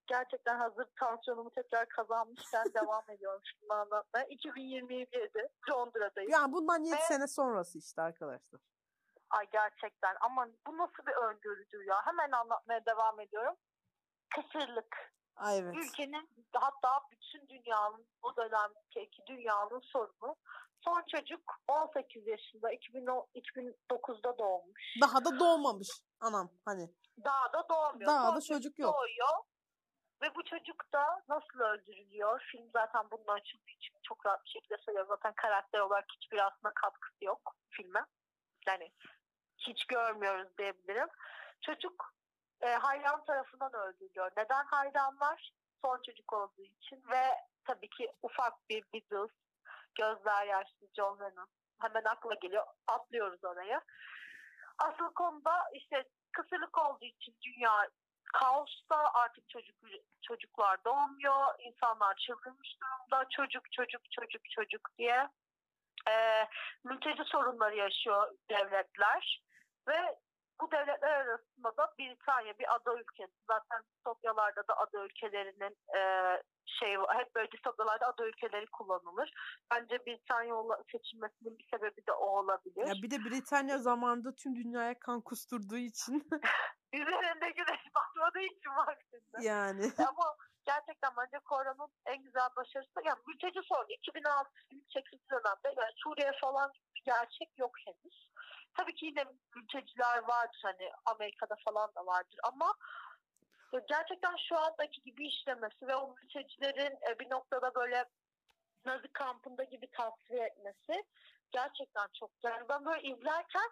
Speaker 2: gerçekten hazır tansiyonumu tekrar kazanmışken (laughs) devam ediyorum şimdi anlatmaya. 2027 Londra'dayım.
Speaker 1: Yani bundan 7
Speaker 2: Ve-
Speaker 1: sene sonrası işte arkadaşlar.
Speaker 2: Ay gerçekten ama bu nasıl bir öngörüdür ya. Hemen anlatmaya devam ediyorum. Kısırlık.
Speaker 1: Ay evet.
Speaker 2: Ülkenin hatta bütün dünyanın o dönemdeki dünyanın sorunu. Son çocuk 18 yaşında 2010 2009'da doğmuş.
Speaker 1: Daha da doğmamış anam hani.
Speaker 2: Daha da doğmuyor.
Speaker 1: Daha
Speaker 2: Son
Speaker 1: da çocuk yok.
Speaker 2: Doğuyor. Ve bu çocuk da nasıl öldürülüyor? Film zaten bunun açıldığı için çok rahat bir şekilde söylüyorum. Zaten karakter olarak hiçbir aslında katkısı yok filme. Yani hiç görmüyoruz diyebilirim. Çocuk e, hayran tarafından öldürülüyor. Neden hayranlar? Son çocuk olduğu için ve tabii ki ufak bir Beatles, gözler yaşlı John Lennon. Hemen akla geliyor. Atlıyoruz oraya. Asıl konuda işte kısırlık olduğu için dünya kaosta artık çocuk çocuklar doğmuyor. insanlar çıldırmış durumda. Çocuk çocuk çocuk çocuk diye e, mülteci sorunları yaşıyor devletler ve bu devletler arasında da Britanya bir ada ülkesi. Zaten distopyalarda da ada ülkelerinin e, şey. Hep böyle distopyalarda ada ülkeleri kullanılır. Bence Britanya seçilmesinin bir sebebi de o olabilir.
Speaker 1: Ya bir de Britanya zamanında tüm dünyaya kan kusturduğu için (laughs)
Speaker 2: Üzerinde güneş batmadığı için vaktinde.
Speaker 1: yani.
Speaker 2: Ama gerçekten bence Koran'ın en güzel başarısı yani mülteci sorunu 2006 film çekildiği dönemde yani Suriye falan bir gerçek yok henüz. Tabii ki yine mülteciler vardır hani Amerika'da falan da vardır ama gerçekten şu andaki gibi işlemesi ve o mültecilerin e, bir noktada böyle Nazi kampında gibi tasfiye etmesi gerçekten çok yani ben böyle izlerken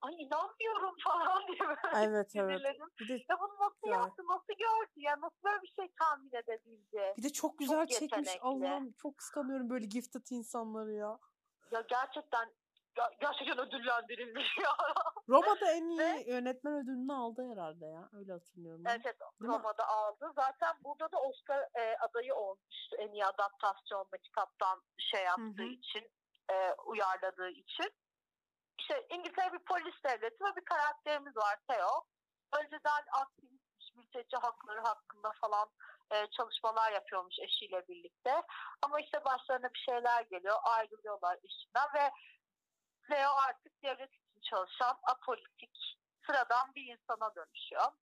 Speaker 2: ay inanmıyorum (laughs) falan diye böyle
Speaker 1: Evet evet. Bir de,
Speaker 2: Ya bunu nasıl
Speaker 1: güzel.
Speaker 2: yaptı, nasıl gördü ya, nasıl böyle bir şey tahmin edebildi?
Speaker 1: bir de çok güzel çekmiş.
Speaker 2: yetenekli.
Speaker 1: Allah'ım çok kıskanıyorum böyle gifted insanları ya.
Speaker 2: Ya gerçekten gerçekten ödüllendirilmiş ya. (laughs)
Speaker 1: Roma'da en iyi
Speaker 2: Ve-
Speaker 1: yönetmen ödülünü aldı herhalde ya. Öyle hatırlıyorum. ben.
Speaker 2: Evet,
Speaker 1: Değil mi?
Speaker 2: Roma'da aldı. Zaten burada da Oscar e, adayı olmuştu en iyi adaptasyonda kitaptan şey yaptığı
Speaker 1: hı.
Speaker 2: için, e, uyarladığı için. İşte İngiltere bir polis devleti ve bir karakterimiz var Theo. Önceden aktivist, mülteci hakları hakkında falan e, çalışmalar yapıyormuş eşiyle birlikte. Ama işte başlarına bir şeyler geliyor, ayrılıyorlar işinden ve Leo artık devlet için çalışan apolitik, sıradan bir insana dönüşüyor.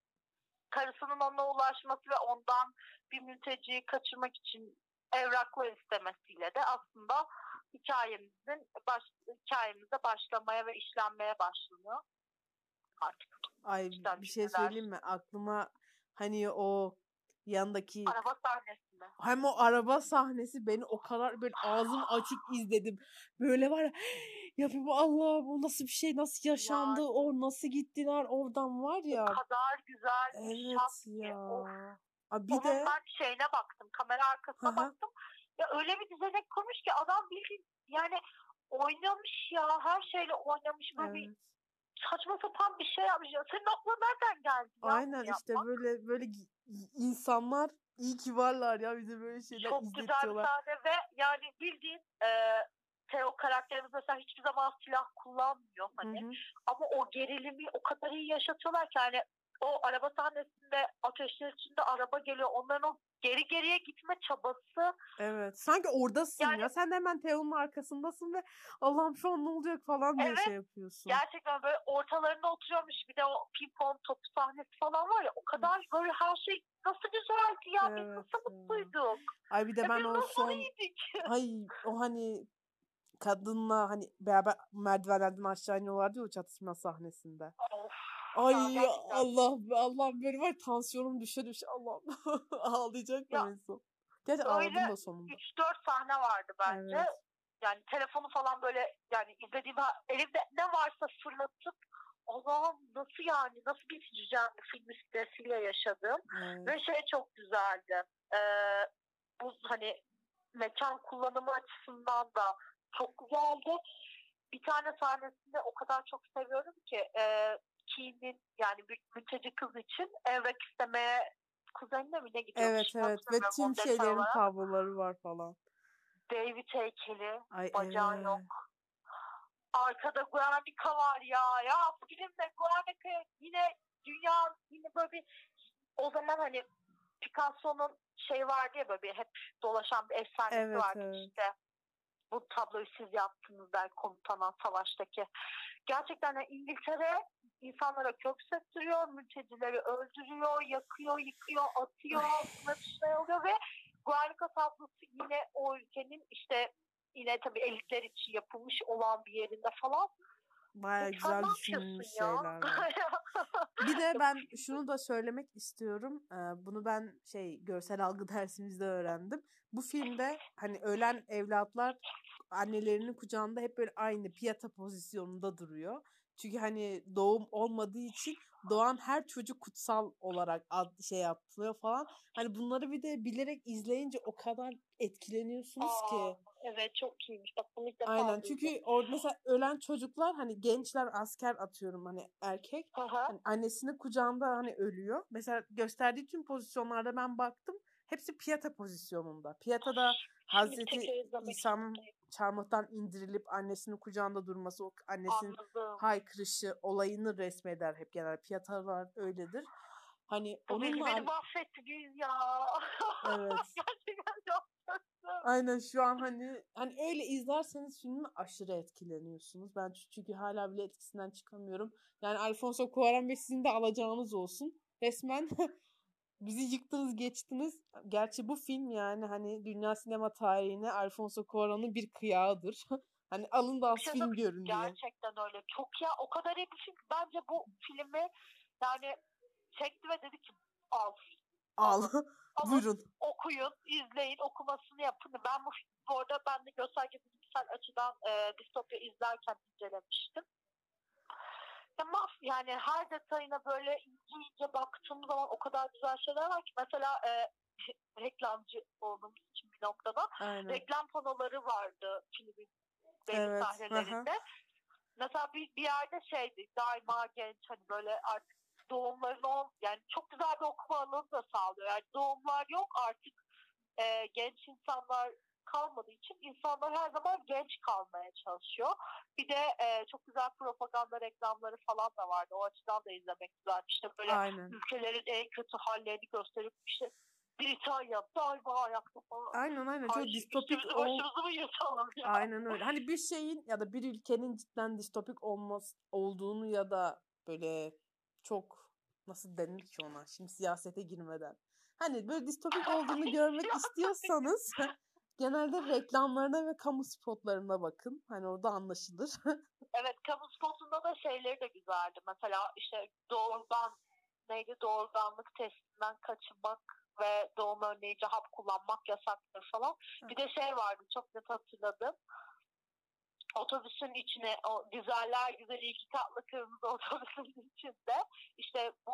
Speaker 2: Karısının ona ulaşması ve ondan bir mülteciyi kaçırmak için evraklar istemesiyle de aslında hikayemizin baş, hikayemizde başlamaya ve işlenmeye başlanıyor. Artık
Speaker 1: Ay bir şey söyleyeyim mi? Aklıma hani o yandaki
Speaker 2: araba sahnesinde.
Speaker 1: hem o araba sahnesi beni o kadar böyle ağzım açık izledim. Böyle var ya yapayım Allah bu nasıl bir şey nasıl yaşandı
Speaker 2: Yani.
Speaker 1: o nasıl gittiler oradan var ya.
Speaker 2: O kadar güzel bir
Speaker 1: Evet
Speaker 2: ki.
Speaker 1: ya.
Speaker 2: Of.
Speaker 1: Aa, bir
Speaker 2: Onun
Speaker 1: de
Speaker 2: ben şeyine baktım, kamera arkasına
Speaker 1: hı.
Speaker 2: baktım. Ya öyle bir düzenek kurmuş ki adam bildiğin yani oynamış ya her şeyle oynamış böyle bir
Speaker 1: evet.
Speaker 2: saçma sapan bir şey yapmış. Ya. Senin aklına nereden geldi? ya
Speaker 1: Aynen
Speaker 2: bunu
Speaker 1: işte
Speaker 2: yapmak?
Speaker 1: böyle böyle insanlar iyi ki varlar ya bize böyle şeyler
Speaker 2: Çok güzel bir sahne ve yani bildiğin e, Theo karakterimiz mesela hiçbir zaman silah kullanmıyor
Speaker 1: Hı
Speaker 2: hani.
Speaker 1: hı.
Speaker 2: Ama o gerilimi o kadar iyi yaşatıyorlar ki hani o araba sahnesinde ateşler içinde araba geliyor. Onların o geri geriye gitme çabası
Speaker 1: Evet. Sanki oradasın
Speaker 2: Yani-
Speaker 1: ya. Sen de hemen Teo'nun arkasındasın ve Allah'ım şu an ne olacak falan diye
Speaker 2: Evet,
Speaker 1: şey yapıyorsun.
Speaker 2: gerçekten böyle ortalarında oturuyormuş bir de o pimpon topu sahnesi falan var ya o kadar böyle her şey nasıl güzeldi ya biz
Speaker 1: Evet
Speaker 2: nasıl
Speaker 1: ya.
Speaker 2: mutluyduk.
Speaker 1: Ay bir de
Speaker 2: Ya
Speaker 1: ben
Speaker 2: biz
Speaker 1: o
Speaker 2: nasıl
Speaker 1: son ay o hani kadınla hani beraber merdivenlerden aşağı iniyorlardı ya o çatışma sahnesinde.
Speaker 2: Of.
Speaker 1: Ay
Speaker 2: gerçekten.
Speaker 1: Allah Allah böyle var tansiyonum düşe düşe Allah'ım (laughs) ağlayacak
Speaker 2: Ya,
Speaker 1: en son. Gerçi ağladım da sonunda.
Speaker 2: 3-4 sahne vardı bence.
Speaker 1: Evet.
Speaker 2: Yani telefonu falan böyle yani izlediğim elimde ne varsa fırlatıp Allah'ım nasıl yani nasıl hicran filmi stresiyle yaşadım.
Speaker 1: Evet.
Speaker 2: Ve şey çok güzeldi. Ee, bu hani mekan kullanımı açısından da çok güzeldi. Bir tane sahnesinde o kadar çok seviyorum ki e, Keen'in yani mülteci kız için evrak istemeye kuzenine mi ne gidiyormuş?
Speaker 1: Evet evet ve tüm şeylerin
Speaker 2: olarak.
Speaker 1: tabloları var falan.
Speaker 2: David heykeli,
Speaker 1: Ay
Speaker 2: bacağı
Speaker 1: evet.
Speaker 2: yok. Arkada Guernica var ya. Ya filmde Guernica yine dünya yine böyle bir o zaman hani Picasso'nun şey vardı ya böyle bir hep dolaşan bir efsanesi
Speaker 1: Evet,
Speaker 2: vardı
Speaker 1: evet.
Speaker 2: işte. Bu tabloyu siz yaptınız der komutanan savaştaki. Gerçekten de İngiltere insanlara kök söktürüyor, mültecileri öldürüyor, yakıyor, yıkıyor, atıyor, dışına alıyor ve Guernica tablosu yine o ülkenin işte yine tabii elitler için yapılmış olan bir yerinde falan.
Speaker 1: Baya
Speaker 2: Ya
Speaker 1: güzel düşünülmüş şeyler. (laughs) Bir de ben şunu da söylemek istiyorum. Bunu ben şey görsel algı (laughs) dersimizde öğrendim. Bu filmde hani ölen evlatlar annelerinin kucağında hep böyle aynı piyata pozisyonunda duruyor. Çünkü hani doğum olmadığı için doğan her çocuk kutsal olarak ad, şey yapılıyor falan. Hani bunları bir de bilerek izleyince o kadar etkileniyorsunuz
Speaker 2: Aa,
Speaker 1: ki.
Speaker 2: Evet çok iyiymiş. Bak bunu ilk defa
Speaker 1: Aynen
Speaker 2: duydum.
Speaker 1: çünkü orada mesela ölen çocuklar hani gençler asker atıyorum hani erkek hani annesinin kucağında hani ölüyor. Mesela gösterdiği tüm pozisyonlarda ben baktım. Hepsi piyata pozisyonunda. Piyata'da Hazreti
Speaker 2: izlemek
Speaker 1: İsa'nın çarmıhtan indirilip annesinin kucağında durması, o annesinin
Speaker 2: Anladım.
Speaker 1: haykırışı olayını resmeder hep genel. Piyatalar öyledir. Hani
Speaker 2: beni,
Speaker 1: onunla
Speaker 2: beni
Speaker 1: an-
Speaker 2: mahvettiniz ya.
Speaker 1: Evet. (laughs)
Speaker 2: Gerçekten çok.
Speaker 1: Aynen şu an hani hani öyle izlerseniz filmi aşırı etkileniyorsunuz. Ben çünkü hala bile etkisinden çıkamıyorum. Yani Alfonso Cuarón Bey sizin de alacağınız olsun. Resmen (laughs) bizi yıktınız geçtiniz. Gerçi bu film yani hani dünya sinema tarihine Alfonso Cuarón'un bir kıyağıdır. (laughs) hani alın da
Speaker 2: şey
Speaker 1: film görün diye.
Speaker 2: Gerçekten öyle. Çok ya o kadar iyi bir film. Bence bu filmi yani çekti ve dedi ki Al.
Speaker 1: Al. (laughs) Buyurun.
Speaker 2: okuyun, izleyin, okumasını yapın. Ben bu, bu arada ben de gösterge bilimsel açıdan e, distopya izlerken incelemiştim. Ama yani her detayına böyle ince ince baktığım zaman o kadar güzel şeyler var ki mesela e, (laughs) reklamcı olduğumuz için bir noktada
Speaker 1: Aynen.
Speaker 2: reklam panoları vardı filmin
Speaker 1: Evet,
Speaker 2: sahnelerinde. Mesela bir, bir yerde şeydi daima genç hani böyle artık doğumların ol yani çok güzel bir okuma alanı da sağlıyor. Yani doğumlar yok artık e, genç insanlar kalmadığı için insanlar her zaman genç kalmaya çalışıyor. Bir de e, çok güzel propaganda reklamları falan da vardı. O açıdan da izlemek güzel. İşte böyle
Speaker 1: Aynen.
Speaker 2: ülkelerin en kötü hallerini gösterip işte Britanya daima ayakta falan.
Speaker 1: Aynen aynen. Çok
Speaker 2: Ay,
Speaker 1: distopik ol.
Speaker 2: başımızı mı yırtalım ya?
Speaker 1: Aynen öyle. Hani bir şeyin ya da bir ülkenin cidden distopik olması olduğunu ya da böyle çok nasıl denir ki ona şimdi siyasete girmeden. Hani böyle distopik olduğunu görmek istiyorsanız (laughs) genelde reklamlarına ve kamu spotlarına bakın. Hani orada anlaşılır. (laughs)
Speaker 2: Evet kamu spotunda da şeyleri de güzeldi. Mesela işte doğurgan neydi doğurganlık testinden kaçınmak ve doğum önleyici hap kullanmak yasaktır falan. Bir de şey vardı çok net hatırladım. Otobüsün içine o güzeller güzeli iki katlı kırmızı (laughs) otobüsün içinde işte bu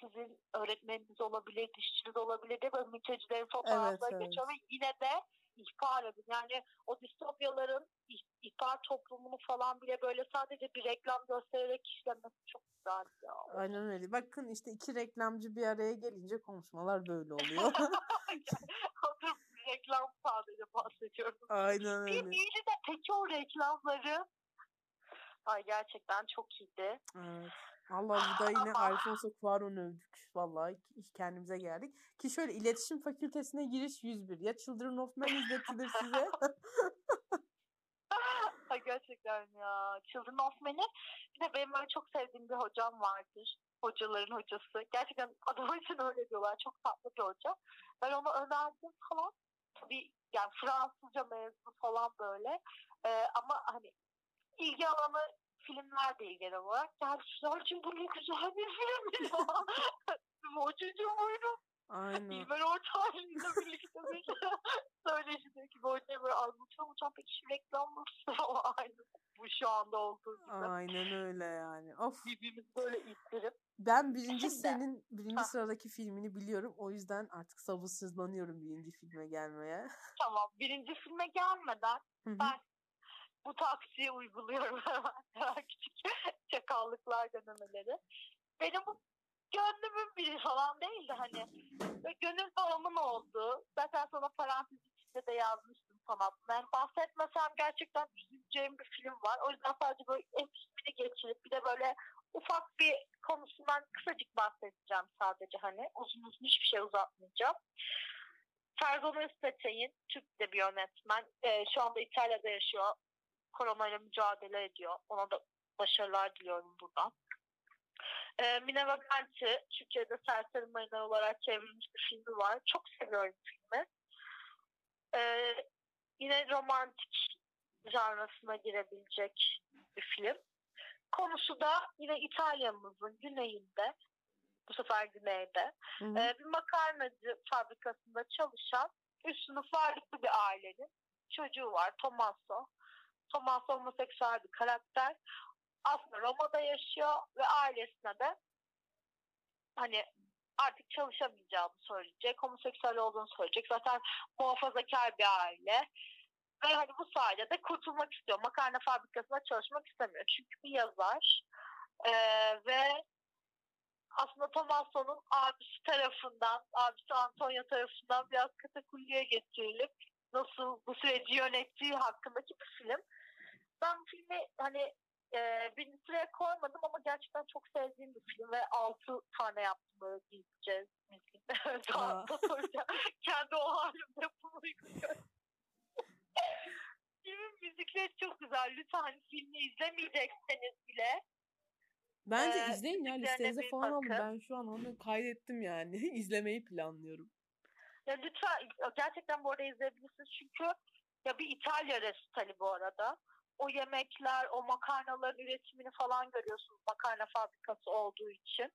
Speaker 2: sizin öğretmeniniz olabilir, dişçiniz olabilir de böyle mültecilerin fotoğrafları
Speaker 1: evet.
Speaker 2: geçiyor ve yine de ihbar edin. Yani o distopyaların ih- ihbar toplumunu falan bile böyle sadece bir reklam göstererek işlemesi çok güzel ya.
Speaker 1: Aynen öyle. Bakın işte iki reklamcı bir araya gelince konuşmalar böyle oluyor. (laughs) (laughs)
Speaker 2: Hazır reklam sadece bahsediyorum.
Speaker 1: Aynen
Speaker 2: Bir
Speaker 1: öyle.
Speaker 2: değil de peki o reklamları Ay gerçekten çok iyiydi.
Speaker 1: Evet. Allah bu da (sighs) yine Alfonso Cuarón övdük. Vallahi kendimize geldik. Ki şöyle iletişim fakültesine giriş 101. Ya Children of Men izletilir size. (laughs)
Speaker 2: Ay gerçekten ya. Children of Men'i bir de benim böyle çok sevdiğim bir hocam vardır. Hocaların hocası. Gerçekten adamı için öyle diyorlar. Çok tatlı bir hoca. Ben onu önerdim falan. Tabii yani Fransızca mezunu falan böyle. Ee, ama hani ilgi alanı filmler değil genel olarak. Yani Sıracığım bu ne güzel bir film ya. Hocacığım buyurun.
Speaker 1: Aynen.
Speaker 2: İlber Ortaylı'yla birlikte bir (laughs) söyleşideki bu hocaya böyle anlatıyorum. Hocam peki şu reklam nasıl? (laughs) Ama aynı bu şu anda olduğu gibi.
Speaker 1: Aynen öyle yani. Of.
Speaker 2: Birbirimizi böyle ittirip.
Speaker 1: Ben birinci
Speaker 2: Şimdi-
Speaker 1: senin birinci
Speaker 2: Ha.
Speaker 1: sıradaki filmini biliyorum. O yüzden artık sabırsızlanıyorum birinci filme gelmeye. (laughs)
Speaker 2: Tamam birinci filme gelmeden ben bu taksiyi uyguluyorum hemen. Küçük çakallıklar denemeleri. Benim bu gönlümün biri falan değil de hani böyle gönül bağımın olduğu. Zaten sana parantez içinde de yazmıştım sana. Ben bahsetmesem gerçekten üzüleceğim bir film var. O yüzden sadece böyle en ismini geçirip bir de böyle ufak bir konusundan kısacık bahsedeceğim sadece hani. Uzun uzun hiçbir şey uzatmayacağım. Ferzan Özpetek'in Türk de bir yönetmen. Ee, şu anda İtalya'da yaşıyor. Koronayla mücadele ediyor. Ona da başarılar diliyorum buradan. Ee, Mine Vaganti, Türkiye'de Serseri Marina olarak çevrilmiş bir filmi var. Çok seviyorum filmi. Ee, yine romantik janrasına girebilecek bir film. Konusu da yine İtalya'mızın güneyinde, bu sefer güneyde,
Speaker 1: Hı hı.
Speaker 2: ee, bir makarnacı fabrikasında çalışan üst sınıf varlıklı bir ailenin çocuğu var Tommaso. Tommaso homoseksüel bir karakter. Aslında Roma'da yaşıyor ve ailesine de hani artık çalışamayacağını söyleyecek, homoseksüel olduğunu söyleyecek. Zaten muhafazakar bir aile. Ve hani bu sayede kurtulmak istiyor. Makarna fabrikasında çalışmak istemiyor. Çünkü bir yazar. Ee, ve aslında Tomasso'nun abisi tarafından, abisi Antonio tarafından biraz katakulliye getirilip nasıl bu süreci yönettiği hakkındaki bir film. Ben filmi hani e, birinci sıraya koymadım ama gerçekten çok sevdiğim bir film ve altı tane yaptım böyle giyince. (laughs)
Speaker 1: Aa. (laughs)
Speaker 2: Kendi o halimde bunu uyguluyorum. (laughs) Filmin müzikleri çok güzel. Lütfen hani filmi izlemeyecekseniz bile
Speaker 1: Bence
Speaker 2: Ee,
Speaker 1: izleyin ya listenize
Speaker 2: bir
Speaker 1: falan alın. Ben şu an onu kaydettim yani. İzlemeyi planlıyorum.
Speaker 2: Ya lütfen gerçekten bu arada izleyebilirsiniz çünkü ya bir İtalya resitali bu arada. O yemekler, o makarnaların üretimini falan görüyorsunuz makarna fabrikası olduğu için.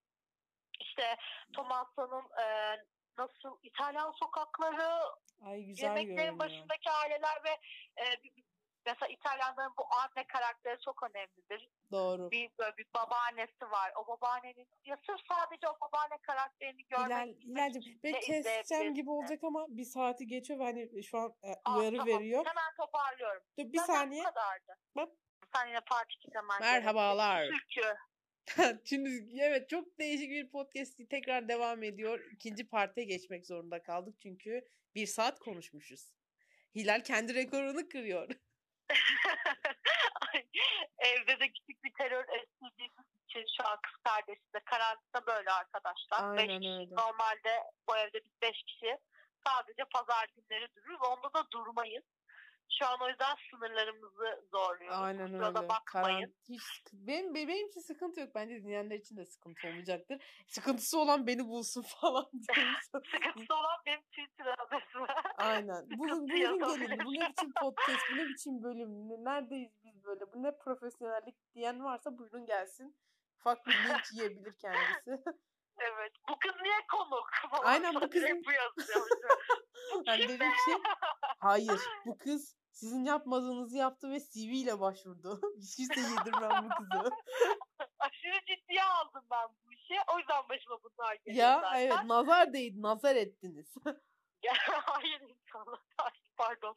Speaker 2: işte Tomassa'nın e, nasıl İtalyan sokakları,
Speaker 1: Ay güzel
Speaker 2: yemeklerin başındaki aileler ve e, mesela İtalyanların bu anne karakteri çok önemlidir.
Speaker 1: Doğru.
Speaker 2: Bir böyle bir babaannesi var. O babaannenin ya sırf sadece o babaanne karakterini görmek
Speaker 1: Hilal, Hilal'cim ben keseceğim gibi olacak ama bir saati geçiyor ve hani şu an e,
Speaker 2: Aa,
Speaker 1: uyarı
Speaker 2: tamam.
Speaker 1: veriyor.
Speaker 2: Hemen toparlıyorum.
Speaker 1: Dur bir
Speaker 2: Zaten
Speaker 1: saniye.
Speaker 2: Bu kadardı.
Speaker 1: Bak.
Speaker 2: Sen yine part 2 hemen
Speaker 1: Merhabalar.
Speaker 2: Türkü. (laughs)
Speaker 1: Şimdi evet çok değişik bir podcast tekrar devam ediyor. İkinci parte geçmek zorunda kaldık çünkü bir saat konuşmuşuz. Hilal kendi rekorunu kırıyor. (laughs)
Speaker 2: Evde de küçük bir terör estirdiğimiz için şu an kız kardeşi de karantina böyle arkadaşlar. Beş
Speaker 1: Aynen
Speaker 2: kişi.
Speaker 1: öyle.
Speaker 2: Normalde bu evde biz beş kişi sadece pazar günleri dururuz. Onda da durmayız. Şu an o yüzden sınırlarımızı zorluyoruz.
Speaker 1: Aynen
Speaker 2: Kusura
Speaker 1: öyle.
Speaker 2: da bakmayın.
Speaker 1: Karan- hiç benim, benim için sıkıntı yok. Bence dinleyenler için de sıkıntı olmayacaktır. Sıkıntısı olan beni bulsun (laughs) falan. (laughs)
Speaker 2: Sıkıntısı olan benim Twitter adresim.
Speaker 1: Aynen. (laughs) Bu,
Speaker 2: Sıkıntı
Speaker 1: buyurun
Speaker 2: yazabilir.
Speaker 1: gelin. Bu ne biçim podcast, bu ne biçim bölüm, ne- neredeyiz biz böyle, bu ne profesyonellik diyen varsa buyurun gelsin. Ufak bir link yiyebilir kendisi.
Speaker 2: Evet. Bu kız niye konuk? Falan
Speaker 1: Aynen, bu
Speaker 2: direkt Bu yazıyor. Bu kim be?
Speaker 1: ki hayır bu kız sizin yapmadığınızı yaptı ve CV ile başvurdu. (laughs) Hiç kimse yedirmem bu kızı. (laughs)
Speaker 2: Aşırı ciddiye aldım ben bu işi. O yüzden başıma bunlar geliyor
Speaker 1: ya
Speaker 2: zaten.
Speaker 1: evet nazar değdi nazar ettiniz. (laughs)
Speaker 2: Ya, hayır inşallah. Ay, Pardon.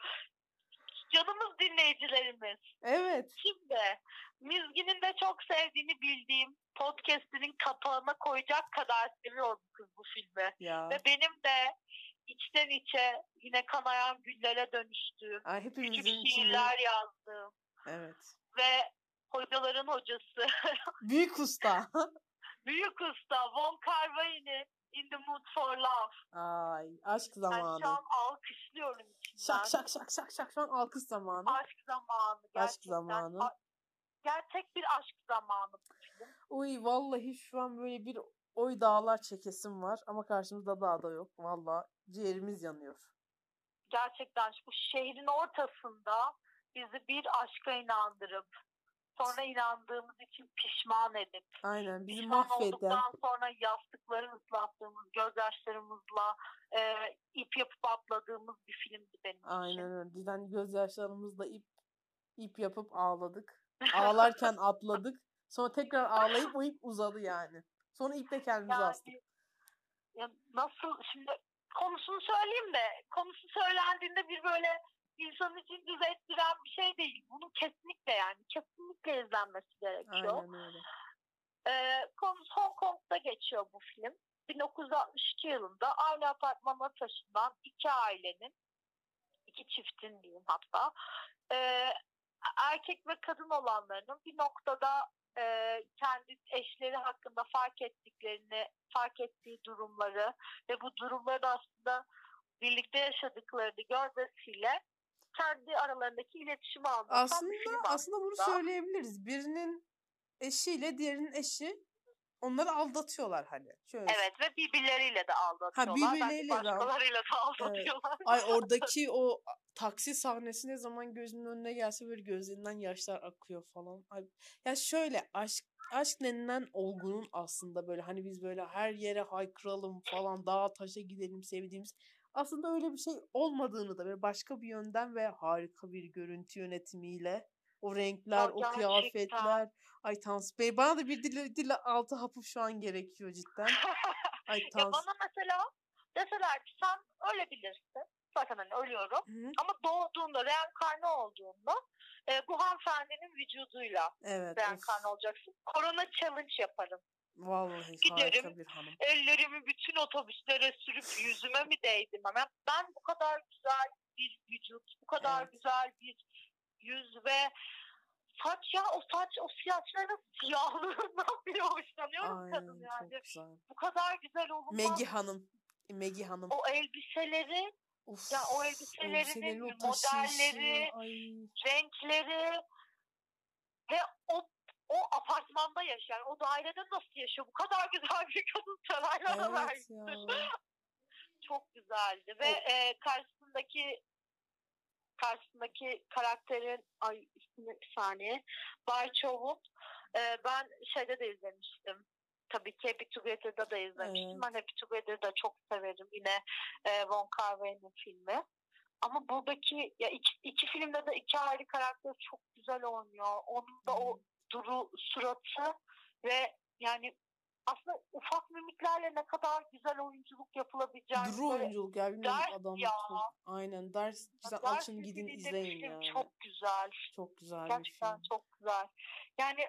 Speaker 2: Canımız dinleyicilerimiz.
Speaker 1: evet.
Speaker 2: Şimdi Mizgin'in de çok sevdiğini bildiğim podcast'inin kapağına koyacak kadar seviyorum kız bu filmi.
Speaker 1: Ya.
Speaker 2: Ve benim de içten içe yine kanayan güllere dönüştüğüm,
Speaker 1: Ay,
Speaker 2: küçük şiirler yazdığım
Speaker 1: Evet.
Speaker 2: ve hocaların hocası, (laughs)
Speaker 1: Büyük usta.
Speaker 2: büyük usta Von Kar-wai'nin In the Mood for Love.
Speaker 1: Ay aşk
Speaker 2: Ben şu
Speaker 1: zamanı.
Speaker 2: an alkışlıyorum içimden.
Speaker 1: Şak şak şak şak şak şu an alkış zamanı.
Speaker 2: Aşk zamanı. Gerçekten.
Speaker 1: Aşk zamanı.
Speaker 2: A- Gerçek bir aşk zamanı.
Speaker 1: Uy vallahi şu an böyle bir oy dağlar çekesim var ama karşımızda dağ da yok. Vallahi ciğerimiz yanıyor.
Speaker 2: Gerçekten bu şehrin ortasında bizi bir aşka inandırıp sonra inandığımız için pişman edip
Speaker 1: Aynen bizi
Speaker 2: pişman
Speaker 1: mahveden.
Speaker 2: olduktan sonra yastıkları ıslattığımız gözyaşlarımızla e, ip yapıp atladığımız bir filmdi benim için.
Speaker 1: Aynen öyle. Bizden gözyaşlarımızla ip ip yapıp ağladık. (laughs) Ağlarken atladık. Sonra tekrar ağlayıp o ip uzadı yani. Sonra iple kendimizi astık.
Speaker 2: Yani ya nasıl şimdi konusunu söyleyeyim de konusu söylendiğinde bir böyle insanın için düz ettiren bir şey değil. Bunun kesinlikle yani kesinlikle izlenmesi gerekiyor.
Speaker 1: Aynen öyle.
Speaker 2: Ee, konusu Hong Kong'da geçiyor bu film. 1962 yılında aynı apartmana taşınan iki ailenin, iki çiftin diyeyim hatta, ee, erkek ve kadın olanlarının bir noktada e, kendi eşleri hakkında fark ettiklerini, fark ettiği durumları ve bu durumları aslında birlikte yaşadıklarını görmesiyle kendi aralarındaki iletişimi anlatan
Speaker 1: Aslında
Speaker 2: bir film
Speaker 1: aslında bunu
Speaker 2: aslında.
Speaker 1: söyleyebiliriz. Birinin eşiyle diğerinin eşi onları aldatıyorlar hani. Şöyle.
Speaker 2: Evet ve birbirleriyle de aldatıyorlar.
Speaker 1: birbirleriyle
Speaker 2: Belki başkalarıyla da aldatıyorlar.
Speaker 1: Ay (laughs) oradaki o taksi sahnesi ne zaman gözümün önüne gelse böyle gözlerinden yaşlar akıyor falan. Ay, ya şöyle aşk aşk denilen olgunun aslında böyle hani biz böyle her yere haykıralım falan dağa taşa gidelim sevdiğimiz aslında öyle bir şey olmadığını da böyle başka bir yönden ve harika bir görüntü yönetimiyle o renkler,
Speaker 2: Ya
Speaker 1: o
Speaker 2: gerçekten.
Speaker 1: kıyafetler. Ay Tansu Bey bana da bir dil, dil altı hapı şu an gerekiyor cidden. Ay
Speaker 2: ya
Speaker 1: Tansu.
Speaker 2: bana mesela deseler ki sen ölebilirsin. Zaten hani ölüyorum.
Speaker 1: Hı,
Speaker 2: Ama doğduğunda, reenkarne olduğunda e, bu hanımefendinin vücuduyla
Speaker 1: Evet.
Speaker 2: reenkarne
Speaker 1: of.
Speaker 2: olacaksın. Korona challenge yaparım.
Speaker 1: Vallahi
Speaker 2: Giderim.
Speaker 1: bir hanım.
Speaker 2: Ellerimi bütün otobüslere sürüp yüzüme mi değdim? Ben, ben bu kadar güzel bir vücut, bu kadar
Speaker 1: Evet.
Speaker 2: güzel bir yüz ve saç ya o saç o saçların siyahlığından (laughs) bile hoşlanıyorum
Speaker 1: Aynen
Speaker 2: kadın yani. Bu kadar güzel olmaz.
Speaker 1: Megi Hanım. Megi Hanım.
Speaker 2: O elbiseleri,
Speaker 1: Of,
Speaker 2: ya o elbiselerinin modelleri,
Speaker 1: Ay.
Speaker 2: renkleri ve o o apartmanda yaşayan, o dairede nasıl yaşıyor? Bu kadar güzel bir kadın saraylara
Speaker 1: Evet
Speaker 2: vermiş.
Speaker 1: ya. (laughs)
Speaker 2: Çok güzeldi ve
Speaker 1: O-
Speaker 2: e, karşısındaki karşısındaki karakterin ay ismi bir saniye Barçov'un e, ben şeyde de izlemiştim tabii ki Happy Together'da da izlemiştim.
Speaker 1: Evet.
Speaker 2: Ben Happy Together'da çok severim. Yine e, Von Kar-wai'nin filmi. Ama buradaki ya iki, iki filmde de iki ayrı karakter çok güzel oynuyor. Onun da o duru suratı ve yani aslında ufak mimiklerle ne kadar güzel oyunculuk yapılabileceğini
Speaker 1: Duru oyunculuk ya bilmiyorum
Speaker 2: Ders
Speaker 1: adam
Speaker 2: ya.
Speaker 1: Aynen ders güzel
Speaker 2: Ders
Speaker 1: açın gidin
Speaker 2: bir
Speaker 1: izleyin yani.
Speaker 2: Çok güzel.
Speaker 1: Çok güzel bir
Speaker 2: Gerçekten
Speaker 1: film.
Speaker 2: çok güzel. Yani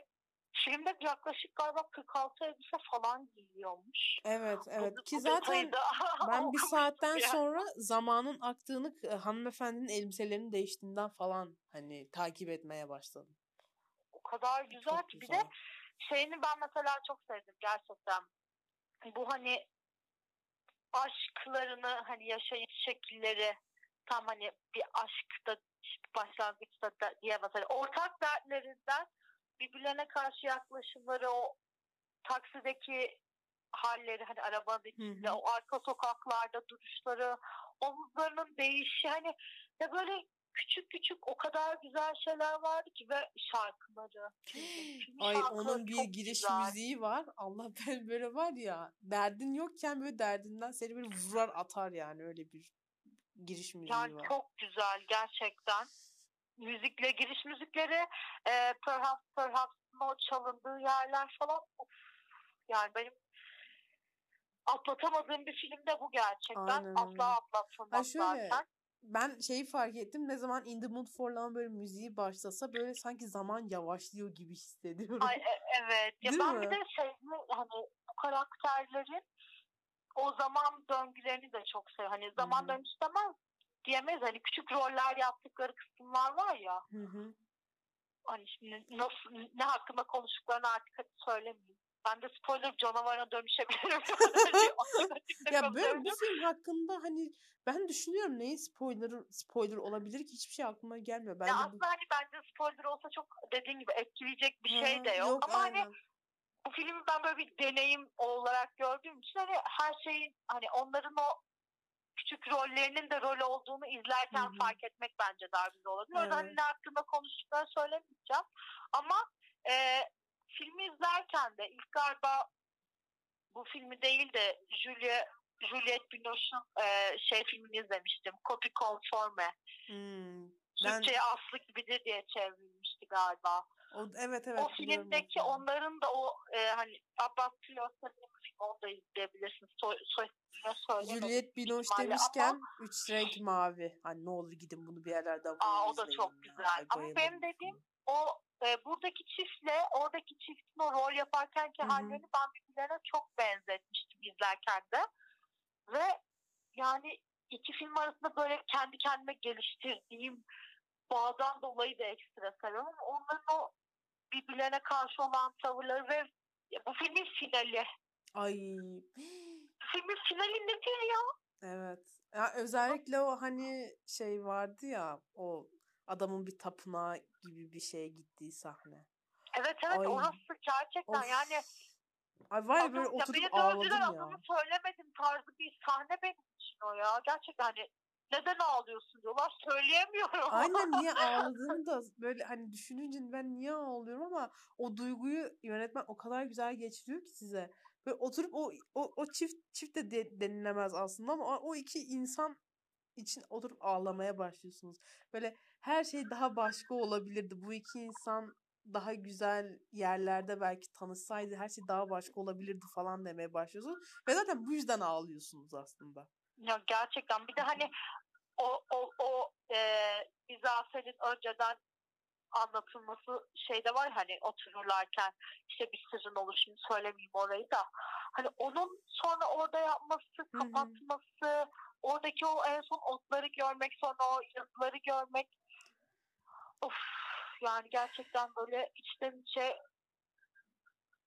Speaker 2: filmde yaklaşık galiba 46 elbise falan giyiyormuş.
Speaker 1: Evet evet ki zaten (laughs) ben bir saatten
Speaker 2: yani.
Speaker 1: sonra zamanın aktığını e, hanımefendinin elbiselerinin değiştiğinden falan hani takip etmeye başladım.
Speaker 2: O kadar güzel
Speaker 1: Çok
Speaker 2: ki. Bir
Speaker 1: güzel.
Speaker 2: de şeyini ben mesela çok sevdim gerçekten. Bu hani aşklarını hani yaşayış şekilleri tam hani bir aşkta başlangıçta da diye mesela ortak dertlerinden birbirlerine karşı yaklaşımları o taksideki halleri hani arabanın içinde
Speaker 1: hı.
Speaker 2: o arka sokaklarda duruşları omuzlarının değişi hani ya böyle küçük küçük o kadar güzel şeyler vardı ki ve şarkıları.
Speaker 1: Ay
Speaker 2: şarkıları
Speaker 1: onun bir giriş
Speaker 2: güzel.
Speaker 1: müziği var. Allah (laughs) ben böyle var ya derdin yokken böyle derdinden seni böyle vurar atar yani öyle bir giriş müziği
Speaker 2: Yani
Speaker 1: var.
Speaker 2: çok güzel gerçekten. Müzikle giriş müzikleri e, Perhaps Perhaps'ın o çalındığı yerler falan of, yani benim atlatamadığım bir film de bu gerçekten.
Speaker 1: Aynen.
Speaker 2: Asla atlatılmaz
Speaker 1: şöyle
Speaker 2: zaten.
Speaker 1: Ben şeyi fark ettim ne zaman In the Mood for Love böyle müziği başlasa böyle sanki zaman yavaşlıyor gibi hissediyorum.
Speaker 2: Ay, e- evet. Ya
Speaker 1: Değil
Speaker 2: ben
Speaker 1: mi?
Speaker 2: bir de şey hani bu karakterlerin o zaman döngülerini de çok seviyorum. Hani zaman
Speaker 1: hı.
Speaker 2: döngüsü demez diyemeyiz. Hani küçük roller yaptıkları kısımlar var ya.
Speaker 1: Hı hı.
Speaker 2: hani şimdi nasıl ne hakkında konuştuklarını artık hadi söylemeyeyim. Ben de spoiler canavarına dönüşebilirim. (laughs) (laughs)
Speaker 1: Ya böyle bu film hakkında hani ben düşünüyorum neyin spoiler spoiler olabilir ki hiçbir şey aklıma gelmiyor.
Speaker 2: ya
Speaker 1: Bence bu
Speaker 2: aslında hani bence spoiler olsa çok dediğin gibi etkileyecek bir şey de yok. Ama hani
Speaker 1: aynen.
Speaker 2: bu filmi ben böyle bir deneyim olarak gördüğüm için hani her şeyin hani onların o küçük rollerinin de rol olduğunu izlerken
Speaker 1: Hı hı.
Speaker 2: fark etmek bence daha güzel olabilir. O yüzden hani
Speaker 1: Evet.
Speaker 2: ne hakkında konuştuklarını söylemeyeceğim. Ama e, filmi izlerken de ilk galiba bu filmi değil de Julia Juliette Binoche'un e, şey filmini izlemiştim. Copy Conforme.
Speaker 1: Hmm. Ben
Speaker 2: Türkçe'ye Aslı gibidir diye çevrilmişti galiba.
Speaker 1: o evet evet
Speaker 2: o filmdeki onların da o e, hani Abbas filmi onu da izleyebilirsiniz. Soy, soy, ismini söylemedim
Speaker 1: Juliette
Speaker 2: büyük
Speaker 1: Binoche demişken
Speaker 2: ama
Speaker 1: üç renk mavi. Hani ne olur gidin bunu bir yerlerden bulun
Speaker 2: aa, o da çok güzel.
Speaker 1: Ay,
Speaker 2: Ama benim dediğim o e, buradaki çiftle oradaki çiftin o rol yaparkenki
Speaker 1: Hı hı.
Speaker 2: hallerini ben birbirlerine çok benzetmiştim izlerken de. Ve yani iki film arasında böyle kendi kendime geliştirdiğim bağdan dolayı da ekstra seviyorum. Onların o birbirlerine karşı olan tavırları ve bu filmin finali.
Speaker 1: Ay
Speaker 2: Filmin finali nedir ya?
Speaker 1: evet. Ya özellikle o hani şey vardı ya o adamın bir tapınağa gibi bir şeye gittiği sahne.
Speaker 2: Evet evet
Speaker 1: Ay.
Speaker 2: orası gerçekten
Speaker 1: Of.
Speaker 2: yani
Speaker 1: Ay var ya böyle
Speaker 2: Adım- ya
Speaker 1: oturup
Speaker 2: beni
Speaker 1: ağladım ya.
Speaker 2: adını söylemedim tarzı bir sahne benim için o ya. Gerçekten hani neden ağlıyorsun diyorlar söyleyemiyorum.
Speaker 1: Aynen niye (laughs) ağladığını da böyle hani düşününce ben niye ağlıyorum ama o duyguyu yönetmen o kadar güzel geçiriyor ki size. Böyle oturup o o, o çift çift de, de denilemez aslında ama o, o iki insan için oturup ağlamaya başlıyorsunuz. Böyle her şey daha başka olabilirdi. Bu iki insan daha güzel yerlerde belki tanışsaydı her şey daha başka olabilirdi falan demeye başlıyorsunuz. Ve zaten bu yüzden ağlıyorsunuz aslında.
Speaker 2: Ya gerçekten bir de hani o o o e, izafelin önceden anlatılması şeyde var hani otururlarken işte bir sırrın olur şimdi söylemeyeyim orayı da hani onun sonra orada yapması kapatması oradaki o en son otları görmek sonra o yazıları görmek of yani gerçekten böyle içten içe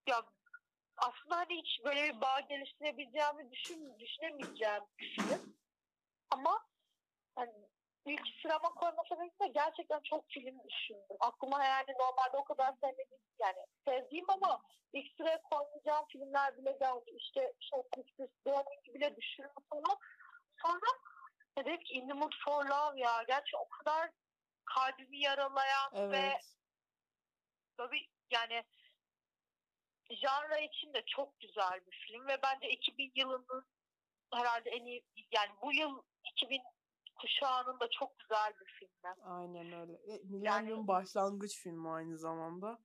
Speaker 2: ya aslında hani hiç böyle bir bağ geliştirebileceğimi düşün, düşünemeyeceğim bir film. Ama hani ilk sırama koyma sebebim de gerçekten çok film düşündüm. Aklıma yani normalde o kadar sevmediğim yani sevdiğim ama ilk sıraya koymayacağım filmler bile geldi. İşte Short Sisters, Burning bile düşündüm falan. Sonra dedim ki In the Mood for Love ya. Gerçi o kadar kalbimi yaralayan ve
Speaker 1: Evet.
Speaker 2: böyle bir- yani janra için de çok güzel bir film ve bence 2000 yılının herhalde en iyi yani bu yıl 2000 kuşağının da çok güzel bir filmi.
Speaker 1: Aynen öyle. E, Millennium yani... başlangıç filmi aynı zamanda.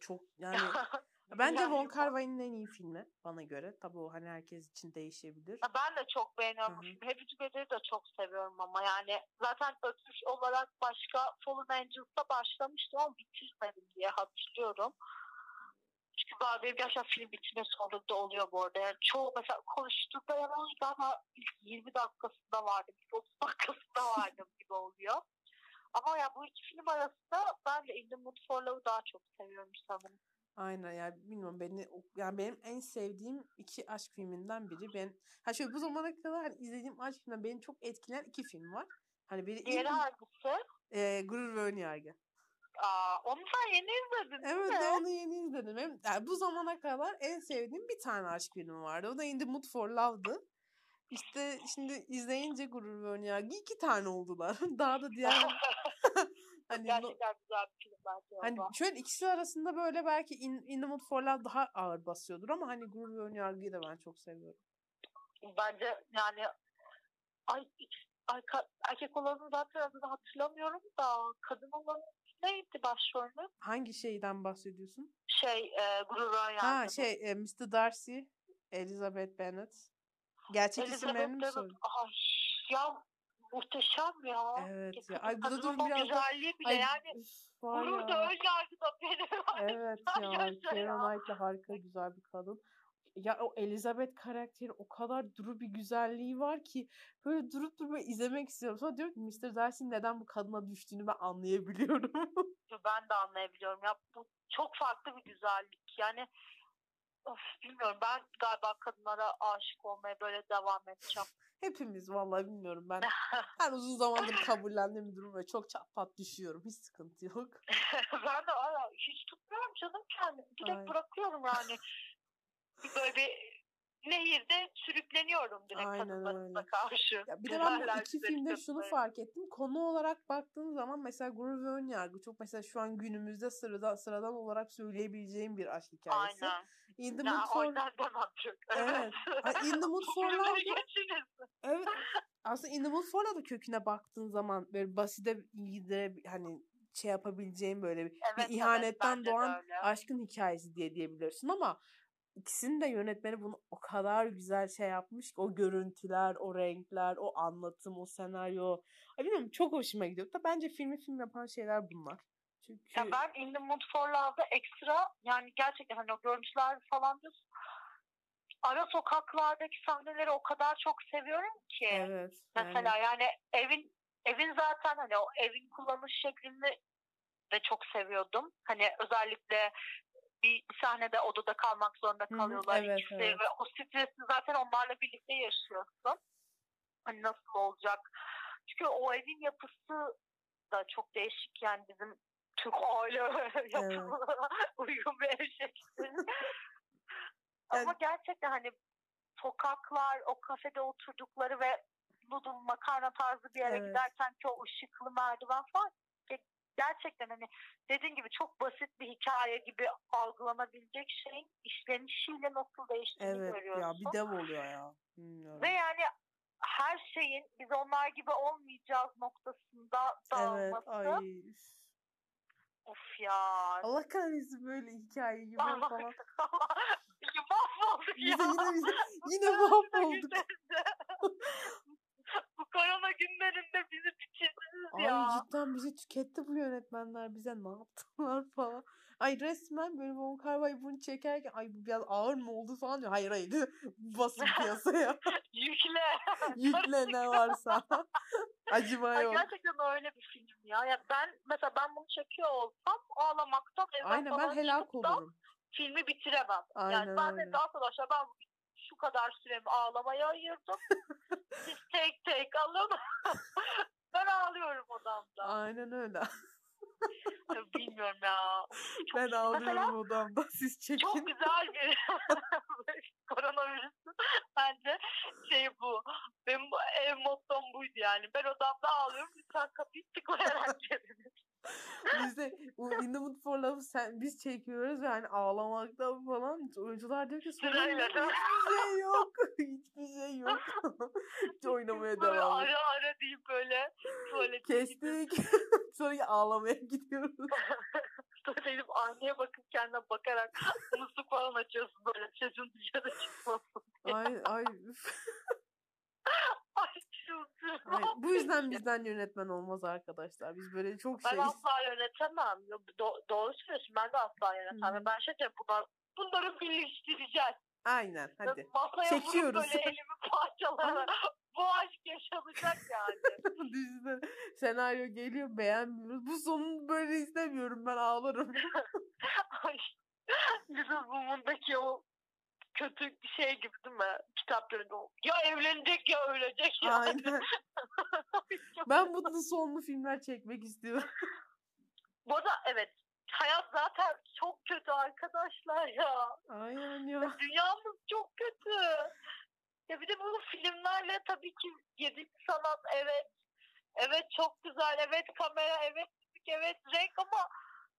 Speaker 1: Çok yani (laughs) Bence Von Kar Wai'nin en iyi filmi bana göre. Tabii o hani herkes için değişebilir.
Speaker 2: Ben de çok beğeniyorum filmi. Happy Together'ı da çok seviyorum ama yani zaten ötüş olarak başka Fallen Angels'ta başlamıştım ama bitirmedim diye hatırlıyorum. Çünkü bazı benim gerçekten film bitme sonunda oluyor bu arada. Yani çoğu mesela konuştuğumda yalan galiba ilk 20 dakikasında vardım, ilk 30 dakikasında (laughs) vardım gibi oluyor. Ama ya bu iki film arasında ben de In the Mood for Love'ı daha çok seviyorum sanırım.
Speaker 1: Aynen yani bilmiyorum beni yani benim en sevdiğim iki aşk filminden biri. Ben ha şöyle bu zamana kadar izlediğim aşk filmden beni çok etkileyen iki film var. Hani biri
Speaker 2: Diğeri hangisi?
Speaker 1: E, Gurur ve Önyargı.
Speaker 2: Aa, onu sen yeni izledin
Speaker 1: Evet mi? onu yeni izledim. Hem, yani bu zamana kadar en sevdiğim bir tane aşk filmi vardı. O da In the Mood for Love'dı. İşte şimdi izleyince Gurur ve Önyargı iki tane oldular. (laughs) Daha da diğer (laughs)
Speaker 2: Hani Gerçekten no, güzel bir film bence.
Speaker 1: Hani ama. şöyle ikisi arasında böyle belki In, In the Mood for Love daha ağır basıyordur ama hani Gurur ve Önyargı'yı da ben çok seviyorum.
Speaker 2: Bence yani ay, ay erkek olanı zaten adını hatırlamıyorum da kadın olanı neydi başrolü?
Speaker 1: Hangi şeyden bahsediyorsun?
Speaker 2: Şey e, Gurur ve Önyargı.
Speaker 1: Ha şey e, Mr. Darcy, Elizabeth Bennet. Gerçek Elizabeth isimlerini mi soruyorsun?
Speaker 2: Ya muhteşem ya.
Speaker 1: Evet ya. Ay bu da dur biraz
Speaker 2: güzelliği bile Ay, yani gurur da ön yargıda benim.
Speaker 1: Evet ya. Keira Knightley harika güzel bir kadın. Ya o Elizabeth karakteri o kadar duru bir güzelliği var ki böyle durup durup izlemek istiyorum. Sonra diyorum ki Mr. Darcy'nin neden bu kadına düştüğünü ben anlayabiliyorum. (laughs)
Speaker 2: ben de anlayabiliyorum. Ya bu çok farklı bir güzellik. Yani of, bilmiyorum ben galiba kadınlara aşık olmaya böyle devam edeceğim.
Speaker 1: Hepimiz vallahi bilmiyorum ben. (laughs) Her uzun zamandır kabullendiğim bir durum ve çok çat düşüyorum. Hiç sıkıntı yok. (laughs)
Speaker 2: ben de ara hiç tutmuyorum canım kendimi. Direkt Aynen. bırakıyorum yani. Böyle bir nehirde sürükleniyorum direkt Aynen kadınlarımıza karşı.
Speaker 1: Ya bir de ben bu iki filmde şunu fark ettim. Konu olarak baktığın zaman mesela Gurur ve Önyargı çok mesela şu an günümüzde sıradan, sıradan olarak söyleyebileceğim bir aşk hikayesi.
Speaker 2: Aynen. In the ya, Mood for... Evet.
Speaker 1: evet. In the Mood (laughs) for Love'da... evet. Aslında In the Mood for Love'da köküne baktığın zaman böyle basite gidere hani şey yapabileceğim böyle bir, evet, bir ihanetten evet, doğan aşkın hikayesi diye diyebilirsin ama ikisinin de yönetmeni bunu o kadar güzel şey yapmış ki o görüntüler, o renkler, o anlatım, o senaryo. Ay bilmiyorum çok hoşuma gidiyor. Da bence filmi film yapan şeyler bunlar. Çünkü...
Speaker 2: Ya ben In the Mood for Love'da ekstra yani gerçekten hani o görüntüler falan diyorsun. Ara sokaklardaki sahneleri o kadar çok seviyorum ki.
Speaker 1: Evet.
Speaker 2: Mesela yani, yani evin evin zaten hani o evin kullanış şeklini de çok seviyordum. Hani özellikle bir sahnede odada kalmak zorunda kalıyorlar
Speaker 1: evet,
Speaker 2: ikisi evet. ve o stresi zaten onlarla birlikte yaşıyorsun. Hani nasıl olacak? Çünkü o evin yapısı da çok değişik yani bizim Türk aile (laughs) yapımına evet. (laughs) uygun bir ev şekli. (laughs) Ama gerçekten hani sokaklar, o kafede oturdukları ve noodle makarna tarzı bir yere evet. giderken ki o ışıklı merdiven falan gerçekten hani dediğin gibi çok basit bir hikaye gibi algılanabilecek şeyin işlenişiyle nasıl değiştiğini
Speaker 1: evet,
Speaker 2: görüyorsun.
Speaker 1: Evet ya bir dev oluyor ya. Bilmiyorum.
Speaker 2: Ve yani her şeyin biz onlar gibi olmayacağız noktasında dağılması. Evet, ay. Of ya.
Speaker 1: Allah kahretsin böyle hikayeyi (laughs) böyle falan.
Speaker 2: mahvolduk (laughs) ya.
Speaker 1: Yine, yine, (laughs) yine mahvolduk.
Speaker 2: Korona günlerinde bizi bitirdiniz
Speaker 1: Ay, ya. Ay cidden bizi tüketti bu yönetmenler. Bize ne yaptılar (laughs) falan. Ay resmen böyle Von Kar Wai bunu çekerken ay bu biraz ağır mı oldu falan diyor. Hayır hayır (laughs) basın piyasaya. (laughs)
Speaker 2: Yükle.
Speaker 1: Yükle ne varsa. Acıma yok.
Speaker 2: Ay, gerçekten öyle bir film ya. ya. Ben mesela ben bunu çekiyor olsam ağlamaktan evden
Speaker 1: Aynen ben helak olurum.
Speaker 2: Filmi bitiremem. Aynen yani ben öyle. de arkadaşlar ben şu kadar süremi ağlamaya ayırdım. Siz tek tek alın. (laughs) ben ağlıyorum odamda.
Speaker 1: Aynen öyle.
Speaker 2: Bilmiyorum ya. (laughs)
Speaker 1: Çok, ben ağlıyorum mesela, odamda. Siz çekin.
Speaker 2: Çok güzel bir (laughs) koronavirüsün bence şey bu. Benim ev mottom buydu yani. Ben odamda ağlıyorum. Lütfen kapıyı tıklayarak gelin. (laughs)
Speaker 1: Biz de o In the Mood for Love'ı sen, biz çekiyoruz ve hani ağlamaktan falan oyuncular diyor ki
Speaker 2: Sırayla
Speaker 1: hiçbir şey yok. (laughs) hiçbir şey yok. (laughs) Hiç oynamaya
Speaker 2: Böyle
Speaker 1: devam
Speaker 2: ara ara deyip böyle tuvalete
Speaker 1: Kestik. Sonra ağlamaya gidiyoruz.
Speaker 2: tuvalete gidip aynaya bakıp kendine bakarak musluk falan açıyorsun böyle sesin dışarı çıkmasın.
Speaker 1: Ay ay.
Speaker 2: Ay çıldırıyorum.
Speaker 1: ay. Bu (laughs) yüzden bizden yönetmen olmaz arkadaşlar. Biz böyle çok
Speaker 2: Ben
Speaker 1: şey.
Speaker 2: asla yönetemem. Do- doğru söylüyorsun. Ben de asla yönetemem.
Speaker 1: Hı.
Speaker 2: Ben şey diyorum bunlar, bunları birleştireceğiz.
Speaker 1: Aynen hadi.
Speaker 2: Masaya
Speaker 1: Çekiyoruz.
Speaker 2: böyle elimi (laughs) parçalayarak bu aşk yaşanacak yani. (laughs)
Speaker 1: Düşünsene senaryo geliyor beğenmiyoruz. Bu sonunu böyle istemiyorum ben ağlarım.
Speaker 2: Ay, Little Woman'daki o kötü bir şey gibi değil mi? Kitaplarında o. Ya evlenecek ya ölecek ya.
Speaker 1: Aynen. (laughs) Ben mutlu sonlu filmler çekmek istiyorum.
Speaker 2: Bu arada evet hayat zaten çok kötü arkadaşlar ya.
Speaker 1: Aynen ya.
Speaker 2: Dünyamız çok kötü. Ya bir de bu filmlerle tabii ki yedik sanat evet. Evet çok güzel. Evet kamera. Evet. Evet renk ama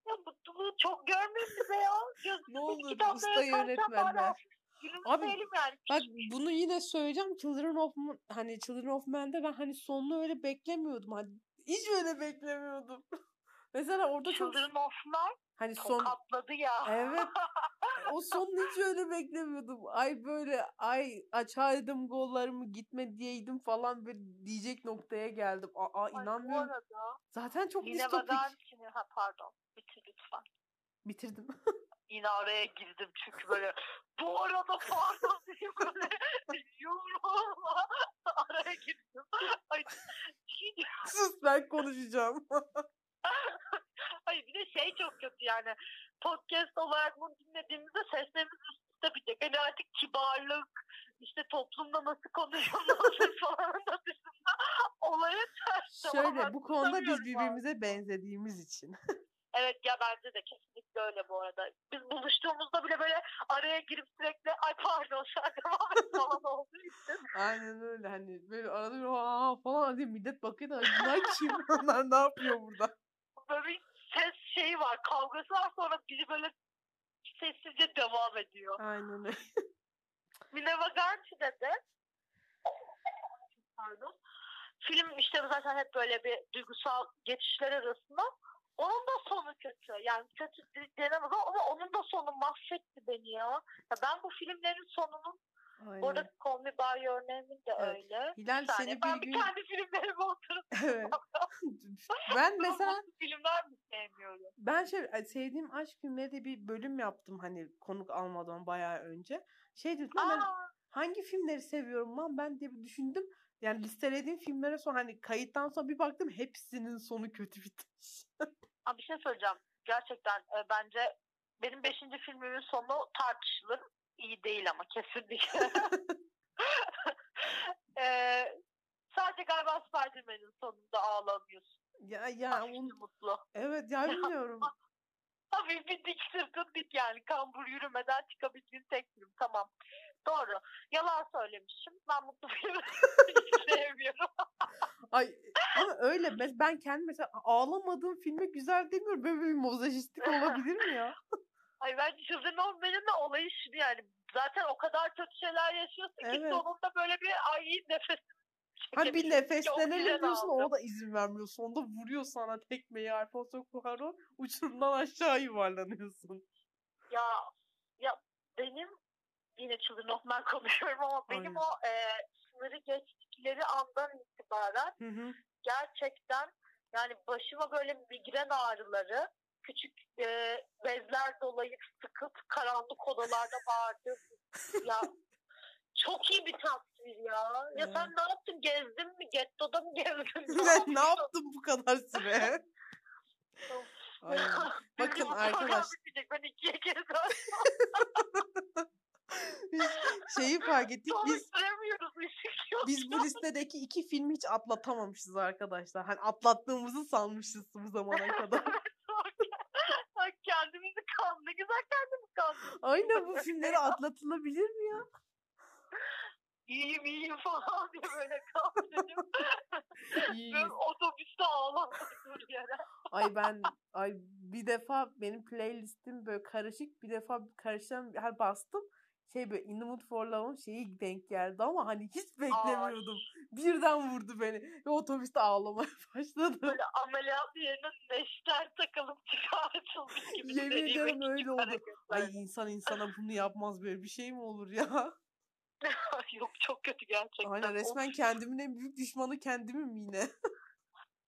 Speaker 2: ya mutluluğu çok görmeyin bize ya. Gözümüzdeki
Speaker 1: Ne olur usta yönetmenler.
Speaker 2: Gülümseyelim
Speaker 1: Abi,
Speaker 2: yani.
Speaker 1: Bak bunu yine söyleyeceğim. Children of Man, hani Children of Man'de ben hani sonunu öyle beklemiyordum. Hani hiç öyle beklemiyordum. (laughs) Mesela orada çok
Speaker 2: Children of Man
Speaker 1: hani son
Speaker 2: tokatladı ya.
Speaker 1: Evet. (laughs) o sonunu hiç öyle beklemiyordum. Ay böyle ay açaydım gollarımı gitme diyeydim falan böyle diyecek noktaya geldim. Aa
Speaker 2: Ay, Bu
Speaker 1: inanmıyorum.
Speaker 2: arada
Speaker 1: Zaten çok distopik.
Speaker 2: Vaganti'nin ha pardon bitir lütfen.
Speaker 1: Bitirdim. (laughs)
Speaker 2: Yine araya girdim çünkü böyle bu arada pardon (laughs) diye böyle yumruğumla araya girdim. Ay,
Speaker 1: Sus ben konuşacağım. (laughs)
Speaker 2: Hayır bir de şey çok kötü yani podcast olarak bunu dinlediğimizde seslerimiz üst üste bitecek. Yani artık kibarlık işte toplumda nasıl konuşulması (laughs) falan da dışında olaya ters.
Speaker 1: Şöyle bu konuda biz birbirimize benzediğimiz için.
Speaker 2: Evet ya bence de kesinlikle öyle bu arada. Biz buluştuğumuzda bile böyle araya girip sürekli ay pardon sen devam et (laughs) falan olduğu için.
Speaker 1: Aynen öyle hani böyle arada bir aa falan diye millet bakıyor da bunlar kim? (laughs) Onlar ne yapıyor burada?
Speaker 2: Böyle bir ses şeyi var kavgası var sonra biri böyle sessizce devam ediyor.
Speaker 1: Aynen öyle. (laughs)
Speaker 2: Minerva Ganti'de de pardon. Film işte zaten hep böyle bir duygusal geçişler arasında. Onun da sonu kötü. Yani kötü denemez ama onun da sonu mahvetti beni ya. ya ben bu filmlerin sonunun
Speaker 1: Aynen.
Speaker 2: orada By Your Name'in de
Speaker 1: Evet.
Speaker 2: öyle.
Speaker 1: Hilal
Speaker 2: Bir
Speaker 1: seni
Speaker 2: ben
Speaker 1: bir gün...
Speaker 2: kendi filmlerime oturup (laughs)
Speaker 1: Evet. ben mesela
Speaker 2: filmler mi sevmiyorum?
Speaker 1: ben şey sevdiğim aşk filmleri de bir bölüm yaptım hani konuk almadan bayağı önce. Şey dedim ben
Speaker 2: Aa,
Speaker 1: hangi filmleri seviyorum lan ben diye bir düşündüm. Yani listelediğim filmlere sonra hani kayıttan sonra bir baktım hepsinin sonu kötü bitmiş. (laughs)
Speaker 2: Aa, bir şey söyleyeceğim. Gerçekten e, bence benim beşinci filmimin sonu tartışılır. İyi değil ama kesinlikle. (laughs) e, sadece galiba Spider-Man'in sonunda ağlamıyorsun.
Speaker 1: ya ya
Speaker 2: Hafif
Speaker 1: on,
Speaker 2: mutlu.
Speaker 1: evet ya bilmiyorum. (laughs)
Speaker 2: Hafif bir dik sırtın dik yani. Kambur yürümeden çıkabildiğin tek film. Tamam. Doğru. Yalan söylemişim. Ben mutlu filmi (laughs) sevmiyorum.
Speaker 1: Ay ama öyle ben kendim mesela ağlamadığım filme güzel demiyorum. Böyle bir mozajistik olabilir mi ya? (laughs)
Speaker 2: Ay ben Children of Men'in de olayı şu yani. Zaten o kadar kötü şeyler yaşıyorsun ki
Speaker 1: Evet.
Speaker 2: sonunda böyle bir ay nefes (laughs)
Speaker 1: Hani bir nefeslenelim diyorsun o da izin vermiyor. Sonunda vuruyor sana tekmeyi Alfonso Cuarón. Uçurumdan aşağı yuvarlanıyorsun.
Speaker 2: Ya ya benim yine Children of (laughs) konuşuyorum ama benim
Speaker 1: Aynen.
Speaker 2: o e, sınırı geçtikleri andan itibaren
Speaker 1: Hı hı.
Speaker 2: gerçekten yani başıma böyle migren ağrıları küçük e, bezler dolayı sıkıp karanlık odalarda bağırdım. (laughs) ya çok iyi bir tasvir ya. Ya
Speaker 1: Evet.
Speaker 2: sen ne yaptın? Gezdin mi? Getto'da mı gezdin? (laughs)
Speaker 1: Ben ne yaptım bu kadar süre? Bakın (laughs) arkadaş.
Speaker 2: Ben ikiye döndüm. (laughs)
Speaker 1: biz şeyi fark ettik. Biz
Speaker 2: yok.
Speaker 1: biz bu listedeki iki filmi hiç atlatamamışız arkadaşlar. Hani atlattığımızı sanmışız bu (laughs) zamana kadar. (laughs)
Speaker 2: Kendimizi kan. Ne güzel kendimizi kan.
Speaker 1: Aynen bu filmleri atlatılabilir mi ya?
Speaker 2: iyiyim iyiyim falan diye böyle.
Speaker 1: İyi.
Speaker 2: Böyle otobüste ağlamak yere.
Speaker 1: Ay ben ay bir defa benim playlistim böyle karışık bir defa karışan her bastım şey böyle In the Mood for Love'ın şeyi denk geldi ama hani hiç beklemiyordum. Birden vurdu beni ve otobüste ağlamaya (laughs) başladım.
Speaker 2: Böyle ameliyat yerine neşter takılıp çıkartılmış gibi.
Speaker 1: Yemin ederim öyle oldu.
Speaker 2: hareketler.
Speaker 1: Ay insan (laughs) insana bunu yapmaz böyle bir şey mi olur ya?
Speaker 2: Yok çok kötü gerçekten.
Speaker 1: Aynen
Speaker 2: Of.
Speaker 1: resmen kendimin en büyük düşmanı kendimim yine. (laughs)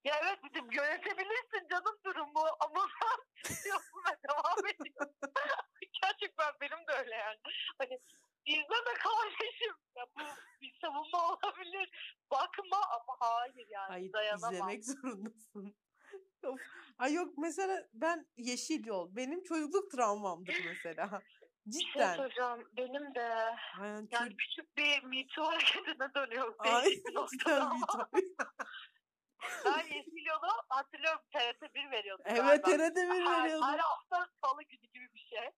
Speaker 2: Ya evet de yönetebilirsin canım durumu ama (laughs) ben yapmaya devam ediyorum. (laughs) Gerçekten benim de öyle yani. Hani izleme kardeşim. Ya bu bir savunma (laughs) olabilir. Bakma ama hayır yani
Speaker 1: Hayır
Speaker 2: dayanamam.
Speaker 1: izlemek zorundasın. Of. Ay yok mesela ben Yeşil Yol benim çocukluk travmamdır mesela.
Speaker 2: Bir şey
Speaker 1: Cidden.
Speaker 2: söyleyeceğim. Benim de
Speaker 1: Aynen
Speaker 2: yani
Speaker 1: çocuk-
Speaker 2: küçük bir Me Too hareketine dönüyor.
Speaker 1: Ay cidden
Speaker 2: ama. Ben Yeşil Yol'u hatırlıyorum TRT1 veriyordu
Speaker 1: Evet. TRT bir
Speaker 2: her,
Speaker 1: veriyordu.
Speaker 2: her hafta salı günü gibi bir şey.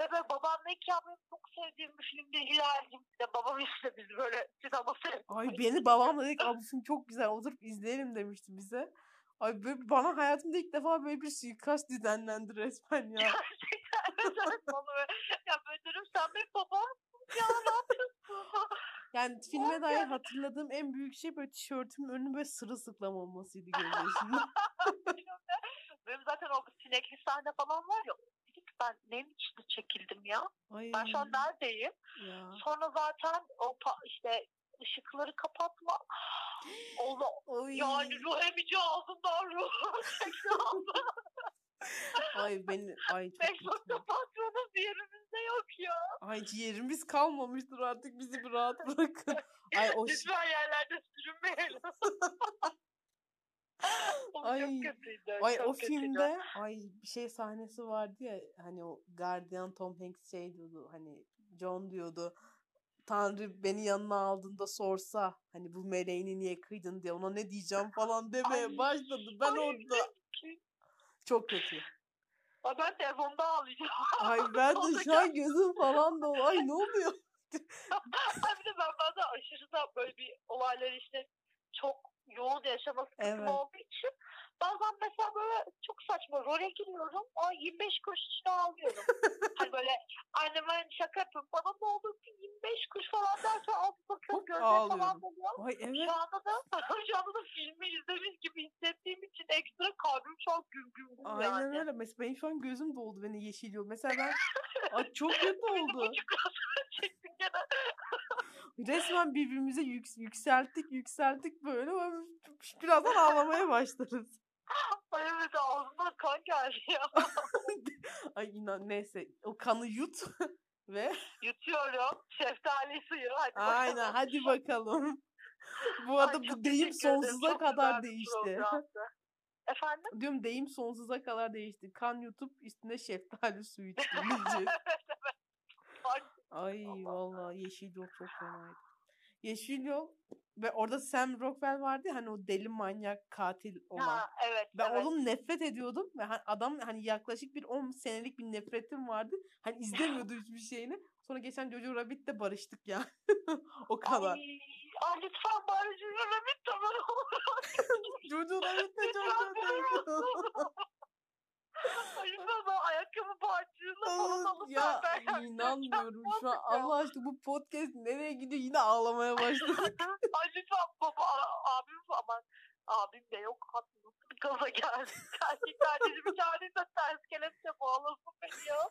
Speaker 2: Ve böyle babamla iki abim çok sevdiğim bir filmde ilerledim. Bir de babam işte biz böyle sinema.
Speaker 1: Ay beni babam dedik abi film çok güzel oturup izleyelim demişti bize. Ay böyle bana hayatımda ilk defa böyle bir suikast düzenlendi resmen ya.
Speaker 2: Gerçekten evet evet bana böyle. Ya böyle diyorum sen benim babamsın ya ne yapıyorsun?
Speaker 1: Yani filme dair hatırladığım en büyük şey böyle tişörtümün önünü böyle sırılsıklam olmasıydı gözyaşımda. (laughs)
Speaker 2: benim zaten o sinekli sahne falan var ya. Dedik ben neyin içinde çekildim ya?
Speaker 1: Ay
Speaker 2: Ben şu an neredeyim?
Speaker 1: ya.
Speaker 2: Sonra zaten o işte ışıkları kapatma. (gasps) Allah
Speaker 1: Oy.
Speaker 2: yani ruh emici ağzından ruh çekti. (laughs)
Speaker 1: Ay beni ay çok
Speaker 2: Beş
Speaker 1: kötü.
Speaker 2: nokta patronuz yerimizde yok ya.
Speaker 1: Ay ciğerimiz kalmamıştır artık bizi bir rahat bırakın. Ay o
Speaker 2: Lütfen yerlerde sürünmeyelim. (laughs)
Speaker 1: Ay,
Speaker 2: çok kötüydü.
Speaker 1: Ay
Speaker 2: çok
Speaker 1: o
Speaker 2: kötüydü.
Speaker 1: filmde ay bir şey sahnesi vardı ya hani o gardiyan Tom Hanks şey diyordu hani John diyordu Tanrı beni yanına aldığında sorsa hani bu meleğini niye kıydın diye ona ne diyeceğim falan demeye
Speaker 2: Ay,
Speaker 1: başladı. Ben
Speaker 2: ay,
Speaker 1: orada çok kötü.
Speaker 2: Ay ben telefonda ağlayacağım.
Speaker 1: Ay (laughs) ben de şu an gözüm falan dolu. Ay ne oluyor?
Speaker 2: Ay (laughs) bir de ben bazen aşırı da böyle bir olayları işte çok yoğun yaşama sıkıntım
Speaker 1: Evet.
Speaker 2: olduğu için bazen mesela böyle çok saçma role giriyorum. Ay 25 kuruş için ağlıyorum. (laughs) hani böyle anneme hani şaka yapıyorum. Bana ne olur ki 25 kuruş falan derse al bakıyorum
Speaker 1: Çok
Speaker 2: gözleri
Speaker 1: ağlıyorum.
Speaker 2: falan doluyor.
Speaker 1: Ay evet.
Speaker 2: Şu anda da (laughs) şu anda da filmi izlemiş gibi hissettiğim için ekstra kalbim şu an güm güm güm
Speaker 1: Aynen
Speaker 2: yani.
Speaker 1: öyle. Mesela benim şu an gözüm doldu beni yeşil yol. Mesela ben (laughs) ay çok kötü oldu. Resmen birbirimize yük- yükselttik yükselttik böyle. Birazdan ağlamaya başlarız.
Speaker 2: Ay evet ağzımdan kan geldi ya.
Speaker 1: Ay inan neyse o kanı yut (laughs) ve
Speaker 2: Yutuyorum. Şeftali suyu. Hadi
Speaker 1: aynen
Speaker 2: bakalım.
Speaker 1: hadi bakalım. Bu
Speaker 2: Ay,
Speaker 1: arada
Speaker 2: çok
Speaker 1: bu deyim
Speaker 2: ederim.
Speaker 1: sonsuza
Speaker 2: Çok
Speaker 1: kadar değişti.
Speaker 2: Efendim?
Speaker 1: Diyorum deyim sonsuza kadar değişti. Kan YouTube üstüne şeftali suyu içtiğimizce. (laughs)
Speaker 2: Ay,
Speaker 1: Ay
Speaker 2: Allah.
Speaker 1: vallahi Yeşil çok fenaydı. Yeşil Yol ve orada Sam Rockwell vardı ya hani o deli manyak katil olan.
Speaker 2: ha, evet.
Speaker 1: Ben
Speaker 2: evet.
Speaker 1: onun nefret ediyordum ve hani adam hani yaklaşık bir 10 senelik bir nefretim vardı. Hani izlemiyordu hiçbir şeyini. Sonra geçen Jojo Rabbit'le barıştık ya. (laughs) o kadar.
Speaker 2: Ay, ay lütfen bari Jüri Rabbit de olur. (laughs)
Speaker 1: Jojo Rabbit'le çok kötüydü.
Speaker 2: Lütfen ben ayakkabı parçasını falan alıp
Speaker 1: ya
Speaker 2: ben
Speaker 1: inanmıyorum şu an. Allah aşkına bu podcast nereye gidiyor yine ağlamaya başladık. (laughs)
Speaker 2: Lütfen baba abim aman abim de yok haklısın gaza geldi. Erkek kardeşimi çağırdıysa ters kelepçe bağlasın beni ya.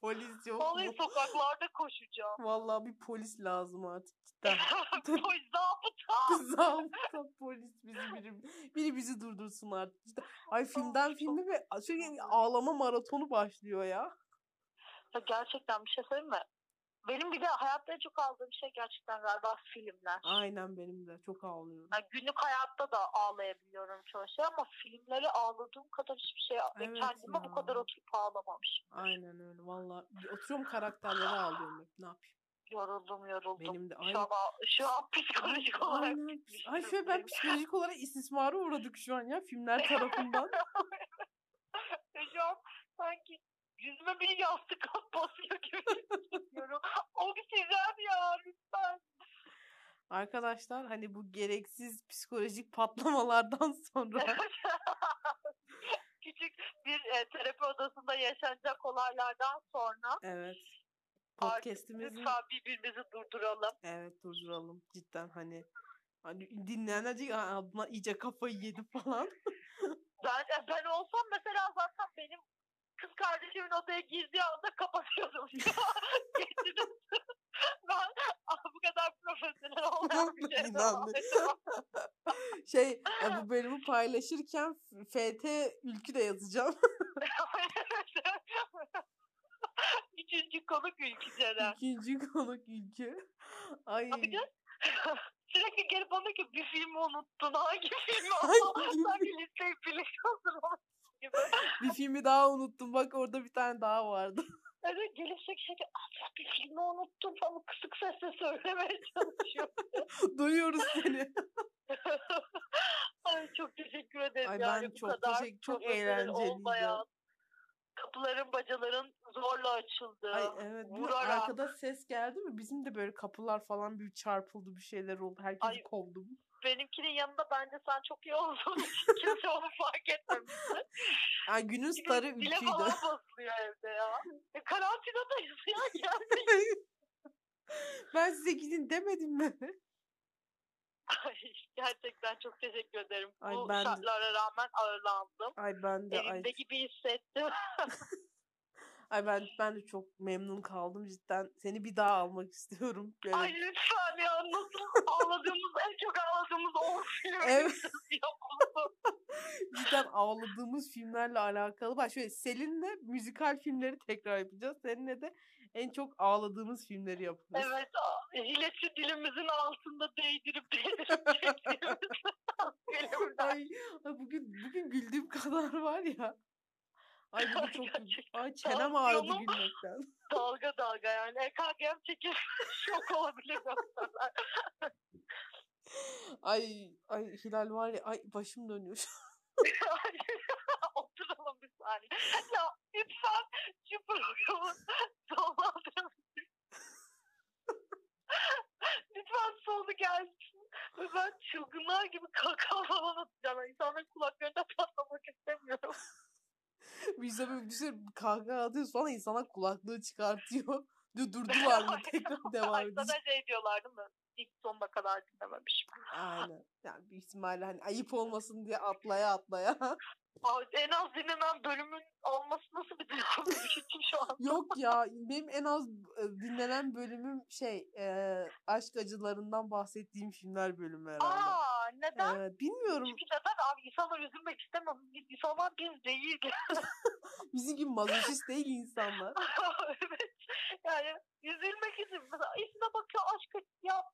Speaker 1: Polis yok
Speaker 2: Vallahi sokaklarda koşacağım.
Speaker 1: Vallahi bir polis lazım artık cidden. (laughs)
Speaker 2: Polis zabıta. (laughs)
Speaker 1: Zabıta polis bizi biri, biri bizi durdursun artık. İşte, ay filmden
Speaker 2: çok
Speaker 1: filme ve sürekli ağlama maratonu başlıyor ya.
Speaker 2: Ya gerçekten bir şey söyleyeyim mi? Benim bir de hayatta çok aldığım şey gerçekten galiba filmler.
Speaker 1: Aynen benim de çok ağlıyorum.
Speaker 2: Yani günlük hayatta da ağlayabiliyorum çoğu şey ama filmleri ağladığım kadar hiçbir şey ve
Speaker 1: Evet
Speaker 2: kendime
Speaker 1: ya.
Speaker 2: bu kadar oturup ağlamamışım.
Speaker 1: Aynen öyle valla. Oturuyorum karakterlere ağlıyorum hep. Ne yapayım?
Speaker 2: Yoruldum yoruldum.
Speaker 1: Benim de ay.
Speaker 2: Şu an, şu an psikolojik olarak
Speaker 1: Aynen. Ay şöyle ben psikolojik olarak istismara uğradık şu an ya filmler tarafından. (laughs)
Speaker 2: Şu an sanki yüzüme bir yastık (laughs) basıyor gibi hissediyorum. Oksijen ya lütfen.
Speaker 1: Arkadaşlar hani bu gereksiz psikolojik patlamalardan (laughs) sonra (laughs)
Speaker 2: Küçük bir e, terapi odasında yaşanacak olaylardan sonra
Speaker 1: evet podcast'imizin
Speaker 2: lütfen birbirimizi durduralım.
Speaker 1: evet durduralım cidden hani hani dinleyenler diyecek "Aa, bunlar iyice kafayı yedi falan.
Speaker 2: Ben, e, ben olsam mesela zaten benim kız kardeşimin odaya girdiği anda kapatıyordum. (laughs) Geçtiniz. ben bu kadar profesyonel olmayan bir şey (laughs) (laughs)
Speaker 1: şey bu bölümü paylaşırken FT ülkü de yazacağım.
Speaker 2: Üçüncü konuk ülke Ceren.
Speaker 1: İkinci konuk ülkü. Ay.
Speaker 2: De sürekli gelip bana ki bir filmi unuttun. Hangi filmi?
Speaker 1: Hangi
Speaker 2: Sanki listeyi hazırlamışsın gibi.
Speaker 1: bir filmi daha unuttum. Bak orada bir tane daha vardı. (laughs)
Speaker 2: Evet gelip sürekli şey diyor, "Aa, bir filmi unuttum falan kısık sesle söylemeye çalışıyor. (laughs)
Speaker 1: Duyuyoruz seni. (laughs)
Speaker 2: Ay çok teşekkür ederim.
Speaker 1: Ay
Speaker 2: yani
Speaker 1: ben
Speaker 2: bu
Speaker 1: çok
Speaker 2: kadar
Speaker 1: teşekkür çok eğlenceliydi.
Speaker 2: olmayan, kapıların bacaların zorla açıldığı,
Speaker 1: Ay evet
Speaker 2: vurarak,
Speaker 1: Arkada ses geldi mi? Bizim de böyle kapılar falan bir çarpıldı bir şeyler oldu. Herkesi
Speaker 2: Ay,
Speaker 1: kovdum.
Speaker 2: Benimkinin yanında bence sen çok iyi için (laughs) kimse onu fark etmemişti.
Speaker 1: Ay günün starı
Speaker 2: Dile
Speaker 1: ülküydü.
Speaker 2: falan basılıyor evde ya. E, karantinadayız ya gelmeyin. (laughs)
Speaker 1: ben size gidin demedim mi?
Speaker 2: Ay, gerçekten çok teşekkür ederim.
Speaker 1: Ay,
Speaker 2: Bu
Speaker 1: ben de-
Speaker 2: şartlara rağmen ağırlandım.
Speaker 1: Ay ben de ay,
Speaker 2: Evimde gibi hissettim. (laughs)
Speaker 1: ay ben ben de çok memnun kaldım cidden. Seni bir daha almak (laughs) istiyorum. Böyle.
Speaker 2: Ay lütfen ya nasıl ağladığımız en çok ağladığımız o film.
Speaker 1: Evet. (laughs) (laughs) Cidden ağladığımız filmlerle alakalı. Bak şöyle Selin'le müzikal filmleri tekrar yapacağız. Seninle de en çok ağladığımız filmleri yapacağız.
Speaker 2: Evet hilesi dilimizin altında değdirip değdirip çektiğimiz
Speaker 1: ay bugün bugün güldüğüm kadar var ya. Ay bugün çok
Speaker 2: Gerçekten.
Speaker 1: ay çenem ağrıdı gülmekten. (laughs)
Speaker 2: Dalga dalga yani EKG'm çekip (laughs) şok olabilir.
Speaker 1: Ay ay Hilal var ya ay başım dönüyor. şu an. (laughs)
Speaker 2: Oturalım bir saniye. Ya lütfen şu programı sonlandıralım. lütfen sonu gelsin. Ve ben çılgınlar gibi kaka falan atacağım. Yani İnsanların kulaklarında patlamak istemiyorum.
Speaker 1: Biz de böyle düşünsene kahkaha atıyoruz falan insanlar kulaklığı çıkartıyor. (laughs) Dur, (laughs) durdular mı tekrar devam edecek.
Speaker 2: Sana şey diyorlar değil mi? İlk sonuna kadar dinlememişim.
Speaker 1: Aynen. Yani büyük ihtimalle hani ayıp olmasın diye atlaya atlaya. (laughs)
Speaker 2: Ay, en az dinlenen bölümün olması nasıl bir duygu için şu an?
Speaker 1: Yok ya benim en az e, dinlenen bölümüm şey e, aşk acılarından bahsettiğim filmler bölümü herhalde.
Speaker 2: Aa neden?
Speaker 1: Evet, bilmiyorum.
Speaker 2: Çünkü neden abi insanlar üzülmek istemem. Biz insanlar biz değil. (laughs)
Speaker 1: Bizim gibi mazoşist değil insanlar. (laughs)
Speaker 2: evet. Yani üzülmek için. Mesela bakıyor aşk ya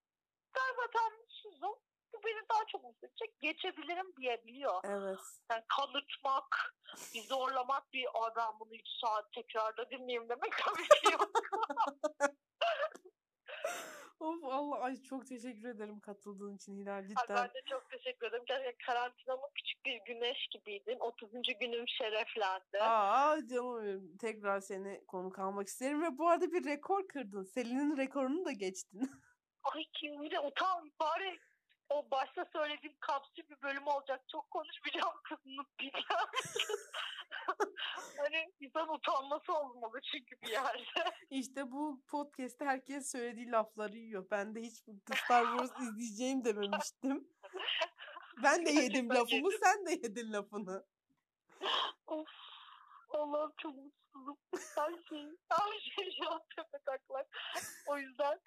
Speaker 2: ben zaten mutsuzum. Bu beni daha çok mutlu edecek. Geçebilirim diyebiliyor.
Speaker 1: Evet.
Speaker 2: Yani kanıtmak, bir zorlamak, bir ben bunu 3 saat tekrarda dinleyeyim demek tabii ki yok. (laughs)
Speaker 1: Of Allah ay çok teşekkür ederim katıldığın için Hilal
Speaker 2: Ay,
Speaker 1: cidden.
Speaker 2: ben de çok teşekkür ederim. Gerçekten karantinamın küçük bir güneş gibiydin. 30. günüm şereflendi.
Speaker 1: Aa canım benim. Tekrar seni konuk almak isterim ve bu arada bir rekor kırdın. Selin'in rekorunu da geçtin. (laughs)
Speaker 2: Ay kim bir de utan bari o başta söylediğim kapsül bir bölüm olacak. Çok konuşmayacağım kızını bilmem. (laughs) hani insan utanması olmalı çünkü bir yerde.
Speaker 1: İşte bu podcast'te herkes söylediği lafları yiyor. Ben de hiç Star Wars izleyeceğim dememiştim. Ben de yedim lafımı,
Speaker 2: yedim.
Speaker 1: sen de yedin lafını.
Speaker 2: of. Allah'ım çok mutsuzum. Her şey, her şey şu an tepe taklak. O yüzden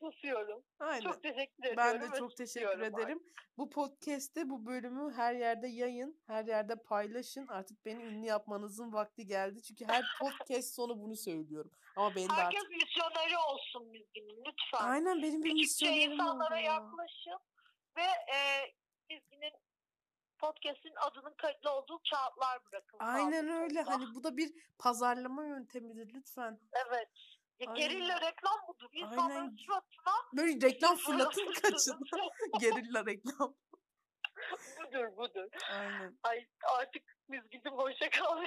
Speaker 2: susuyorum.
Speaker 1: Aynen.
Speaker 2: Çok teşekkür ediyorum.
Speaker 1: Ben de çok teşekkür ederim. Bu podcast'te bu bölümü her yerde yayın, her yerde paylaşın. Artık beni ünlü yapmanızın vakti geldi. Çünkü her podcast sonu bunu söylüyorum. Ama benim
Speaker 2: Herkes
Speaker 1: artık...
Speaker 2: misyoneri olsun Mizgin'in lütfen.
Speaker 1: Aynen benim bir misyonerim
Speaker 2: insanlara
Speaker 1: ya.
Speaker 2: yaklaşın ve e, podcast'in adının kayıtlı olduğu kağıtlar bırakın.
Speaker 1: Aynen öyle. Hani bu da bir pazarlama yöntemidir lütfen.
Speaker 2: Evet. Ya
Speaker 1: Aynen.
Speaker 2: gerilla reklam budur. İnsanların
Speaker 1: Aynen.
Speaker 2: suratına
Speaker 1: Böyle reklam (laughs) fırlatın kaçın. (laughs) Gerilla reklam.
Speaker 2: budur budur.
Speaker 1: Aynen.
Speaker 2: Ay artık Mizgin'im hoşça kal.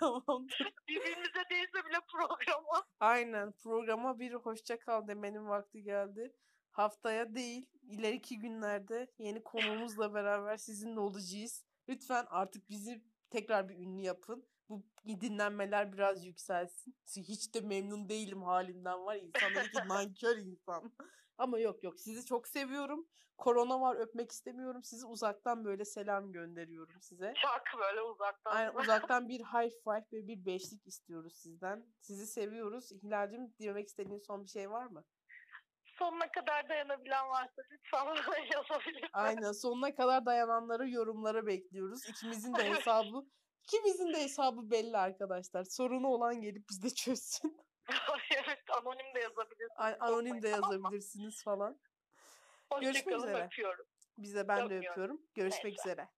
Speaker 1: Tamamdır.
Speaker 2: Birbirimize değilse bile programa.
Speaker 1: Aynen. Programa bir hoşça kal demenin vakti geldi. Haftaya değil, ileriki günlerde yeni konuğumuzla beraber sizinle olacağız. Lütfen artık bizi tekrar bir ünlü yapın. Bu dinlenmeler biraz yükselsin. Hiç de memnun değilim halimden var. İnsanlar ki nankör insan. (laughs) Ama yok yok sizi çok seviyorum. Korona var öpmek istemiyorum. Sizi uzaktan böyle selam gönderiyorum size.
Speaker 2: Çok böyle uzaktan.
Speaker 1: Aynen uzaktan bir high five ve bir beşlik istiyoruz sizden. Sizi seviyoruz. Hilal'cim demek istediğin son bir şey var mı?
Speaker 2: Sonuna kadar dayanabilen varsa lütfen (laughs) yazabilir.
Speaker 1: Aynen sonuna kadar dayananları yorumlara bekliyoruz. İkimizin de hesabı ikimizin de hesabı belli arkadaşlar. Sorunu olan gelip bizde çözsün. (laughs) (laughs)
Speaker 2: evet anonim de yazabilirsiniz.
Speaker 1: Ay, anonim de (laughs) yazabilirsiniz falan. Görüşmek
Speaker 2: Hoşçakalın
Speaker 1: üzere.
Speaker 2: öpüyorum.
Speaker 1: Bize ben de
Speaker 2: Öpüyorum.
Speaker 1: öpüyorum. Görüşmek
Speaker 2: Neyse.
Speaker 1: üzere.